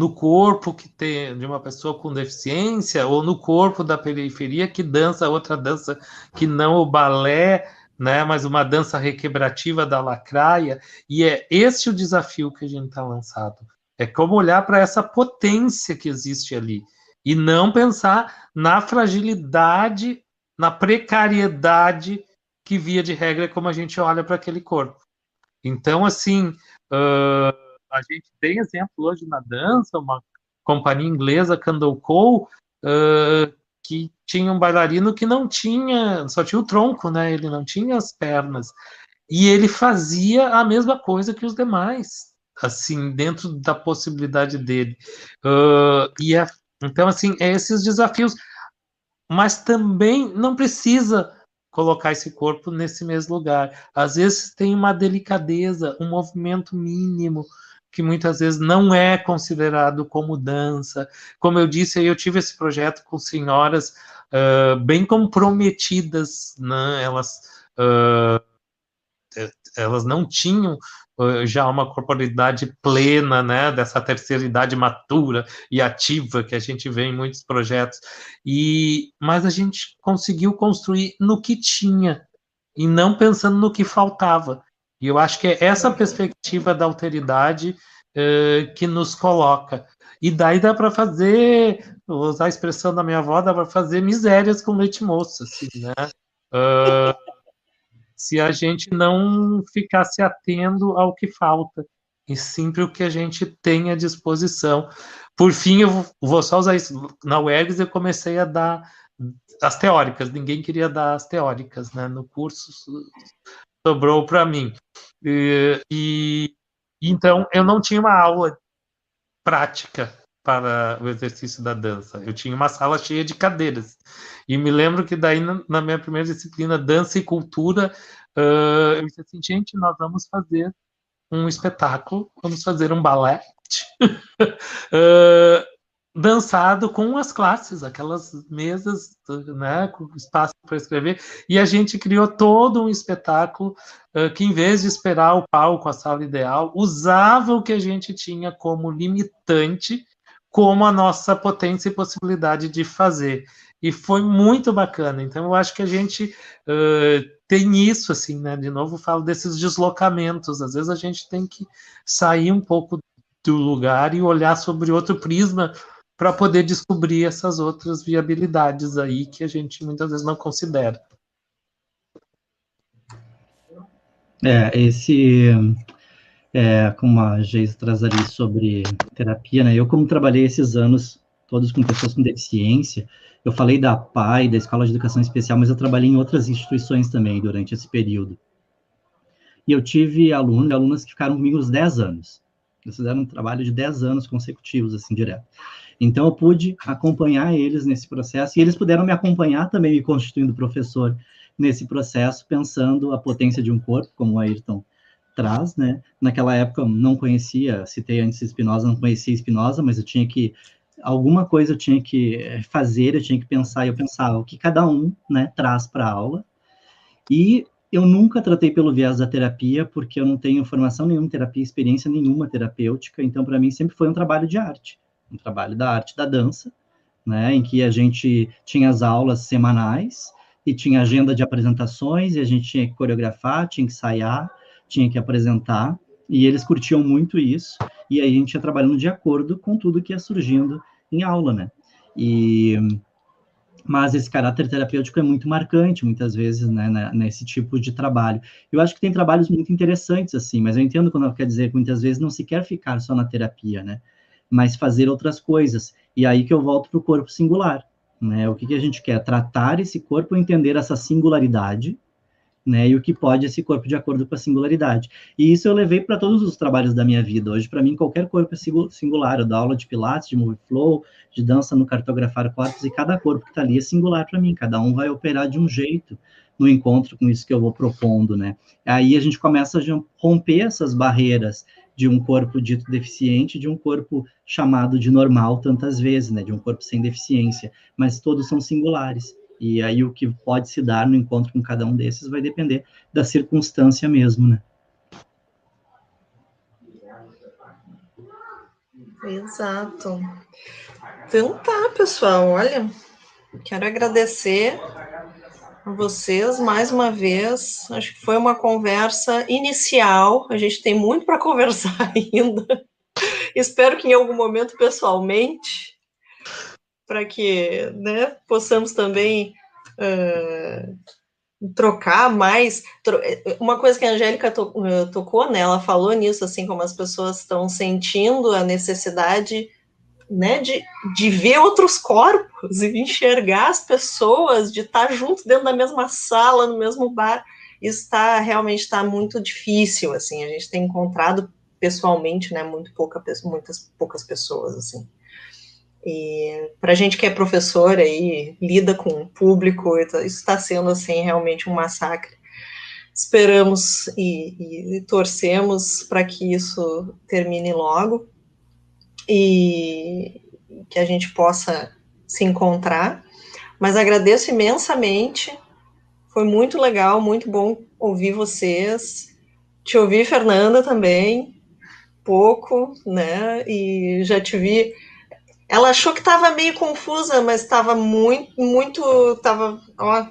no corpo que tem de uma pessoa com deficiência ou no corpo da periferia que dança outra dança que não o balé, né, mas uma dança requebrativa da lacraia, e é esse o desafio que a gente está lançado. É como olhar para essa potência que existe ali e não pensar na fragilidade, na precariedade que via de regra é como a gente olha para aquele corpo. Então, assim, uh, a gente tem exemplo hoje na dança, uma companhia inglesa, Candle Cole, uh, que tinha um bailarino que não tinha, só tinha o tronco, né? Ele não tinha as pernas. E ele fazia a mesma coisa que os demais, assim, dentro da possibilidade dele. Uh, e é, então, assim, é esses desafios. Mas também não precisa colocar esse corpo nesse mesmo lugar. Às vezes tem uma delicadeza, um movimento mínimo, que muitas vezes não é considerado como dança. Como eu disse, eu tive esse projeto com senhoras uh, bem comprometidas, né? elas, uh, elas não tinham já uma corporalidade plena, né, dessa terceira idade matura e ativa que a gente vê em muitos projetos. E mas a gente conseguiu construir no que tinha e não pensando no que faltava. E eu acho que é essa perspectiva da alteridade uh, que nos coloca. E daí dá para fazer, vou usar a expressão da minha avó, dá para fazer misérias com leite moço, assim, né? Uh, se a gente não ficar se atendo ao que falta, e sempre o que a gente tem à disposição. Por fim, eu vou só usar isso. Na UERGS eu comecei a dar as teóricas, ninguém queria dar as teóricas, né? No curso sobrou para mim. E, e, então eu não tinha uma aula prática para o exercício da dança. Eu tinha uma sala cheia de cadeiras. E me lembro que daí na minha primeira disciplina, dança e cultura, eu disse assim, gente, nós vamos fazer um espetáculo, vamos fazer um balé. [LAUGHS] uh, dançado com as classes, aquelas mesas, né, com espaço para escrever, e a gente criou todo um espetáculo uh, que, em vez de esperar o palco, a sala ideal, usava o que a gente tinha como limitante, como a nossa potência e possibilidade de fazer. E foi muito bacana. Então, eu acho que a gente uh, tem isso, assim, né? De novo, falo desses deslocamentos. Às vezes a gente tem que sair um pouco do lugar e olhar sobre outro prisma para poder descobrir essas outras viabilidades aí que a gente muitas vezes não considera. É, esse, é, como a Geisa traz ali sobre terapia, né? Eu, como trabalhei esses anos todos com pessoas com deficiência, eu falei da PAI, da Escola de Educação Especial, mas eu trabalhei em outras instituições também durante esse período. E eu tive alunos e alunas que ficaram comigo uns 10 anos. Eles fizeram um trabalho de 10 anos consecutivos, assim, direto. Então, eu pude acompanhar eles nesse processo, e eles puderam me acompanhar também, me constituindo professor nesse processo, pensando a potência de um corpo, como o Ayrton traz, né? Naquela época eu não conhecia, citei antes Spinoza, não conhecia Spinoza, mas eu tinha que alguma coisa eu tinha que fazer, eu tinha que pensar, e eu pensava o que cada um, né, traz para a aula. E eu nunca tratei pelo viés da terapia, porque eu não tenho formação nenhuma em terapia, experiência nenhuma terapêutica, então para mim sempre foi um trabalho de arte um trabalho da arte da dança, né, em que a gente tinha as aulas semanais e tinha agenda de apresentações e a gente tinha que coreografar, tinha que ensaiar, tinha que apresentar, e eles curtiam muito isso, e aí a gente ia trabalhando de acordo com tudo que ia surgindo em aula, né? E mas esse caráter terapêutico é muito marcante, muitas vezes, né, nesse tipo de trabalho. Eu acho que tem trabalhos muito interessantes, assim, mas eu entendo quando ela quer dizer que muitas vezes não se quer ficar só na terapia, né? Mas fazer outras coisas. E aí que eu volto para o corpo singular. Né? O que, que a gente quer? Tratar esse corpo, entender essa singularidade, né? E o que pode esse corpo de acordo com a singularidade. E isso eu levei para todos os trabalhos da minha vida. Hoje, para mim, qualquer corpo é singular. Eu dou aula de pilates, de move flow, de dança no cartografar corpos, e cada corpo que está ali é singular para mim. Cada um vai operar de um jeito no encontro com isso que eu vou propondo, né? Aí a gente começa a romper essas barreiras de um corpo dito deficiente, de um corpo chamado de normal tantas vezes, né, de um corpo sem deficiência, mas todos são singulares. E aí o que pode se dar no encontro com cada um desses vai depender da circunstância mesmo, né? Exato. Então tá, pessoal, olha, quero agradecer vocês mais uma vez. Acho que foi uma conversa inicial. A gente tem muito para [LAUGHS] conversar ainda. Espero que em algum momento pessoalmente, para que né, possamos também uh, trocar mais. Uma coisa que a Angélica to tocou, né? Ela falou nisso, assim, como as pessoas estão sentindo a necessidade né, de, de ver outros corpos e enxergar as pessoas, de estar junto dentro da mesma sala, no mesmo bar, isso está realmente está muito difícil, assim, a gente tem encontrado pessoalmente, né, muito pouca, muitas poucas pessoas, assim. E para a gente que é professora e lida com o público, isso está sendo, assim, realmente um massacre. Esperamos e, e torcemos para que isso termine logo, e que a gente possa se encontrar. Mas agradeço imensamente, foi muito legal, muito bom ouvir vocês, te ouvir, Fernanda, também, pouco, né? E já te vi. Ela achou que estava meio confusa, mas estava muito, muito, estava, ó,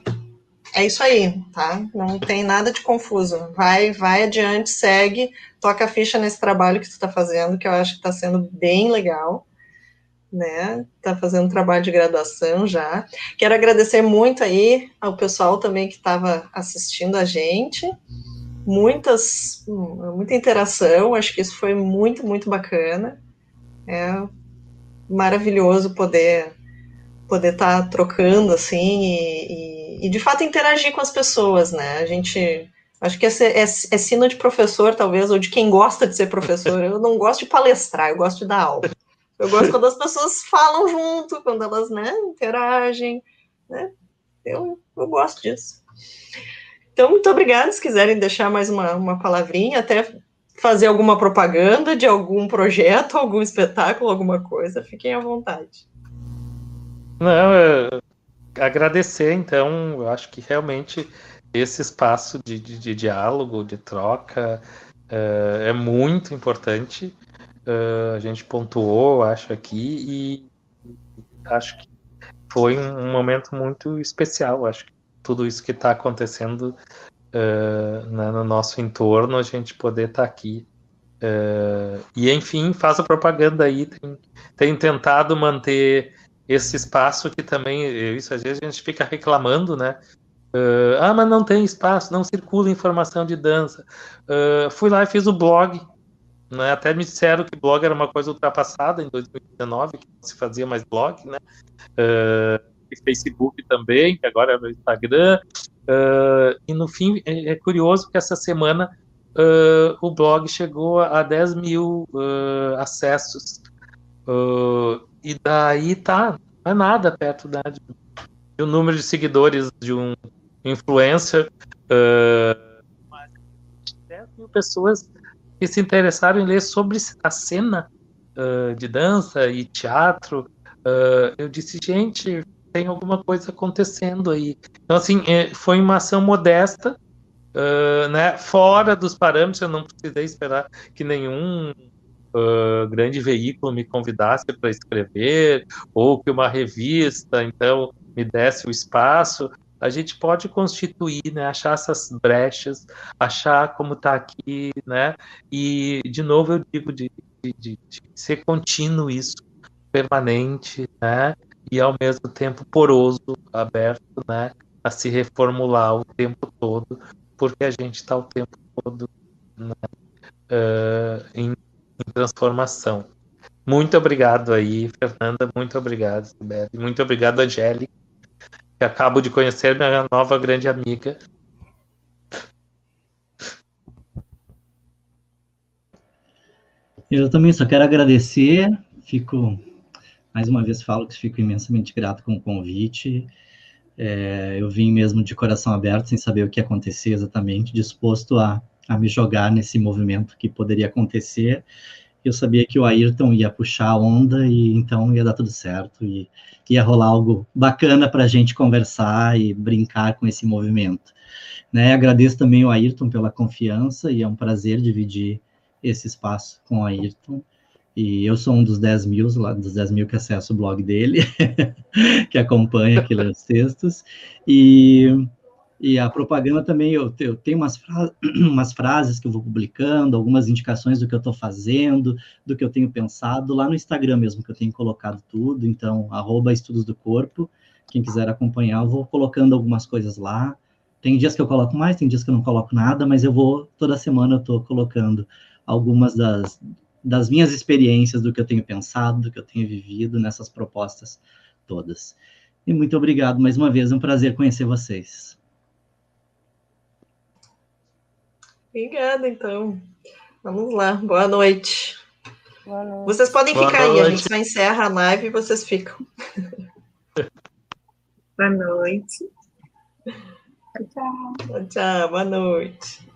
é isso aí, tá? Não tem nada de confuso. Vai, vai adiante, segue, toca a ficha nesse trabalho que tu está fazendo, que eu acho que está sendo bem legal, né? Tá fazendo um trabalho de graduação já. Quero agradecer muito aí ao pessoal também que estava assistindo a gente. Muitas, muita interação, acho que isso foi muito, muito bacana. É maravilhoso poder poder estar tá trocando assim e, e e, de fato interagir com as pessoas, né? A gente acho que é, é, é sino de professor, talvez, ou de quem gosta de ser professor. Eu não gosto de palestrar, eu gosto de dar aula. Eu gosto quando as pessoas falam junto, quando elas né, interagem. Né? Eu, eu gosto disso. Então, muito obrigada. Se quiserem deixar mais uma, uma palavrinha, até fazer alguma propaganda de algum projeto, [LAUGHS] algum espetáculo, alguma coisa, fiquem à vontade. Não, é, agradecer, então, eu acho que realmente esse espaço de, de, de diálogo, de troca, uh, é muito importante. Uh, a gente pontuou, acho, aqui, e acho que foi um momento muito especial. Acho que tudo isso que está acontecendo uh, né, no nosso entorno, a gente poder estar tá aqui. e, enfim, faça propaganda aí. Tem, tem tentado manter esse espaço que também, isso às vezes a gente fica reclamando, né? Uh, ah, mas não tem espaço, não circula informação de dança. Uh, fui lá e fiz o blog. Né? Até me disseram que blog era uma coisa ultrapassada em 2019, que não se fazia mais blog, né? Uh, Facebook também, que agora é no Instagram. E no fim, é, é, curioso que essa semana o blog chegou a 10 mil acessos. Uh, e daí tá, não é nada perto da, de, número de seguidores de um influencer. Uh, mas 10 mil pessoas que se interessaram em ler sobre a cena uh, de dança e teatro. Uh, eu disse, gente, tem alguma coisa acontecendo aí. Então, assim, é, foi uma ação modesta, uh, né, fora dos parâmetros, eu não precisei esperar que nenhum uh, grande veículo me convidasse para escrever, ou que uma revista, então, me desse o espaço, a gente pode constituir, né, achar essas brechas, achar como está aqui, né, e, de novo, eu digo de, de, de, de ser contínuo isso, permanente, né, e ao mesmo tempo poroso, aberto, né, a se reformular o tempo todo, porque a gente está o tempo todo né, uh, em em transformação. Muito obrigado aí, Fernanda. Muito obrigado, Sibeli. Muito obrigado, Angélica, que acabo de conhecer minha nova grande amiga. Eu também só quero agradecer. Fico, mais uma vez, falo que fico imensamente grato com o convite. É, eu vim mesmo de coração aberto, sem saber o que ia acontecer exatamente, disposto a a me jogar nesse movimento que poderia acontecer. Eu sabia que o Ayrton ia puxar a onda e então ia dar tudo certo e ia rolar algo bacana para a gente conversar e brincar com esse movimento. Né? Agradeço também ao Ayrton pela confiança e é um prazer dividir esse espaço com o Ayrton. E eu sou um dos 10 mil, dos 10 mil que acessa o blog dele, [LAUGHS] que acompanha aqueles textos. E, e a propaganda também, eu, eu tenho umas, fra [CLEARS THROAT] umas frases que eu vou publicando, algumas indicações do que eu estou fazendo, do que eu tenho pensado, lá no Instagram mesmo, que eu tenho colocado tudo. Então, arroba Estudos do Corpo. Quem quiser acompanhar, eu vou colocando algumas coisas lá. Tem dias que eu coloco mais, tem dias que eu não coloco nada, mas eu vou, toda semana eu estou colocando algumas das, das minhas experiências, do que eu tenho pensado, do que eu tenho vivido nessas propostas todas. E muito obrigado mais uma vez, é um prazer conhecer vocês. Obrigada, então. Vamos lá, boa noite. Boa noite. Vocês podem Boa ficar aí, a noite. gente só encerra a live e vocês ficam. [LAUGHS] Boa noite. Tchau, tchau. Tchau, boa noite.